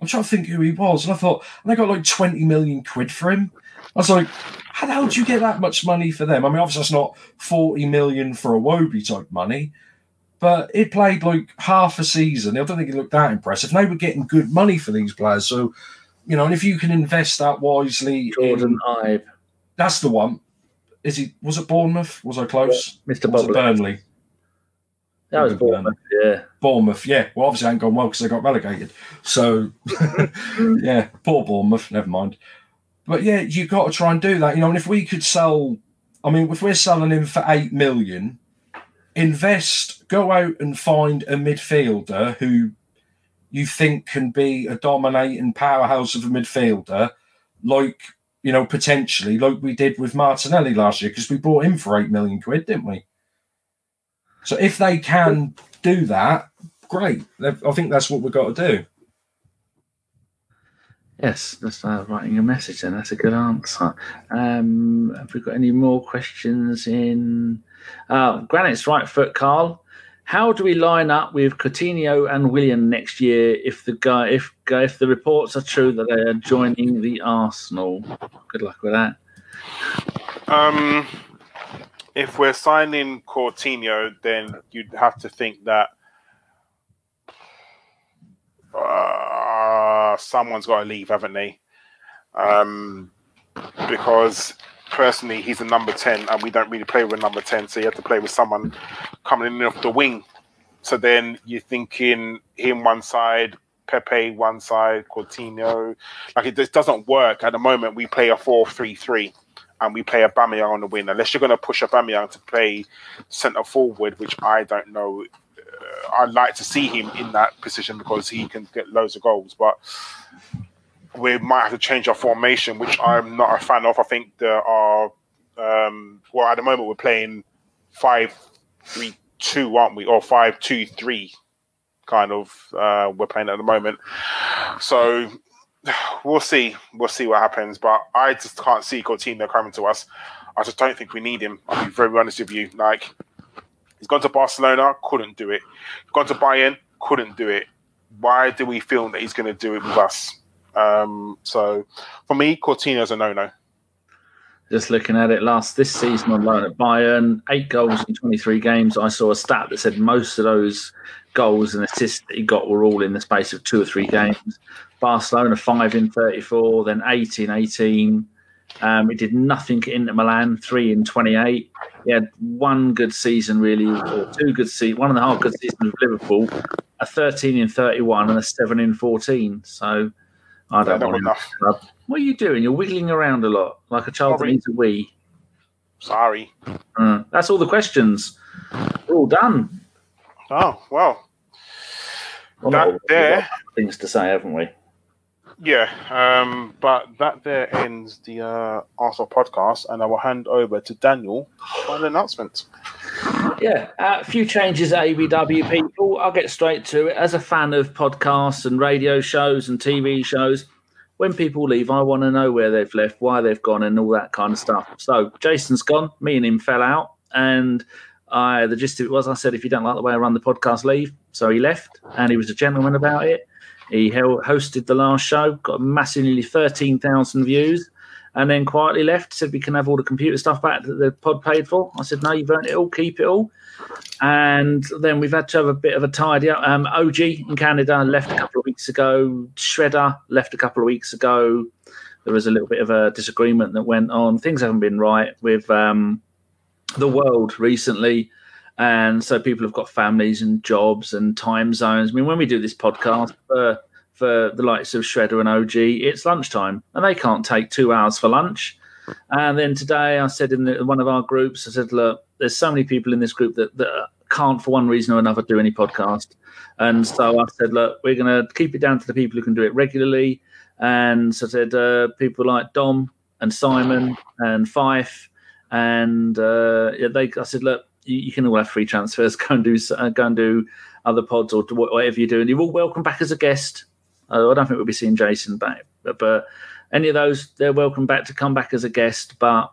I'm trying to think who he was, and I thought and they got like 20 million quid for him. I was like, how the hell do you get that much money for them? I mean, obviously, that's not 40 million for a Wobie type money, but it played like half a season. I don't think it looked that impressive. And they were getting good money for these players. So, you know, and if you can invest that wisely, Jordon in, Ibe, that's the one. Is he? Was it Bournemouth? Was I close? Mr. Was Burnley? That was. Bournemouth, yeah. Bournemouth, yeah. Well, obviously, I ain't gone well because they got relegated. So, yeah, poor Bournemouth. Never mind. But yeah, you've got to try and do that. You know, and if we could sell, I mean, if we're selling him for eight million, invest, go out and find a midfielder who you think can be a dominating powerhouse of a midfielder, like you know, potentially like we did with Martinelli last year because we bought him for eight million quid, didn't we? So if they can do that, great. I think that's what we've got to do. Yes, that's uh, writing a message and That's a good answer. Um, have we got any more questions in? Uh, Granite's right foot, Karl. How do we line up with Coutinho and Willian next year if the guy if if the reports are true that they are joining the Arsenal? Good luck with that. Um, if we're signing Coutinho, then you'd have to think that uh, someone's got to leave, haven't they? Um, because personally, he's a number 10, and we don't really play with a number 10, so you have to play with someone coming in off the wing. So then you're thinking him one side, Pepe one side, Coutinho. Like it just doesn't work at the moment. We play a 4 3 3 and we play Aubameyang on the wing. Unless you're going to push Aubameyang to play centre forward, which I don't know. Uh, I'd like to see him in that position because he can get loads of goals, but we might have to change our formation, which I'm not a fan of. I think there are, um, well, at the moment we're playing five, three, two, aren't we? Or five, two, three, kind of. Uh, we're playing at the moment, so we'll see. We'll see what happens. But I just can't see Coutinho coming to us. I just don't think we need him. I'll be very honest with you. Like he's gone to Barcelona, couldn't do it. Gone to Bayern, couldn't do it. Why do we feel that he's going to do it with us? Um, so for me, Coutinho's a no-no. Just looking at it last this season on loan at Bayern, eight goals in 23 games. I saw a stat that said most of those goals and assists that he got were all in the space of two or three games. Barcelona, five in 34, then eight in 18. Um, he did nothing Inter Milan, three in 28. He had one good season, really, or two good seasons, one and a half good seasons with Liverpool, a 13 in 31 and a seven in 14. So I don't want enough. Club. What are you doing? You're wiggling around a lot, like a child Sorry. that needs a wee. Sorry. Uh, that's all the questions. We're all done. Oh well. Well, That not there- things to say, haven't we? Yeah, um, but that there ends the uh, Arsenal podcast, and I will hand over to Daniel for an announcement. Yeah, a few changes at ABW people. I'll get straight to it. As a fan of podcasts and radio shows and TV shows, when people leave, I want to know where they've left, why they've gone, and all that kind of stuff. So Jason's gone. Me and him fell out, and I the gist of it was I said, if you don't like the way I run the podcast, leave. So he left, and he was a gentleman about it. He hosted the last show, got a massive, nearly thirteen thousand views and then quietly left. Said we can have all the computer stuff back that the pod paid for. I said no, you've earned it all, keep it all. And then we've had to have a bit of a tidy up. Um, OG in Canada left a couple of weeks ago. Shredder left a couple of weeks ago. There was a little bit of a disagreement that went on. Things haven't been right with um, the world recently. And so people have got families and jobs and time zones. I mean, when we do this podcast for for the likes of Shredder and OG, it's lunchtime, and they can't take two hours for lunch. And then today, I said in the, one of our groups, I said, "Look, there's so many people in this group that, that can't, for one reason or another, do any podcast." And so I said, "Look, we're going to keep it down to the people who can do it regularly." And so I said, uh, "People like Dom and Simon and Fife, and uh, they." I said, "Look, you, you can all have free transfers. Go and do uh, go and do other pods or do whatever you're doing. You're all welcome back as a guest. Uh, I don't think we'll be seeing Jason back, but, but any of those, they're welcome back to come back as a guest. But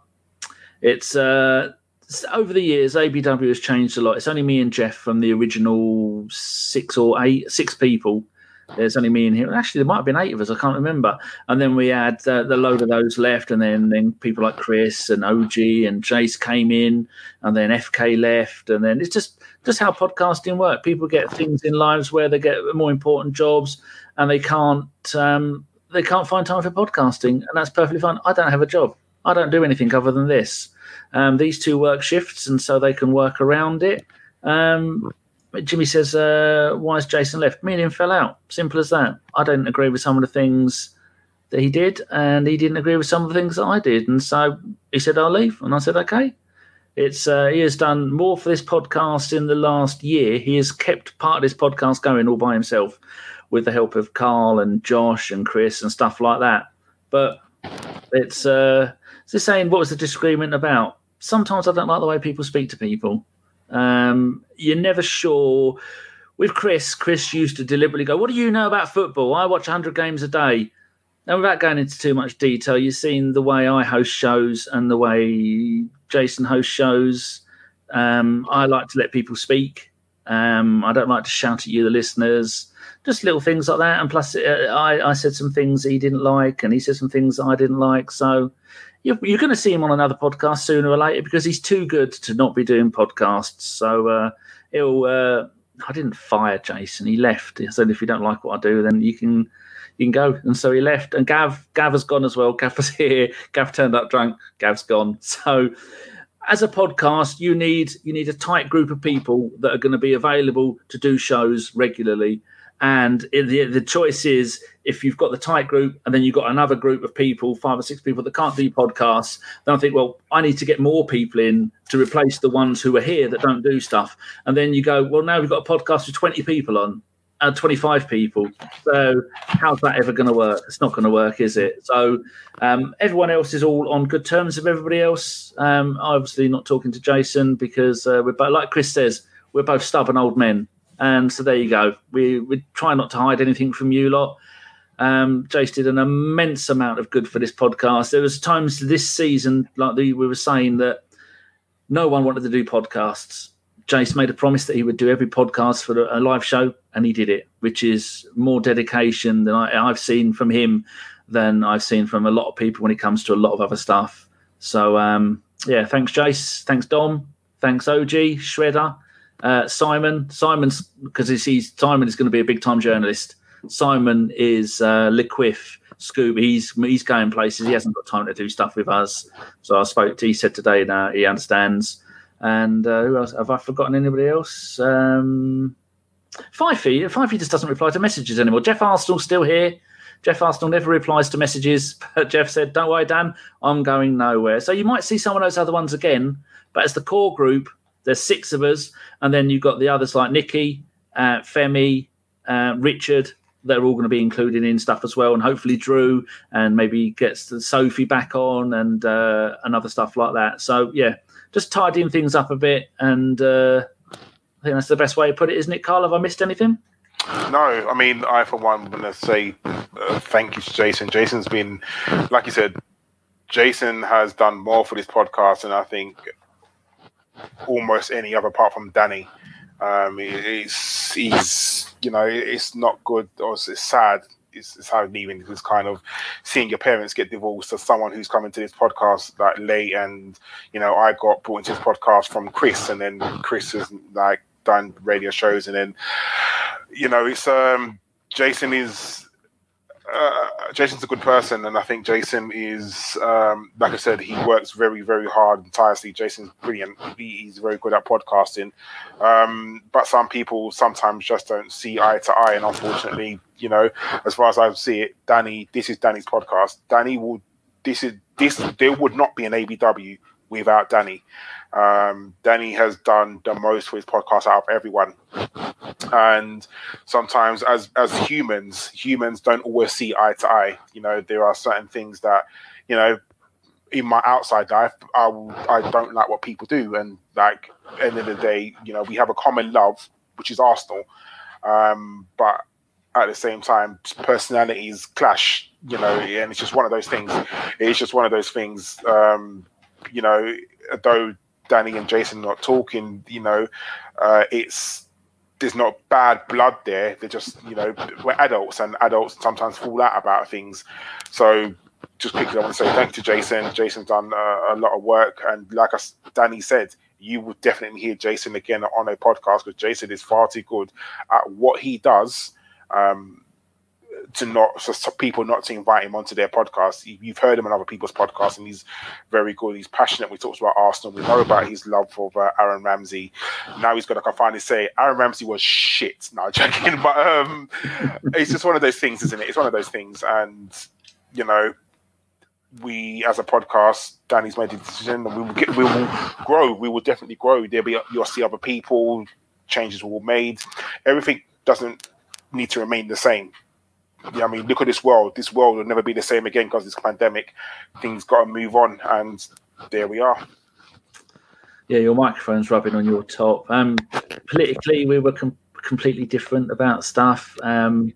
it's uh, over the years, ABW has changed a lot. It's only me and Jeff from the original six or eight, six people. There's only me in here. Actually, there might have been eight of us. I can't remember. And then we had uh, the load of those left, and then then people like Chris and OG and Jace came in, and then FK left, and then it's just just how podcasting work. People get things in lives where they get more important jobs, and they can't um, they can't find time for podcasting, and that's perfectly fine. I don't have a job. I don't do anything other than this. Um, these two work shifts, and so they can work around it. Um, Jimmy says, uh, "Why has Jason left?" Me and him fell out. Simple as that. I don't agree with some of the things that he did, and he didn't agree with some of the things that I did, and so he said, "I'll leave," and I said, "Okay." It's uh, he has done more for this podcast in the last year. He has kept part of this podcast going all by himself, with the help of Karl and Josh and Chris and stuff like that. But it's uh, it's just saying what was the disagreement about? Sometimes I don't like the way people speak to people. Um, you're never sure. With Chris, Chris used to deliberately go, "What do you know about football? I watch 100 games a day." Now, without going into too much detail, you've seen the way I host shows and the way Jason hosts shows. Um, I like to let people speak. Um, I don't like to shout at you, the listeners. Just little things like that. And plus, uh, I, I said some things he didn't like, and he said some things I didn't like. So you're, you're going to see him on another podcast sooner or later because he's too good to not be doing podcasts. So uh, he'll. Uh, I didn't fire Jason. He left. He said, "If you don't like what I do, then you can." You can go, and so he left. And Gav, Gav has gone as well. Gav was here. Gav turned up drunk. Gav's gone. So, as a podcast, you need you need a tight group of people that are going to be available to do shows regularly. And the the choice is if you've got the tight group, and then you've got another group of people, five or six people that can't do podcasts. Then I think, well, I need to get more people in to replace the ones who are here that don't do stuff. And then you go, well, now we've got a podcast with twenty people on. Uh, 25 people. So, how's that ever going to work? It's not going to work, is it? So, um, everyone else is all on good terms with everybody else. Um, obviously, not talking to Jason because uh, we're both, like Chris says, we're both stubborn old men. And so there you go. We we try not to hide anything from you lot. Um, Jace did an immense amount of good for this podcast. There was times this season, like the, we were saying, that no one wanted to do podcasts. Jace made a promise that he would do every podcast for a live show, and he did it, which is more dedication than I, I've seen from him than I've seen from a lot of people when it comes to a lot of other stuff. So, um, yeah, thanks, Jace. Thanks, Dom. Thanks, OG, Shredder, uh, Simon. Simon's because he's Simon is going to be a big time journalist. Simon is uh, Liquif Scoop. He's he's going places. He hasn't got time to do stuff with us. So I spoke to. He said today now he understands. And uh, who else? Have I forgotten anybody else? Um, Fifey. Fifey just doesn't reply to messages anymore. Jeff Arsenal's still here. Jeff Arsenal never replies to messages, but Jeff said, "Don't worry, Dan, I'm going nowhere." So you might see some of those other ones again, but as the core group, there's six of us, and then you've got the others like Nikki, uh, Femi, uh, Richard. They're all going to be included in stuff as well, and hopefully Drew, and maybe gets Sophie back on, and uh, and other stuff like that. So yeah, just tidying things up a bit, and uh, I think that's the best way to put it, isn't it, Karl? Have I missed anything? No, I mean, I for one want to say uh, thank you to Jason. Jason's been, like you said, Jason has done more for this podcast than I think almost any other apart from Danny. Um, it's he's you know it's not good or it's, sad. It's, it's how leaving this kind of seeing your parents get divorced as someone who's coming to this podcast like late and you know I got brought into this podcast from Chris and then Chris has like done radio shows and then you know it's um Jason is uh, Jason's a good person, and I think Jason is, um, like I said, he works very, very hard and tirelessly. Jason's brilliant. He, he's very good at podcasting. Um, but some people sometimes just don't see eye to eye, and unfortunately, you know, as far as I see it, Danny, this is Danny's podcast. Danny will, this is this. There would not be an ABW without Danny. Um, Danny has done the most for his podcast out of everyone. And sometimes, as as humans, humans don't always see eye to eye. You know, there are certain things that, you know, in my outside life, I I don't like what people do, and like end of the day, you know, we have a common love, which is Arsenal. Um, but at the same time, personalities clash. You know, and it's just one of those things. It's just one of those things. Um, you know, though Danny and Jason not talking, you know, uh, it's there's not bad blood there. They're just, you know, we're adults and adults sometimes fall out about things. So just quickly, I want to say thank you to Jason. Jason's done uh, a lot of work. And like us, Danny said, you would definitely hear Jason again on a podcast because Jason is far too good at what he does. Um, to not for people not to invite him onto their podcast. You've heard him on other people's podcasts, and he's very good. He's passionate. We talked about Arsenal. We know about his love for uh, Aaron Ramsey. Now he's got to finally say Aaron Ramsey was shit. No, joking, but um, it's just one of those things, isn't it? It's one of those things, and you know. We, as a podcast, Danny's made a decision, and we will get, we will grow. We will definitely grow. There'll be, you'll see other people. Changes will be made. Everything doesn't need to remain the same yeah, I mean, look at this world. This world will never be the same again because this pandemic. Things got to move on, and there we are. Yeah, your microphone's rubbing on your top. Um, politically, we were com- completely different about stuff. Um,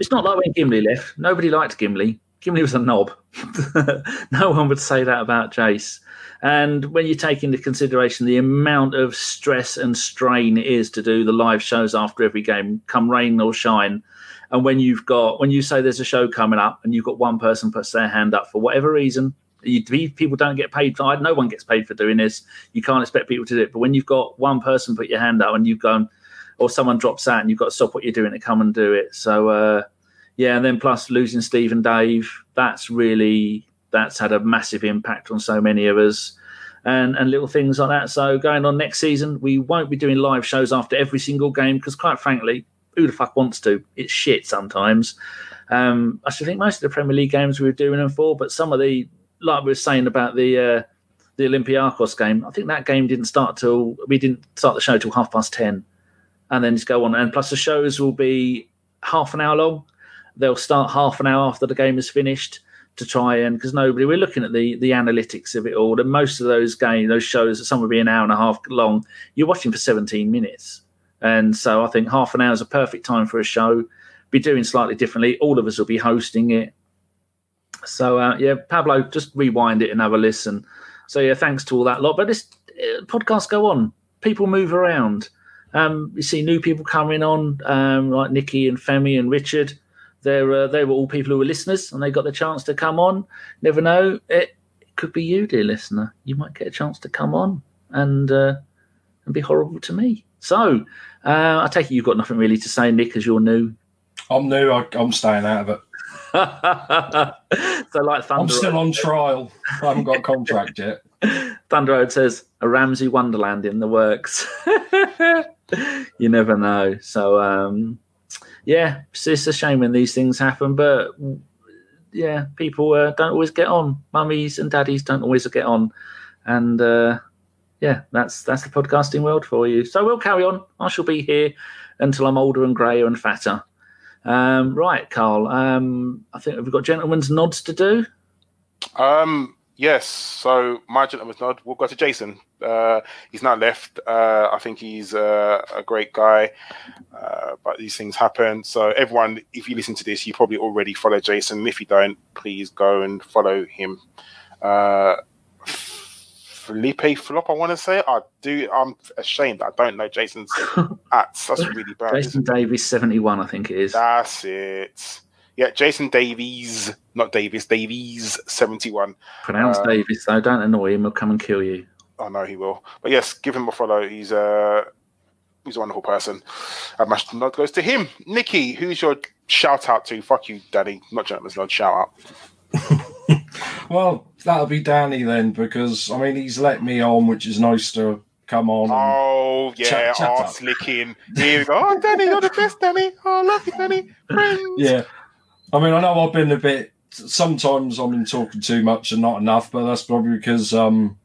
it's not like when Gimli left. Nobody liked Gimli. Gimli was a knob. no one would say that about Jace. And when you take into consideration the amount of stress and strain it is to do the live shows after every game, come rain or shine, and when you've got when you say there's a show coming up and you've got one person puts their hand up for whatever reason, you, people don't get paid for. No one gets paid for doing this. You can't expect people to do it. But when you've got one person put your hand up and you've gone, or someone drops out and you've got to stop what you're doing to come and do it. So uh, yeah, and then plus losing Steve and Dave, that's really that's had a massive impact on so many of us. And, and little things like that. So going on next season, we won't be doing live shows after every single game because, quite frankly, who the fuck wants to? It's shit sometimes. Um, I should think most of the Premier League games we were doing them for, but some of the, like we were saying about the uh, the Olympiacos game, I think that game didn't start till we didn't start the show till half past ten, and then just go on. And plus, the shows will be half an hour long. They'll start half an hour after the game is finished to try and because nobody we're looking at the the analytics of it all. And most of those games, those shows, some will be an hour and a half long. You're watching for 17 minutes. And so I think half an hour is a perfect time for a show. Be doing slightly differently. All of us will be hosting it. So uh, yeah, Pablo, just rewind it and have a listen. So yeah, thanks to all that lot. But this uh, podcast go on. People move around. Um, you see new people coming on, um, like Nikki and Femi and Richard. They're uh, they were all people who were listeners, and they got the chance to come on. Never know, it, it could be you, dear listener. You might get a chance to come on and uh, and be horrible to me. So uh, I take it you've got nothing really to say, Nick, as you're new. I'm new. I, am staying out of it. so, like Thunder, I'm still on trial. I haven't got a contract yet. Thunder Road says a Ramsey Wonderland in the works. you never know. So, um, yeah, it's, it's a shame when these things happen, but yeah, people uh, don't always get on. Mummies and daddies don't always get on, and uh, yeah, that's that's the podcasting world for you. So we'll carry on. I shall be here until I'm older and grayer and fatter. Um, right, Karl. Um, I think we've got gentlemen's nods to do. Um, yes. So my gentleman's nod. We'll go to Jason. Uh, he's now left. Uh, I think he's uh, a great guy, uh, but these things happen. So everyone, if you listen to this, you probably already follow Jason. If you don't, please go and follow him. Uh, Felipe Flop, I want to say. I do. I'm ashamed I don't know Jason's. That's really bad. Jason Davies, 71, I think it is. That's it. Yeah, Jason Davies, not Davis, Davies, 71. Pronounce uh, Davies, though. Don't annoy him. He'll come and kill you. I know he will. But yes, give him a follow. He's a he's a wonderful person. And my nod goes to him. Nikki, who's your shout out to? Fuck you, Daddy. Not gentleman's nod, shout out. Well, that'll be Danny then, because I mean he's let me on, which is nice to come on. Oh yeah, up. arse licking. Here we go. Oh, Danny, you're the best, Danny. Oh, I love you, Danny. Friends. yeah, I mean I know I've been a bit. Sometimes I've been talking too much and not enough, but that's probably because um,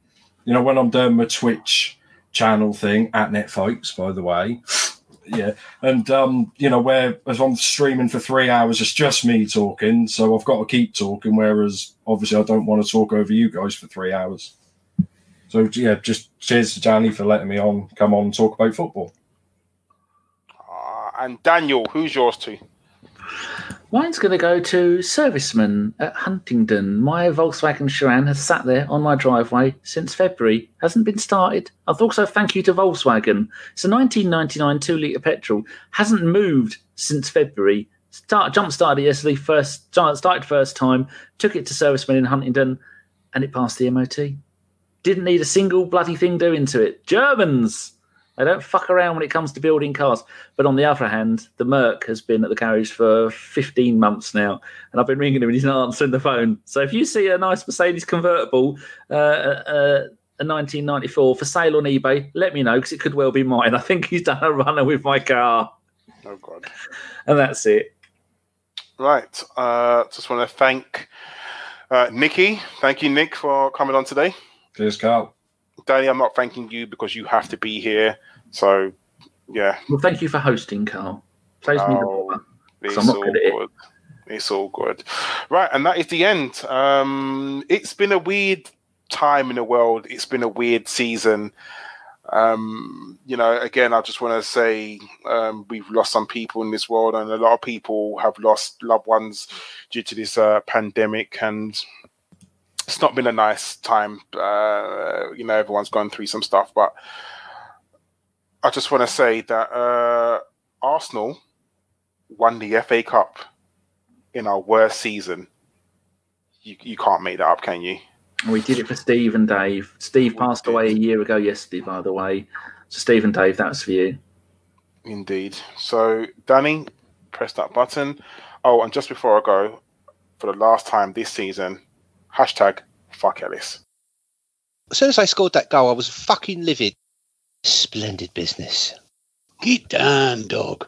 you know, when I'm doing my Twitch channel thing at Netfolks, by the way. Yeah, and um, you know, where as I'm streaming for three hours, it's just me talking, so I've got to keep talking. Whereas obviously, I don't want to talk over you guys for three hours. So yeah, just cheers to Danny for letting me on. Come on, talk about football. Ah, and Daniel, who's yours to? Mine's going to go to serviceman at Huntingdon. My Volkswagen Sharan has sat there on my driveway since February. Hasn't been started. I'd also thank you to Volkswagen. It's a 1999 two litre petrol. Hasn't moved since February. Start jump started yesterday. First start- started first time. Took it to serviceman in Huntingdon, and it passed the MOT. Didn't need a single bloody thing doing to it. Germans. They don't fuck around when it comes to building cars. But on the other hand, the Merc has been at the garage for 15 months now, and I've been ringing him and he's not answering the phone. So if you see a nice Mercedes convertible, uh, uh, a 1994 for sale on eBay, let me know because it could well be mine. I think he's done a runner with my car, Oh God. and that's it. Right. Uh, just want to thank uh, Nikki. Thank you, Nick, for coming on today. Cheers, Karl. Danny, I'm not thanking you because you have to be here. So, yeah, Well, thank you for hosting, Karl. Saves me the Oh. bother. it's I'm not all good at it. good. It's all good. Right, and that is the end. Um, it's been a weird time in the world. It's been a weird season. Um, you know, again, I just want to say um, we've lost some people in this world, and a lot of people have lost loved ones due to this uh, pandemic, and it's not been a nice time. Uh, you know, everyone's gone through some stuff, but I just want to say that uh, Arsenal won the FA Cup in our worst season. You, you can't make that up, can you? We did it for Steve and Dave. Steve We passed did. away a year ago yesterday, by the way. So, Steve and Dave, that's for you. Indeed. So, Danny, press that button. Oh, and just before I go, for the last time this season, hashtag fuck Ellis. As soon as I scored that goal, I was fucking livid. Splendid business. Get down, dog.